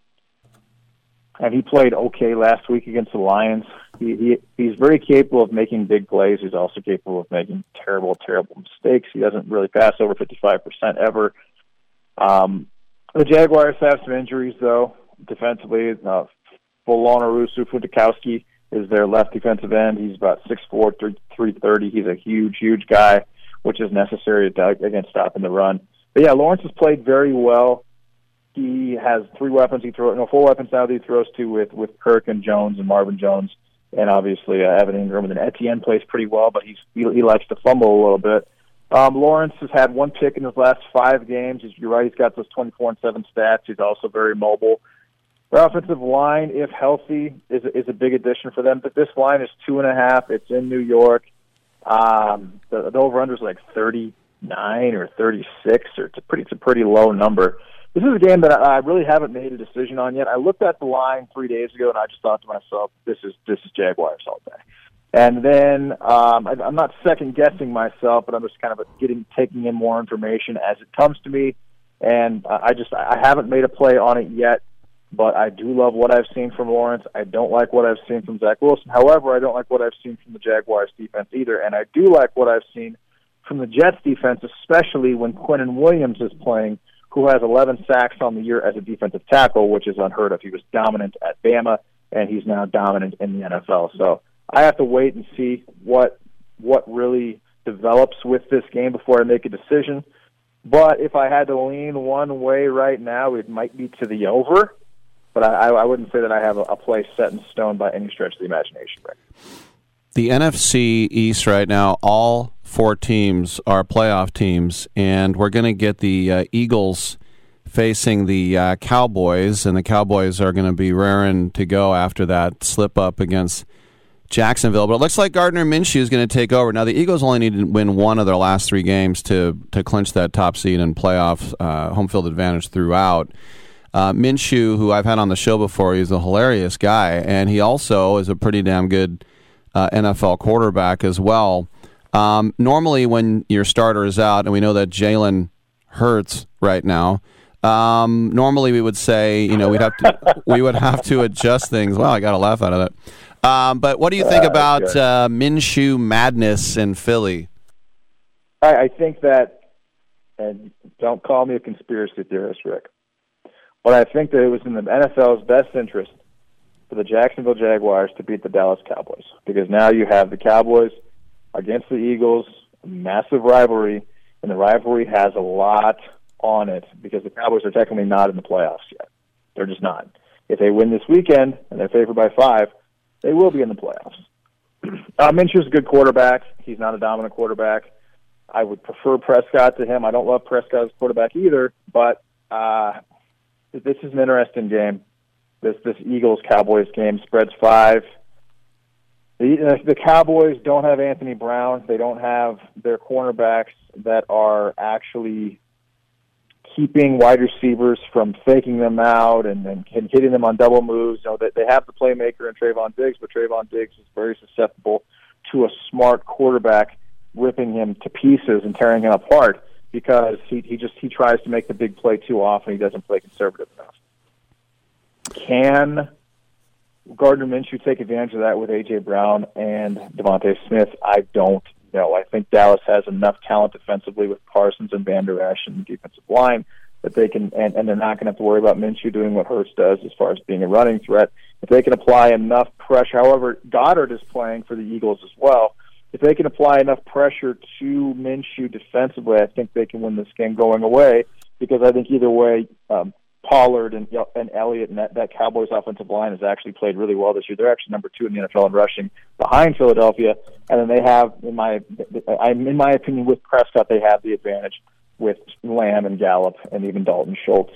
[SPEAKER 68] and he played okay last week against the Lions he, he he's very capable of making big plays. He's also capable of making terrible, terrible mistakes. He doesn't really pass over 55% ever. Um, the Jaguars have some injuries, though, defensively. Uh, Folanorusu Futukowski is their left defensive end. He's about 6'4", 330. He's a huge, huge guy, which is necessary against stopping the run. But yeah, Lawrence has played very well. He has three weapons he throws, no, four weapons now that he throws to with with Kirk and Jones and Marvin Jones and obviously uh, Evan Engram and then Etienne plays pretty well, but he's he, he likes to fumble a little bit. Um, Lawrence has had one pick in his last five games. You're right; he's got those 24 and seven stats. He's also very mobile. Their offensive line, if healthy, is is a big addition for them. But this line is two and a half. It's in New York. Um, the, the over under is like 39 or 36, or it's a pretty it's a pretty low number this is a game that I really haven't made a decision on yet. I looked at the line three days ago, and I just thought to myself, "This is this is Jaguars all day." And then um, I, I'm not second guessing myself, but I'm just kind of getting taking in more information as it comes to me. And uh, I just I haven't made a play on it yet, but I do love what I've seen from Lawrence. I don't like what I've seen from Zach Wilson. However, I don't like what I've seen from the Jaguars defense either, and I do like what I've seen from the Jets defense, especially when Quinnen Williams is playing who has 11 sacks on the year as a defensive tackle, which is unheard of. He was dominant at Bama, and he's now dominant in the NFL. So I have to wait and see what what really develops with this game before I make a decision. But if I had to lean one way right now, it might be to the over. But I, I wouldn't say that I have a, play set in stone by any stretch of the imagination. Right.
[SPEAKER 2] The NFC East right now, all four teams are playoff teams, and we're going to get the uh, Eagles facing the uh, Cowboys, and the Cowboys are going to be raring to go after that slip up against Jacksonville. But it looks like Gardner Minshew is going to take over. Now, the Eagles only need to win one of their last three games to to clinch that top seed and playoff uh, home field advantage throughout. Uh, Minshew, who I've had on the show before, he's a hilarious guy, and he also is a pretty damn good uh, NFL quarterback as well. Um, normally, when your starter is out, and we know that Jalen hurts right now. Um, normally, we would say, you know, we'd have to we would have to adjust things. Well, I got a laugh out of that. Um, but what do you think uh, about uh, Minshew madness in Philly?
[SPEAKER 68] I, I think that, and don't call me a conspiracy theorist, Rick, but I think that it was in the NFL's best interest for the Jacksonville Jaguars to beat the Dallas Cowboys because now you have the Cowboys against the Eagles, massive rivalry, and the rivalry has a lot on it because the Cowboys are technically not in the playoffs yet. They're just not. If they win this weekend and they're favored by five, they will be in the playoffs. Uh, Minshew's a good quarterback. He's not a dominant quarterback. I would prefer Prescott to him. I don't love Prescott as quarterback either, but uh, this is an interesting game. This this Eagles Cowboys game spreads five The, uh, the Cowboys don't have Anthony Brown. They don't have their cornerbacks that are actually keeping wide receivers from faking them out and, and, and hitting them on double moves. You know, they, they have the playmaker in Trevon Diggs, but Trevon Diggs is very susceptible to a smart quarterback ripping him to pieces and tearing him apart because he, he just he tries to make the big play too often. He doesn't play conservative enough. Can Gardner Minshew take advantage of that with AJ Brown and DeVonta Smith? I don't know. I think Dallas has enough talent defensively with Parsons and Van Der Esch and the defensive line that they can, and, and they're not going to have to worry about Minshew doing what Hurts does as far as being a running threat. If they can apply enough pressure, however, Goedert is playing for the Eagles as well. If they can apply enough pressure to Minshew defensively, I think they can win this game going away. Because I think either way, um, Pollard and and Elliott and that, that Cowboys offensive line has actually played really well this year. They're actually number two in the NFL in rushing behind Philadelphia, and then they have, in my, I'm in my opinion, with Prescott, they have the advantage with Lamb and Gallup and even Dalton Schultz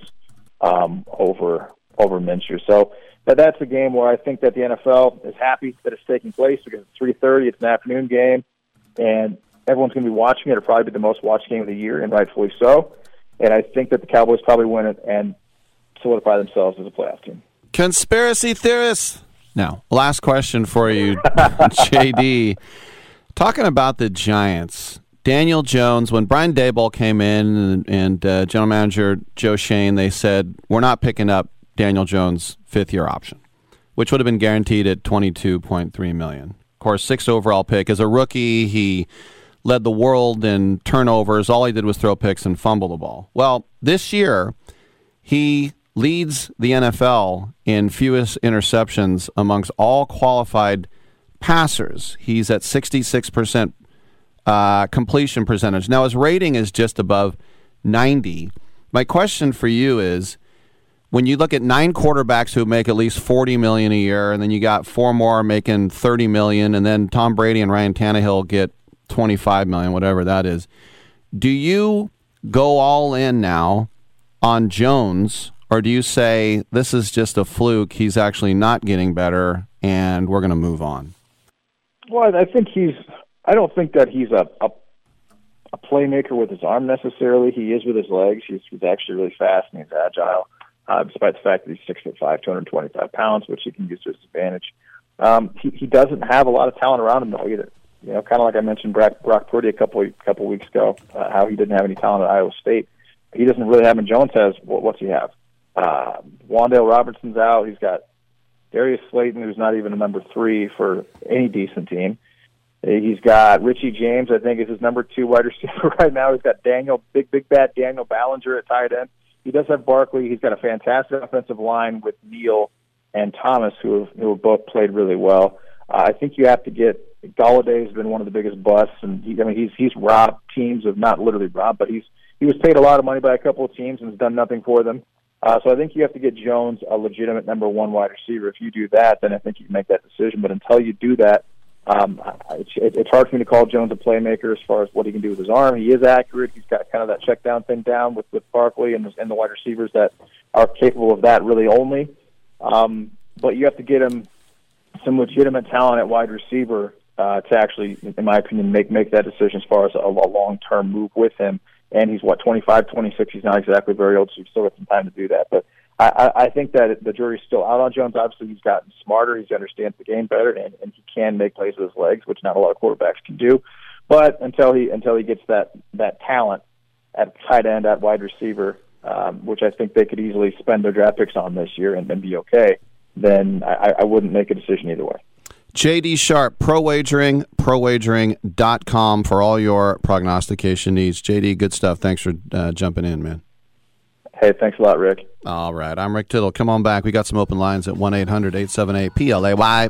[SPEAKER 68] um, over over Minshew. So that that's a game where I think that the NFL is happy that it's taking place because it's 3:30. It's an afternoon game, and everyone's going to be watching it. It'll probably be the most watched game of the year, and rightfully so. And I think that the Cowboys probably win it, and solidify themselves as a playoff team.
[SPEAKER 2] Conspiracy theorists. Now, last question for you, JD. Talking about the Giants, Daniel Jones, when Brian Daboll came in and, and uh, general manager Joe Schoen, they said, we're not picking up Daniel Jones' fifth year option, which would have been guaranteed at 22.3 million. Of course, sixth overall pick. As a rookie, he led the world in turnovers. All he did was throw picks and fumble the ball. Well, this year, he leads the NFL in fewest interceptions amongst all qualified passers. He's at 66% uh, completion percentage. Now, his rating is just above 90. My question for you is when you look at nine quarterbacks who make at least 40 million a year and then you got four more making 30 million and then Tom Brady and Ryan Tannehill get 25 million whatever that is do you go all in now on Jones or do you say this is just a fluke? He's actually not getting better, and we're going to move on.
[SPEAKER 68] Well, I think he's. I don't think that he's a, a a playmaker with his arm necessarily. He is with his legs. He's, he's actually really fast and he's agile, uh, despite the fact that he's six foot five, two hundred twenty five pounds, which he can use to his advantage. Um, he, he doesn't have a lot of talent around him though either. You know, kind of like I mentioned Brock, Brock Purdy a couple couple weeks ago, uh, how he didn't have any talent at Iowa State. He doesn't really have, and Jones has. What, what's he have? Uh, Wan'Dale Robinson's out. He's got Darius Slayton, who's not even a number three for any decent team. He's got Richie James, I think, is his number two wide receiver right now. He's got Daniel, big, big bat Daniel Bellinger at tight end. He does have Barkley. He's got a fantastic offensive line with Neal and Thomas, who have, who have both played really well. Uh, I think you have to get Golladay has been one of the biggest busts, and he, I mean he's he's robbed teams of not literally robbed, but he's he was paid a lot of money by a couple of teams and has done nothing for them. Uh, so I think you have to get Jones a legitimate number one wide receiver. If you do that, then I think you can make that decision. But until you do that, um, it's, it's hard for me to call Jones a playmaker as far as what he can do with his arm. He is accurate. He's got kind of that check down thing down with with Barkley and and the wide receivers that are capable of that really only. Um, but you have to get him some legitimate talent at wide receiver uh, to actually, in my opinion, make make that decision as far as a, a long term move with him and he's what 25, 26. He's not exactly very old, so he's still got some time to do that. But I, I think that the jury's still out on Jones. Obviously, he's gotten smarter. He understands the game better, and, and he can make plays with his legs, which not a lot of quarterbacks can do. But until he until he gets that that talent at tight end, at wide receiver, um, which I think they could easily spend their draft picks on this year and, and be okay, then I, I wouldn't make a decision either way.
[SPEAKER 2] JD Sharp, Pro Wagering, prowagering.com for all your prognostication needs. JD, good stuff. Thanks for uh, jumping in, man.
[SPEAKER 68] Hey, thanks a lot, Rick.
[SPEAKER 2] All right. I'm Rick Tittle. Come on back. We got some open lines at 1 800 878 PLAY.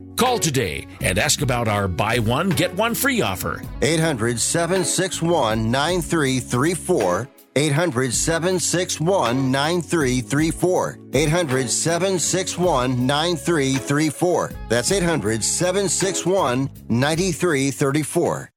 [SPEAKER 35] Call today and ask about our buy one, get one free offer.
[SPEAKER 6] 800 761 9334. 800 761 9334. 800 761 9334. That's 800 761 9334.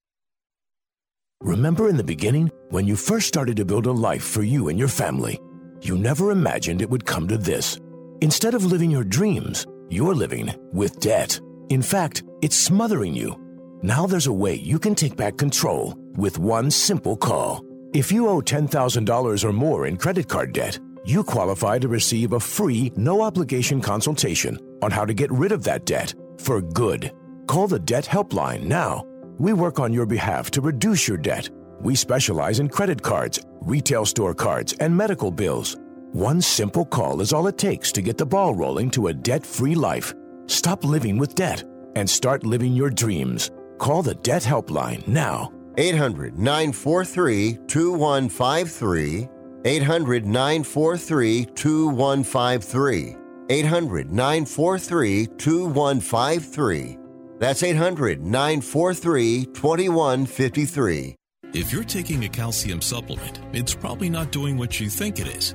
[SPEAKER 69] Remember in the beginning, when you first started to build a life for you and your family, you never imagined it would come to this. Instead of living your dreams, you're living with debt. In fact, it's smothering you. Now there's a way you can take back control with one simple call. If you owe $10,000 or more in credit card debt, you qualify to receive a free, no obligation consultation on how to get rid of that debt for good. Call the Debt Helpline now. We work on your behalf to reduce your debt. We specialize in credit cards, retail store cards, and medical bills. One simple call is all it takes to get the ball rolling to a debt free life. Stop living with debt and start living your dreams. Call the Debt Helpline now.
[SPEAKER 6] 800 943 2153. 800 943 2153. 800 943 2153. That's 800 943 2153.
[SPEAKER 5] If you're taking a calcium supplement, it's probably not doing what you think it is.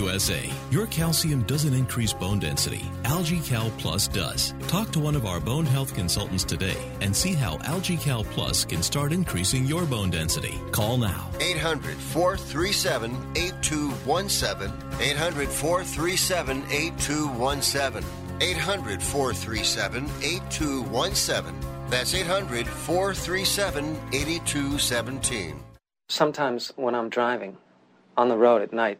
[SPEAKER 5] USA. Your calcium doesn't increase bone density, AlgaeCal Plus does. Talk to one of our bone health consultants today and see how AlgaeCal Plus can start increasing your bone density. Call now.
[SPEAKER 6] 800 437 8217. 800 437 8217. 800 437 8217. That's 800 437 8217.
[SPEAKER 70] Sometimes when I'm driving on the road at night,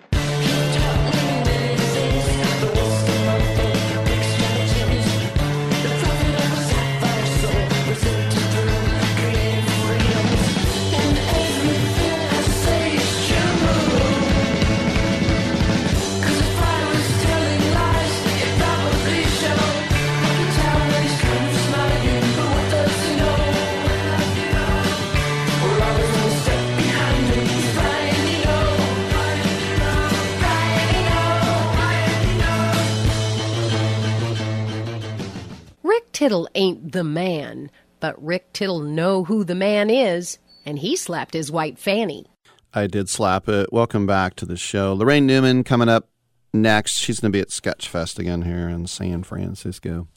[SPEAKER 13] Tittle ain't the man, but Rick Tittle know who the man is, and he slapped his white fanny.
[SPEAKER 2] I did slap it. Welcome back to the show. Laraine Newman coming up next. She's going to be at Sketchfest again here in San Francisco.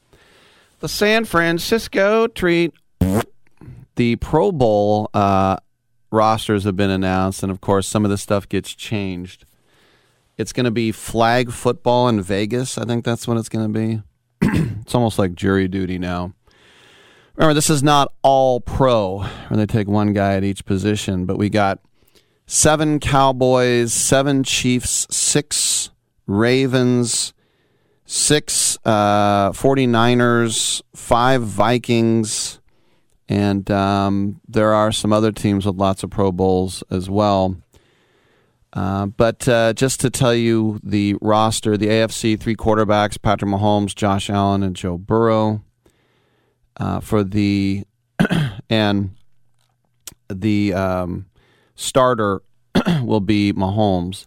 [SPEAKER 2] The San Francisco treat. The Pro Bowl uh, rosters have been announced, and of course, some of the stuff gets changed. It's going to be flag football in Vegas. I think that's what it's going to be. it's almost like jury duty now. Remember, this is not all pro, where they take one guy at each position, but we got seven Cowboys, seven Chiefs, six Ravens, six uh, 49ers, five Vikings, and um, there are some other teams with lots of Pro Bowls as well. Uh, but uh, just to tell you the roster, the AFC three quarterbacks: Patrick Mahomes, Josh Allen, and Joe Burrow. Uh, for the and the um, starter will be Mahomes.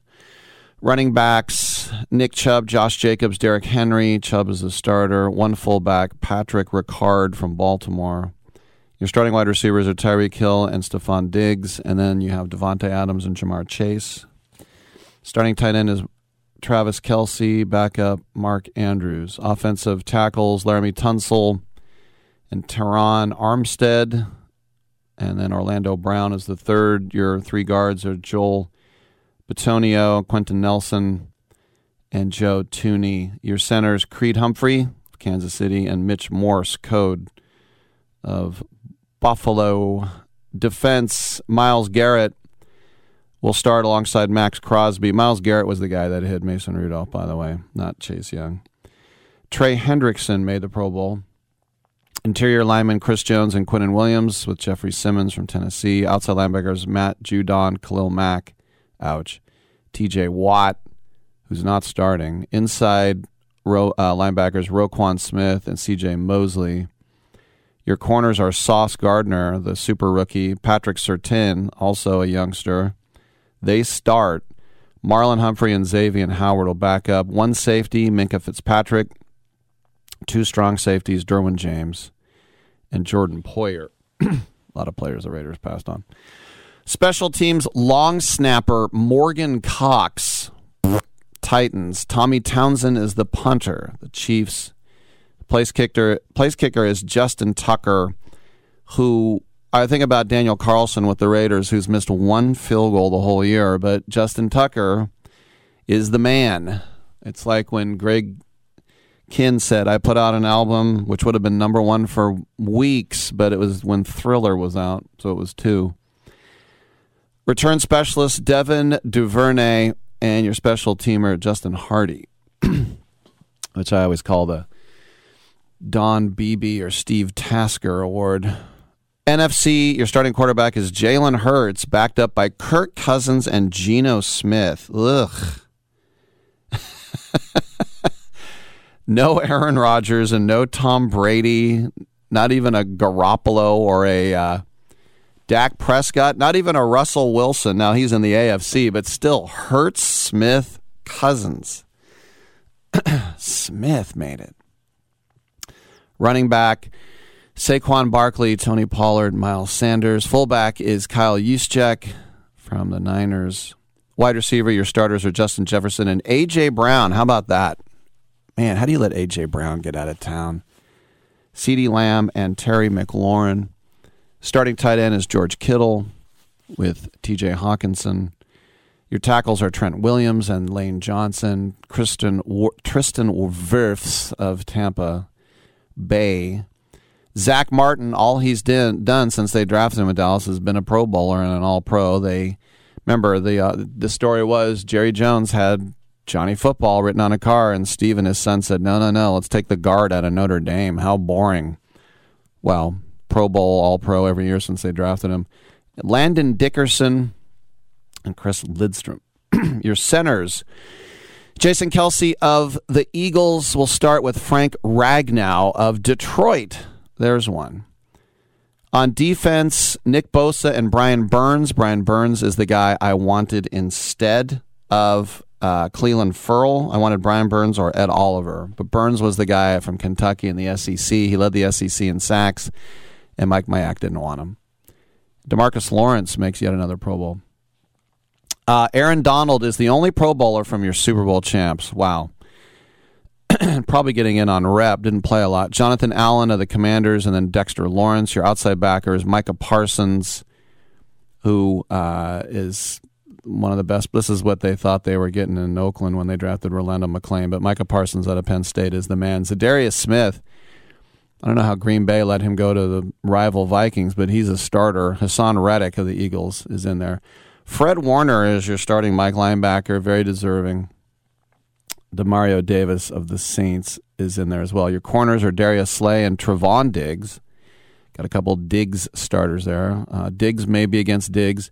[SPEAKER 2] Running backs: Nick Chubb, Josh Jacobs, Derrick Henry. Chubb is the starter. One fullback: Patrick Ricard from Baltimore. Your starting wide receivers are Tyreek Hill and Stefon Diggs, and then you have Davante Adams and Ja'Marr Chase. Starting tight end is Travis Kelce, backup Mark Andrews. Offensive tackles Laremy Tunsil and Terron Armstead. And then Orlando Brown is the third. Your three guards are Joel Bitonio, Quenton Nelson, and Joe Thuney. Your centers Creed Humphrey Kansas City and Mitch Morse, code of Buffalo. Defense Myles Garrett will start alongside Maxx Crosby. Myles Garrett was the guy that hit Mason Rudolph, by the way, not Chase Young. Trey Hendrickson made the Pro Bowl. Interior lineman Chris Jones and Quinnen Williams with Jeffrey Simmons from Tennessee. Outside linebackers Matt Judon, Khalil Mack, ouch, TJ Watt, who's not starting. Inside uh, linebackers Roquan Smith and CJ Mosley. Your corners are Sauce Gardner, the super rookie, Patrick Surtain, also a youngster, they start. Marlon Humphrey and Xavier Howard will back up. One safety, Minkah Fitzpatrick. Two strong safeties, Derwin James and Jordan Poyer. a lot of players the Raiders passed on. Special teams long snapper Morgan Cox. Titans. Tommy Townsend is the punter. The Chiefs. Place kicker, place kicker is Justin Tucker, who I think about Daniel Carlson with the Raiders, who's missed one field goal the whole year, but Justin Tucker is the man. It's like when Greg Kihn said, I put out an album which would have been number one for weeks, but it was when Thriller was out, so it was two. Return specialist Devin Duvernay and your special teamer Justin Hardee, which I always call the Don Beebe or Steve Tasker Award. NFC, your starting quarterback is Jalen Hurts, backed up by Kirk Cousins and Geno Smith. Ugh. no Aaron Rodgers and no Tom Brady, not even a Garoppolo or a uh, Dak Prescott, not even a Russell Wilson. Now he's in the AFC, but still Hurts, Smith, Cousins. Smith made it. Running back. Saquon Barkley, Tony Pollard, Miles Sanders. Fullback is Kyle Juszczyk from the Niners. Wide receiver, your starters are Justin Jefferson and A.J. Brown. How about that? Man, how do you let A.J. Brown get out of town? CeeDee Lamb and Terry McLaurin. Starting tight end is George Kittle with TJ Hockenson. Your tackles are Trent Williams and Lane Johnson. Kristen, Tristan Wirfs of Tampa Bay Zack Martin, all he's did, done since they drafted him in Dallas has been a Pro Bowler and an All Pro. They remember the uh, the story was Jerry Jones had Johnny Football written on a car, and Steve and his son said, "No, no, no, let's take the guard out of Notre Dame. How boring." Well, Pro Bowl, All Pro every year since they drafted him. Landon Dickerson and Chris Lindstrom. Your centers. Jason Kelce of the Eagles will start with Frank Ragnow of Detroit. There's one. On defense, Nick Bosa and Brian Burns. Brian Burns is the guy I wanted instead of uh, Clelin Ferrell. I wanted Brian Burns or Ed Oliver, but Burns was the guy from Kentucky in the SEC. He led the SEC in sacks, and Mike Mayock didn't want him. Demarcus Lawrence makes yet another Pro Bowl. Uh, Aaron Donald is the only Pro Bowler from your Super Bowl champs. Wow. probably getting in on rep, didn't play a lot. Jonathan Allen of the Commanders, and then Dexter Lawrence, your outside backers. Micah Parsons, who uh, is one of the best. This is what they thought they were getting in Oakland when they drafted Rolando McClain. But Micah Parsons out of Penn State is the man. Za'Darius Smith. I don't know how Green Bay let him go to the rival Vikings, but he's a starter. Haason Reddick of the Eagles is in there. Fred Warner is your starting Mike linebacker, very deserving. Demario Davis of the Saints is in there as well. Your corners are Darius Slay and Trevon Diggs. Got a couple Diggs starters there. Uh, Diggs may be against Diggs.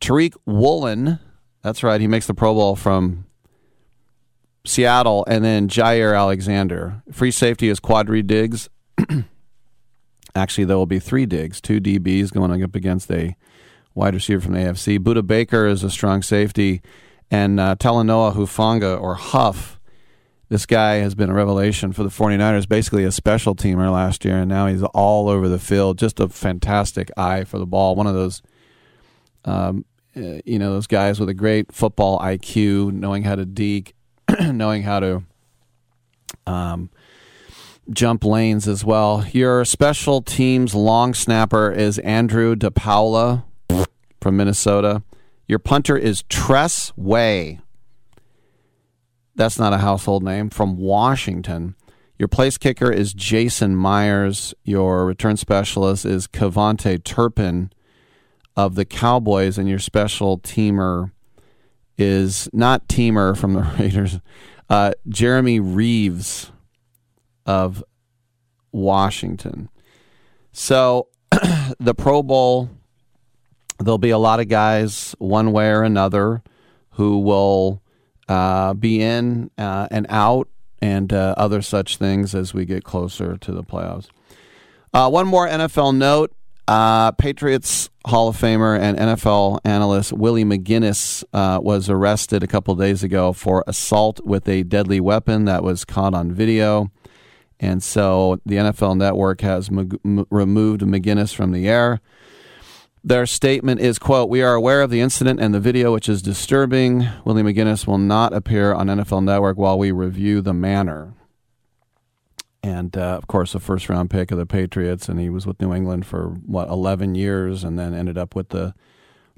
[SPEAKER 2] Tariq Woolen That's right. He makes the Pro Bowl from Seattle, and then Jaire Alexander. Free safety is Quandre Diggs. Actually, there will be three Diggs, two DBs going up against a wide receiver from the AFC. Budda Baker is a strong safety, and uh, Talanoa Hufanga or Huff. This guy has been a revelation for the 49ers, basically a special teamer last year, and now he's all over the field. Just a fantastic eye for the ball. One of those, um, uh, you know, those guys with a great football IQ, knowing how to deke, knowing how to um, jump lanes as well. Your special teams long snapper is Andrew DePaola from Minnesota. Your punter is Tress Way. That's not a household name from Washington. Your place kicker is Jason Myers. Your return specialist is KaVontae Turpin of the Cowboys, and your special teamer is not teamer from the Raiders, uh, Jeremy Reaves of Washington. So the Pro Bowl, there'll be a lot of guys, one way or another, who will uh, be in uh, and out and uh, other such things as we get closer to the playoffs. Uh, one more NFL note. Uh, Patriots Hall of Famer and NFL analyst Willie McGinest uh, was arrested a couple days ago for assault with a deadly weapon that was caught on video. And so the NFL network has m- m- removed McGinest from the air. Their statement is, quote, We are aware of the incident and the video, which is disturbing. Willie McGinest will not appear on NFL Network while we review the manner. And, uh, of course, a first-round pick of the Patriots, and he was with New England for, what, 11 years and then ended up with the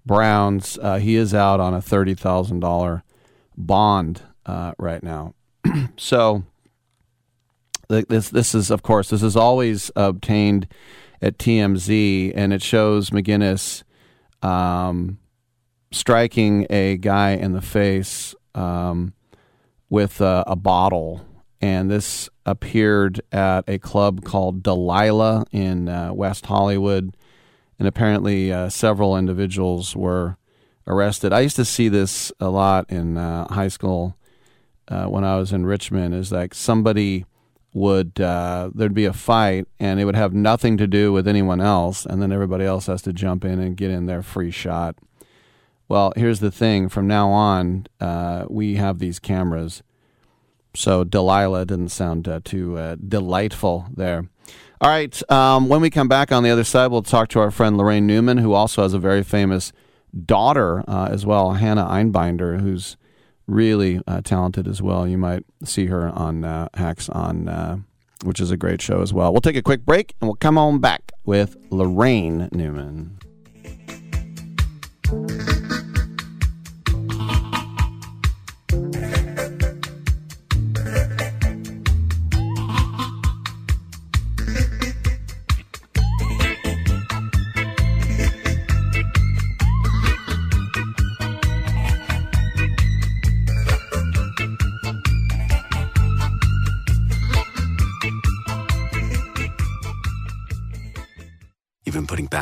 [SPEAKER 2] Browns. Uh, he is out on a $30,000 bond uh, right now. so this this is of course this is always obtained at TMZ, and it shows McGinnis um, striking a guy in the face um, with a, a, bottle, and this appeared at a club called Delilah in uh, West Hollywood, and apparently uh, several individuals were arrested. I used to see this a lot in uh, high school uh, when I was in Richmond. Is like somebody would uh, there'd be a fight and it would have nothing to do with anyone else. And then everybody else has to jump in and get in their free shot. Well here's the thing. From now on uh, we have these cameras. So delilah didn't sound uh, too uh, delightful there. All right um, when we come back on the other side we'll talk to our friend laraine newman who also has a very famous daughter uh, as well hannah einbinder who's really uh, talented as well. You might see her on uh, Hacks on, uh, which is a great show as well. We'll take a quick break and we'll come on back with Laraine Newman.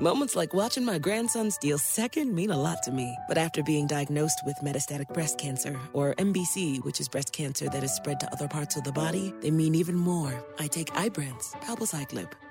[SPEAKER 71] Moments like watching my grandson steal second mean a lot to me. But after being diagnosed with metastatic breast cancer, or MBC, which is breast cancer that is spread to other parts of the body, they mean even more. I take Ibrance, palbociclib.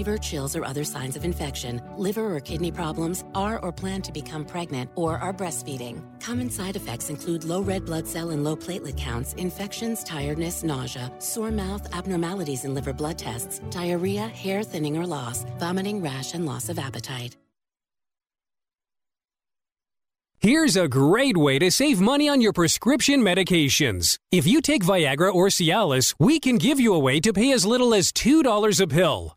[SPEAKER 72] fever, chills, or other signs of infection, liver or kidney problems, are or plan to become pregnant, or are breastfeeding. Common side effects include low red blood cell and low platelet counts, infections, tiredness, nausea, sore mouth, abnormalities in liver blood tests, diarrhea, hair thinning or loss, vomiting, rash, and loss of appetite.
[SPEAKER 3] Here's a great way to save money on your prescription medications. If you take Viagra or Cialis, we can give you a way to pay as little as $2 a pill.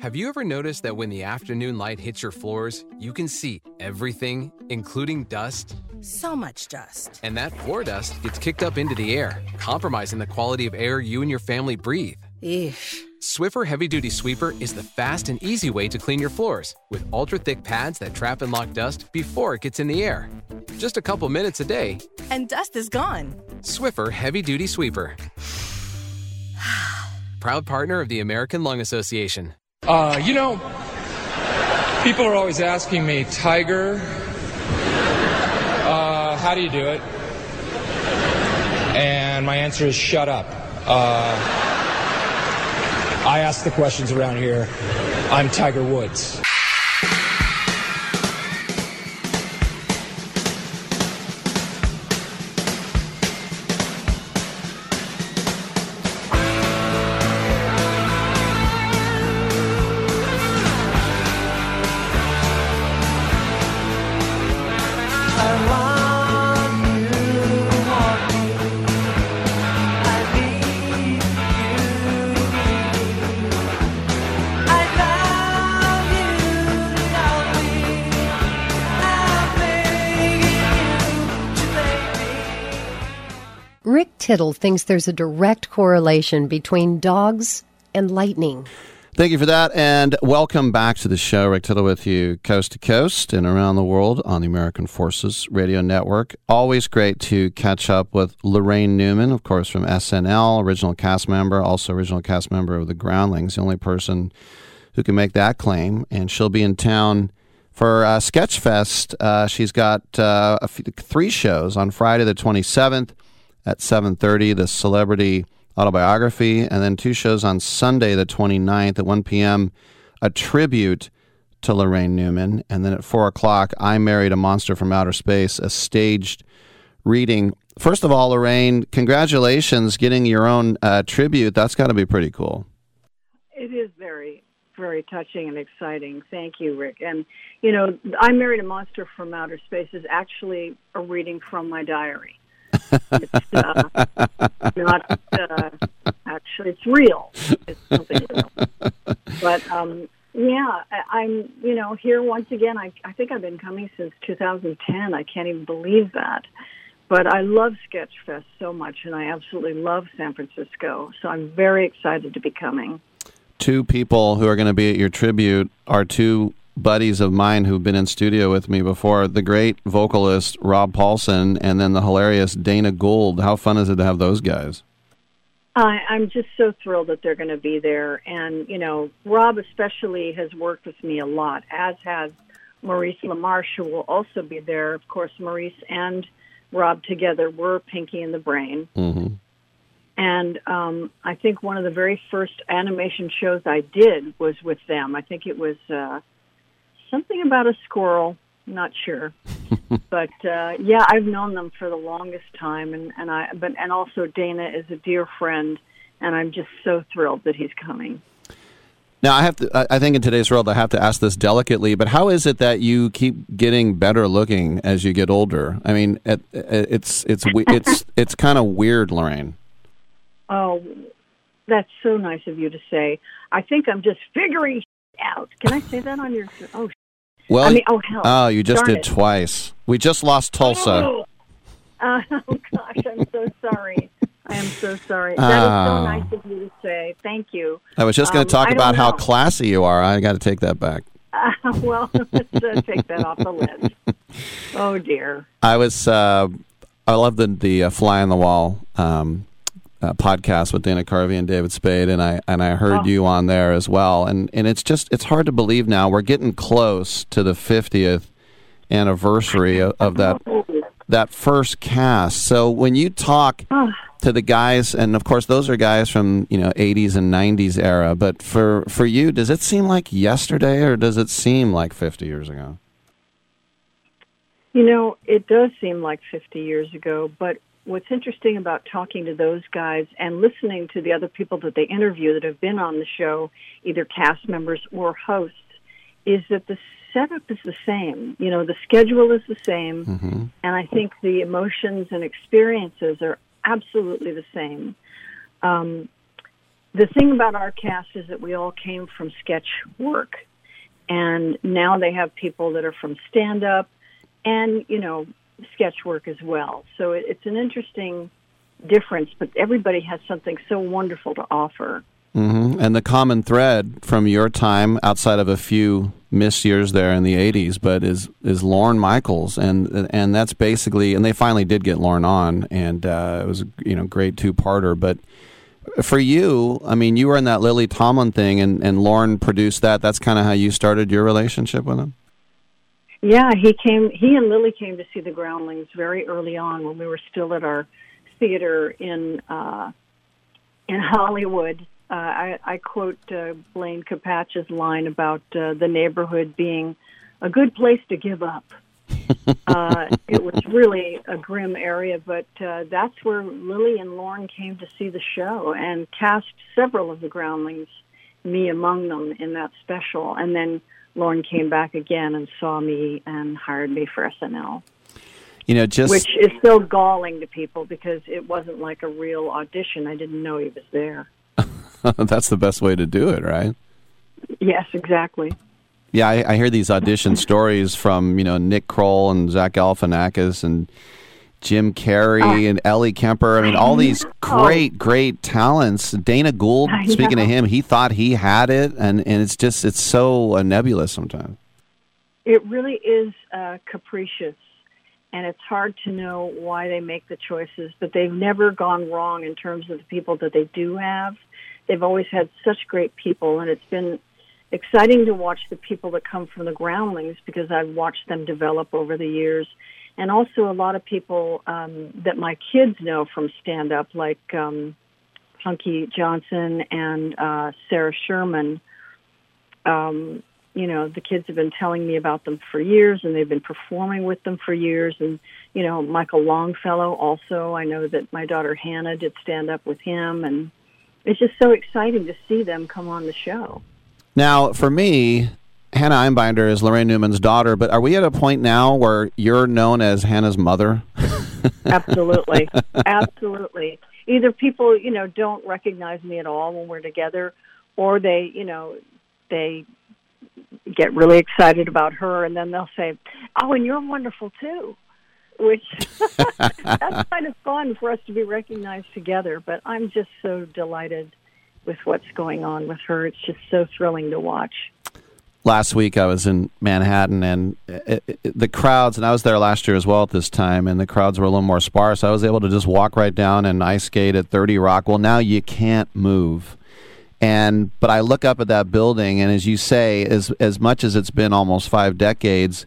[SPEAKER 73] Have you ever noticed that when the afternoon light hits your floors, you can see everything, including dust?
[SPEAKER 74] So much dust.
[SPEAKER 73] And that floor dust gets kicked up into the air, compromising the quality of air you and your family breathe.
[SPEAKER 74] Eesh.
[SPEAKER 73] Swiffer Heavy Duty Sweeper is the fast and easy way to clean your floors with ultra thick pads that trap and lock dust before it gets in the air. Just a couple minutes a day.
[SPEAKER 74] And dust is gone.
[SPEAKER 73] Swiffer Heavy Duty Sweeper. Proud partner of the American Lung Association.
[SPEAKER 75] Uh, you know, people are always asking me, Tiger, uh, how do you do it? And my answer is shut up. Uh, I ask the questions around here. I'm Tiger Woods.
[SPEAKER 76] Tittle thinks there's a direct correlation between dogs and lightning.
[SPEAKER 2] Thank you for that, and welcome back to the show. Rick Tittle with you, coast to coast and around the world on the American Forces Radio Network. Always great to catch up with Laraine Newman, of course, from SNL, original cast member, also original cast member of The Groundlings, the only person who can make that claim. And she'll be in town for uh, Sketchfest. Uh, she's got uh, three shows on Friday the 27th at 7.30, the celebrity autobiography, and then two shows on Sunday, the 29th at 1 p.m., a tribute to Laraine Newman. And then at 4 o'clock, I Married a Monster from Outer Space, a staged reading. First of all, Laraine, congratulations getting your own uh, tribute. That's got to be pretty cool.
[SPEAKER 77] It is very, very touching and exciting. Thank you, Rick. And, you know, I Married a Monster from Outer Space is actually a reading from my diary. It's uh, not uh, actually it's real. It's something real. But um, yeah, I, I'm you know here once again. I I think I've been coming since 2010. I can't even believe that. But I love Sketchfest so much, and I absolutely love San Francisco. So I'm very excited to be coming.
[SPEAKER 2] Two people who are going to be at your tribute are two buddies of mine who've been in studio with me before the great vocalist Rob Paulsen and then the hilarious Dana Gould. How fun is it to have those guys?
[SPEAKER 77] I, I'm just so thrilled that they're going to be there. And, you know, Rob especially has worked with me a lot, as has Maurice LaMarche, who will also be there. Of course, Maurice and Rob together were Pinky and the Brain.
[SPEAKER 2] Mm-hmm.
[SPEAKER 77] And um, I think one of the very first animation shows I did was with them. I think it was uh, something about a squirrel. Not sure, but uh, yeah, I've known them for the longest time, and and I but and also Dana is a dear friend, and I'm just so thrilled that he's coming.
[SPEAKER 2] Now, I have to. I- think in today's world, I have to ask this delicately. But how is it that you keep getting better looking as you get older? I mean, it, it's it's it's it's kind of weird, Laraine.
[SPEAKER 77] Oh, that's so nice of you to say. I think I'm just figuring out. Can I say that on your? Oh,
[SPEAKER 2] Well,
[SPEAKER 77] I mean, oh hell.
[SPEAKER 2] oh, you just
[SPEAKER 77] Darn
[SPEAKER 2] did
[SPEAKER 77] it.
[SPEAKER 2] twice. We just lost Tulsa.
[SPEAKER 77] Oh, uh, oh gosh, I'm so sorry. I am so sorry. That is so nice of you to say. Thank you.
[SPEAKER 2] I was just going
[SPEAKER 77] Um,
[SPEAKER 2] to talk
[SPEAKER 77] I don't
[SPEAKER 2] about how classy you are. I got to take that back.
[SPEAKER 77] Uh, well, let's uh, take that off the list. Oh dear.
[SPEAKER 2] I was. Uh, I love the the uh, fly on the wall um, uh, podcast with Dana Carvey and David Spade, and I and I heard
[SPEAKER 77] Oh.
[SPEAKER 2] you on there as well. And and it's just it's hard to believe now. We're getting close to the fiftieth anniversary of, of that that first cast. So when you talk to the guys, and of course those are guys from you know '80s and '90s era, but for for you, does it seem like yesterday, or does it seem like 50 years ago?
[SPEAKER 77] You know, it does seem like 50 years ago, but what's interesting about talking to those guys and listening to the other people that they interview that have been on the show, either cast members or hosts, is that the setup is the same. You know, the schedule is the same,
[SPEAKER 2] Mm-hmm.
[SPEAKER 77] and I think the emotions and experiences are absolutely the same. Um, the thing about our cast is that we all came from sketch work, and now they have people that are from stand up and you know sketch work as well. So it, it's an interesting difference, but everybody has something so wonderful to offer.
[SPEAKER 2] hmm And the common thread from your time, outside of a few missed years there in the '80s, but is is Lorne Michaels, and and that's basically, and they finally did get Lorne on, and uh, it was you know great two parter. But for you, I mean, you were in that Lily Tomlin thing, and and Lorne produced that. That's kind of how you started your relationship with him.
[SPEAKER 77] Yeah, he came. He and Lily came to see the Groundlings very early on when we were still at our theater in uh, in Hollywood. Uh, I, I quote uh, Blaine Capatch's line about uh, the neighborhood being a good place to give up. uh, it was really a grim area, but uh, that's where Lily and Lorne came to see the show and cast several of the Groundlings, me among them, in that special. And then Lorne came back again and saw me and hired me for SNL,
[SPEAKER 2] You know, just
[SPEAKER 77] which is still galling to people because it wasn't like a real audition. I didn't know he was there.
[SPEAKER 2] that's the best way to do it, right?
[SPEAKER 77] Yes, exactly.
[SPEAKER 2] Yeah, I, I hear these audition stories from you know Nick Kroll and Zach Galifianakis and Jim Carrey and Ellie Kemper. I mean, all these great, great talents. Dana Gould, speaking of him, he thought he had it, and and it's just it's so uh, nebulous sometimes.
[SPEAKER 77] It really is uh, capricious, and it's hard to know why they make the choices. But they've never gone wrong in terms of the people that they do have. They've always had such great people, and it's been exciting to watch the people that come from the groundlings because I've watched them develop over the years. And also a lot of people um, that my kids know from stand up, like um, Punky Johnson and uh, Sarah Sherman. Um, you know, the kids have been telling me about them for years and they've been performing with them for years. And, you know, Michael Longfellow also, I know that my daughter Hannah did stand up with him. And it's just so exciting to see them come on the show.
[SPEAKER 2] Now, for me, Hannah Einbinder is Laraine Newman's daughter, but are we at a point now where you're known as Hannah's mother?
[SPEAKER 77] Absolutely. Absolutely. Either people, you know, don't recognize me at all when we're together or they, you know, they get really excited about her and then they'll say, "Oh, and you're wonderful too." Which that's kind of fun for us to be recognized together, but I'm just so delighted with what's going on with her. It's just so thrilling to watch.
[SPEAKER 2] Last week I was in Manhattan and it, it, the crowds, and I was there last year as well at this time, and the crowds were a little more sparse. I was able to just walk right down and ice skate at 30 Rock. Well, now you can't move. And but I look up at that building, and as you say, as as much as it's been almost five decades,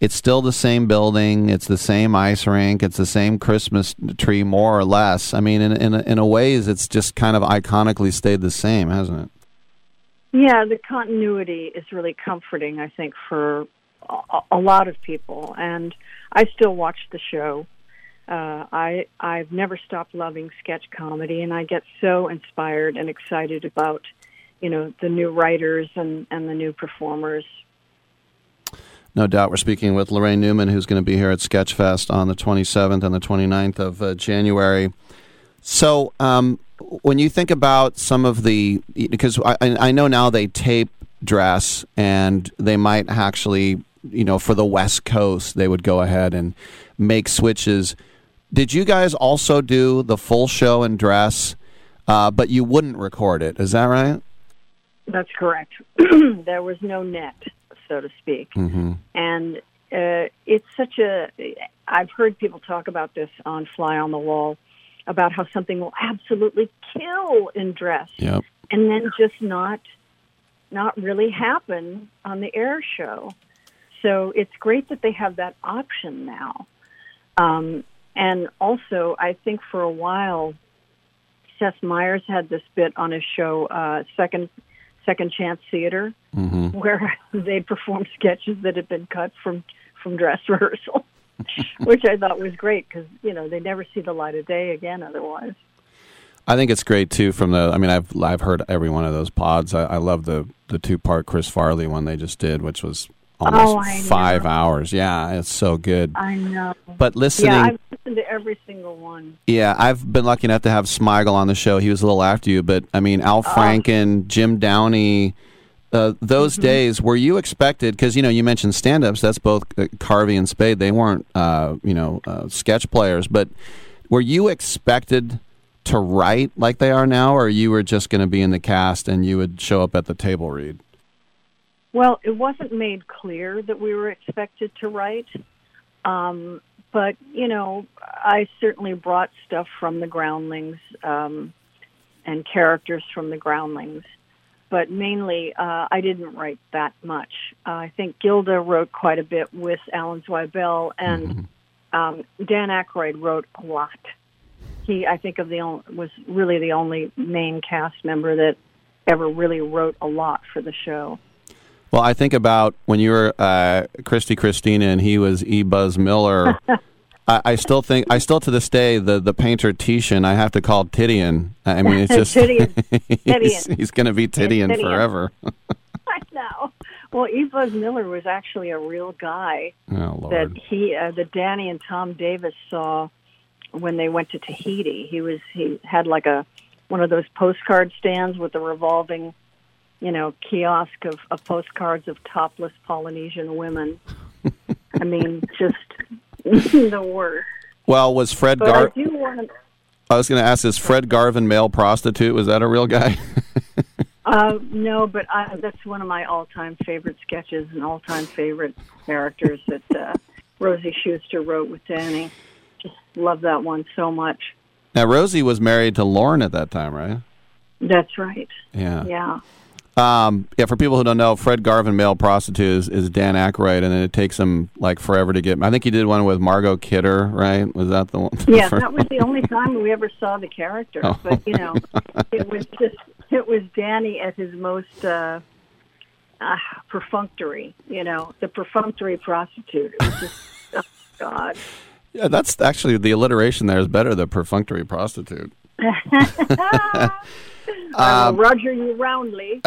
[SPEAKER 2] it's still the same building. It's the same ice rink. It's the same Christmas tree, more or less. I mean, in in in a ways, it's just kind of iconically stayed the same, hasn't it?
[SPEAKER 77] Yeah, the continuity is really comforting, I think, for a, lot of people. And I still watch the show. Uh, I I've never stopped loving sketch comedy, and I get so inspired and excited about, you know the new writers and and the new performers.
[SPEAKER 2] No doubt. We're speaking with Laraine Newman, who's going to be here at Sketchfest on the 27th and the 29th of uh, January. So, um, when you think about some of the, because I, I know now they tape dress and they might actually, you know, for the West Coast, they would go ahead and make switches. Did you guys also do the full show and dress, uh, but you wouldn't record it? Is that right?
[SPEAKER 77] That's correct. there was no net, so to speak.
[SPEAKER 2] Mm-hmm.
[SPEAKER 77] And uh, it's such a. I've heard people talk about this on Fly on the Wall about how something will absolutely kill in dress,
[SPEAKER 2] Yep.
[SPEAKER 77] and then just not not really happen on the air show. So it's great that they have that option now. Um, and also, I think for a while, Seth Meyers had this bit on his show, uh, Second Second Chance Theater,
[SPEAKER 2] Mm-hmm.
[SPEAKER 77] where they performed sketches that had been cut from from dress rehearsal, which I thought was great because you know they never see the light of day again otherwise.
[SPEAKER 2] I think it's great too. From the, I mean, I've I've heard every one of those pods. I, I love the the two part Chris Farley one they just did, which was almost
[SPEAKER 77] Oh,
[SPEAKER 2] five
[SPEAKER 77] know.
[SPEAKER 2] hours. Yeah, it's so good.
[SPEAKER 77] I know.
[SPEAKER 2] But listening,
[SPEAKER 77] yeah, I've listened to every single one.
[SPEAKER 2] Yeah, I've been lucky enough to have Smigel on the show. He was a little after you, but I mean, Al oh. Franken, Jim Downey, uh, those days, were you expected? Because, you know, you mentioned stand ups, that's both uh, Carvey and Spade. They weren't, uh, you know, uh, sketch players, but were you expected to write like they are now, or you were just going to be in the cast and you would show up at the table read?
[SPEAKER 77] Well, it wasn't made clear that we were expected to write, um, but you know, I certainly brought stuff from the Groundlings um, and characters from the Groundlings, but mainly uh, I didn't write that much. Uh, I think Gilda wrote quite a bit with Alan Zweibel, and um, Dan Aykroyd wrote a lot. He, I think, of the on- was really the only main cast member that ever really wrote a lot for the show.
[SPEAKER 2] Well, I think about when you were uh, Christy Christina and he was E. Buzz Miller. I, I still think, I still to this day, the, the painter Titian, I have to call Titian. I mean, it's just
[SPEAKER 77] Titian.
[SPEAKER 2] he's,
[SPEAKER 77] Titian.
[SPEAKER 2] he's going to be Titian,
[SPEAKER 77] Titian.
[SPEAKER 2] forever.
[SPEAKER 77] I know. Well, E. Buzz Miller was actually a real guy
[SPEAKER 2] oh
[SPEAKER 77] that he, uh, that Danny and Tom Davis saw when they went to Tahiti. He was he had like a one of those postcard stands with a revolving, you know, kiosk of, of postcards of topless Polynesian women. I mean, just the worst.
[SPEAKER 2] Well, was Fred
[SPEAKER 77] But
[SPEAKER 2] Gar?
[SPEAKER 77] I to.
[SPEAKER 2] I was going to ask: Is Fred Garvin male prostitute? Was that a real guy?
[SPEAKER 77] Uh, no, but I, that's one of my all-time favorite sketches and all-time favorite characters that uh, Rosie Shuster wrote with Danny. Just love that one so much.
[SPEAKER 2] now, Rosie was married to Lorne at that time, right?
[SPEAKER 77] That's right.
[SPEAKER 2] Yeah.
[SPEAKER 77] Yeah.
[SPEAKER 2] Um, yeah, for people who don't know, Fred Garvin, male prostitute, is, is Dan Aykroyd, and then it takes him like forever to get. I think he did one with Margot Kidder, right? Was that the one?
[SPEAKER 77] Yeah, that was the only time we ever saw the character.
[SPEAKER 2] Oh.
[SPEAKER 77] But you know, it was just it was Danny at his most uh, uh, perfunctory. You know, the perfunctory prostitute. It was just, oh God.
[SPEAKER 2] Yeah, that's actually the alliteration there is better. The perfunctory prostitute. Um,
[SPEAKER 77] Roger you roundly.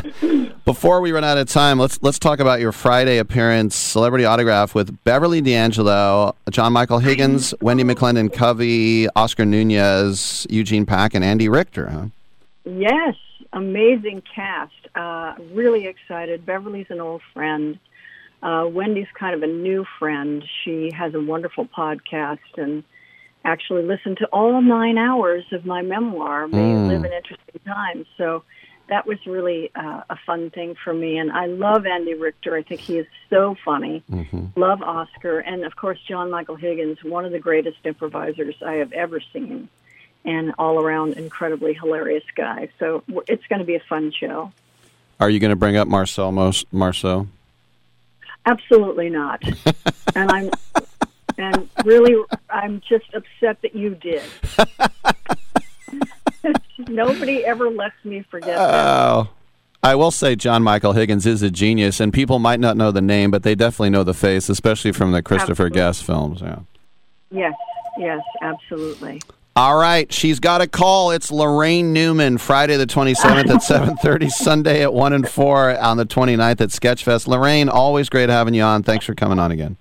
[SPEAKER 2] Before we run out of time, let's let's talk about your Friday appearance, celebrity autograph with Beverly D'Angelo, John Michael Higgins, Wendi McLendon-Covey, Oscar Nunez, Eugene Pack, and Andy Richter. Huh?
[SPEAKER 77] Yes, amazing cast. Uh, really excited. Beverly's an old friend. Uh, Wendi's kind of a new friend. She has a wonderful podcast and actually listened to all nine hours of my memoir, May
[SPEAKER 78] Mm.
[SPEAKER 77] Live in Interesting Times. So that was really uh, a fun thing for me. And I love Andy Richter. I think he is so funny. Love Oscar. And of course, John Michael Higgins, one of the greatest improvisers I have ever seen. And all around incredibly hilarious guy. So it's going to be a fun show.
[SPEAKER 2] Are you going to bring up Marcel Mos- Marceau?
[SPEAKER 77] Absolutely not. and I'm and really I'm just upset that you did. Nobody ever lets me forget that.
[SPEAKER 2] Oh. I will say John Michael Higgins is a genius, and people might not know the name, but they definitely know the face, especially from the Christopher
[SPEAKER 77] Absolutely.
[SPEAKER 2] Guest films. Yeah.
[SPEAKER 77] Yes, yes, absolutely.
[SPEAKER 2] All right, she's got a call. It's Laraine Newman, Friday the 27th at 7:30, Sunday at 1 and 4 on the 29th at Sketchfest. Laraine, always great having you on. Thanks for coming on again.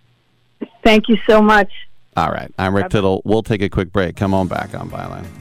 [SPEAKER 77] Thank you so much.
[SPEAKER 2] All right, I'm Rick Tittle. We'll take a quick break. Come on back on Byline.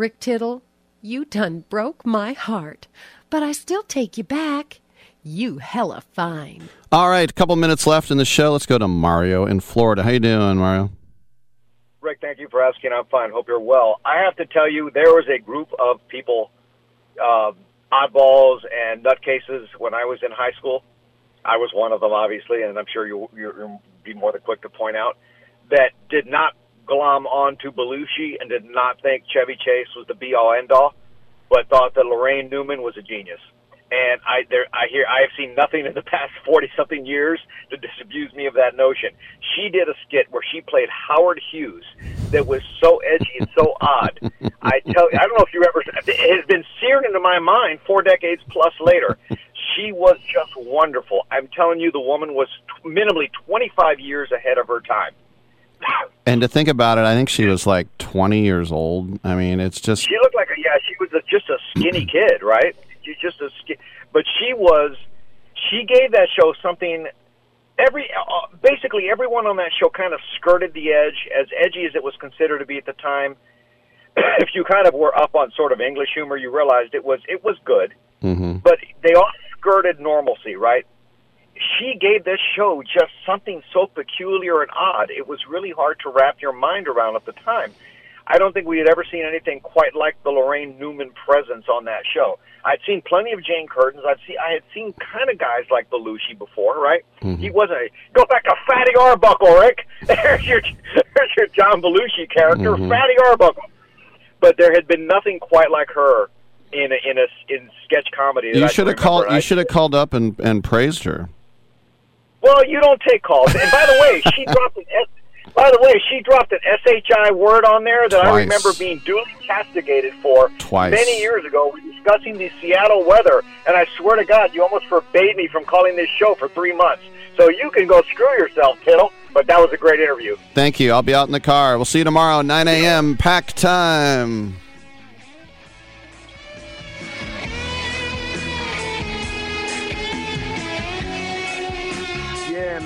[SPEAKER 13] Rick Tittle, you done broke my heart, but I still take you back. You hella fine.
[SPEAKER 2] All right, a couple minutes left in the show. Let's go to Mario in Florida. How you doing, Mario?
[SPEAKER 26] Rick, thank you for asking. I'm fine. Hope you're well. I have to tell you, there was a group of people, uh, oddballs and nutcases when I was in high school. I was one of them, obviously, and I'm sure you'll, you'll be more than quick to point out that did not glom onto Belushi and did not think Chevy Chase was the be all end all, but thought that Laraine Newman was a genius. And I there I hear I have seen nothing in the past forty something years to disabuse me of that notion. She did a skit where she played Howard Hughes that was so edgy and so odd. I tell I don't know if you ever it has been seared into my mind four decades plus later. She was just wonderful. I'm telling you, the woman was t- minimally 25 years ahead of her time.
[SPEAKER 2] And to think about it, I think she was like 20 years old. I mean, it's just
[SPEAKER 26] She looked like a yeah. She was a, just a skinny kid, right? She's just a skin, but she was. She gave that show something. Every uh, basically everyone on that show kind of skirted the edge, as edgy as it was considered to be at the time. if you kind of were up on sort of English humor, you realized it was it was good,
[SPEAKER 2] hmm
[SPEAKER 26] but they all skirted normalcy, right? She gave this show just something so peculiar and odd. It was really hard to wrap your mind around at the time. I don't think we had ever seen anything quite like the Laraine Newman presence on that show. I'd seen plenty of Jane Curtins. I'd see I had seen kind of guys like Belushi before, right? He wasn't. A, go back to Fatty Arbuckle, Rick. There's your there's your John Belushi character,
[SPEAKER 2] Mhm.
[SPEAKER 26] Fatty Arbuckle. But there had been nothing quite like her in a, in a in sketch comedy. that
[SPEAKER 2] you should have called. You should have called up and, and praised her.
[SPEAKER 26] Well, you don't take calls. And by the way, she dropped an S. By the way, she dropped an SHI word on there that I remember being duly castigated for
[SPEAKER 2] Twice.
[SPEAKER 26] many years ago. We were discussing the Seattle weather, and I swear to God, you almost forbade me from calling this show for three months. So you can go screw yourself, Tittle. But that was a great interview.
[SPEAKER 2] Thank you. I'll be out in the car. We'll see you tomorrow, 9 a.m. Pack time.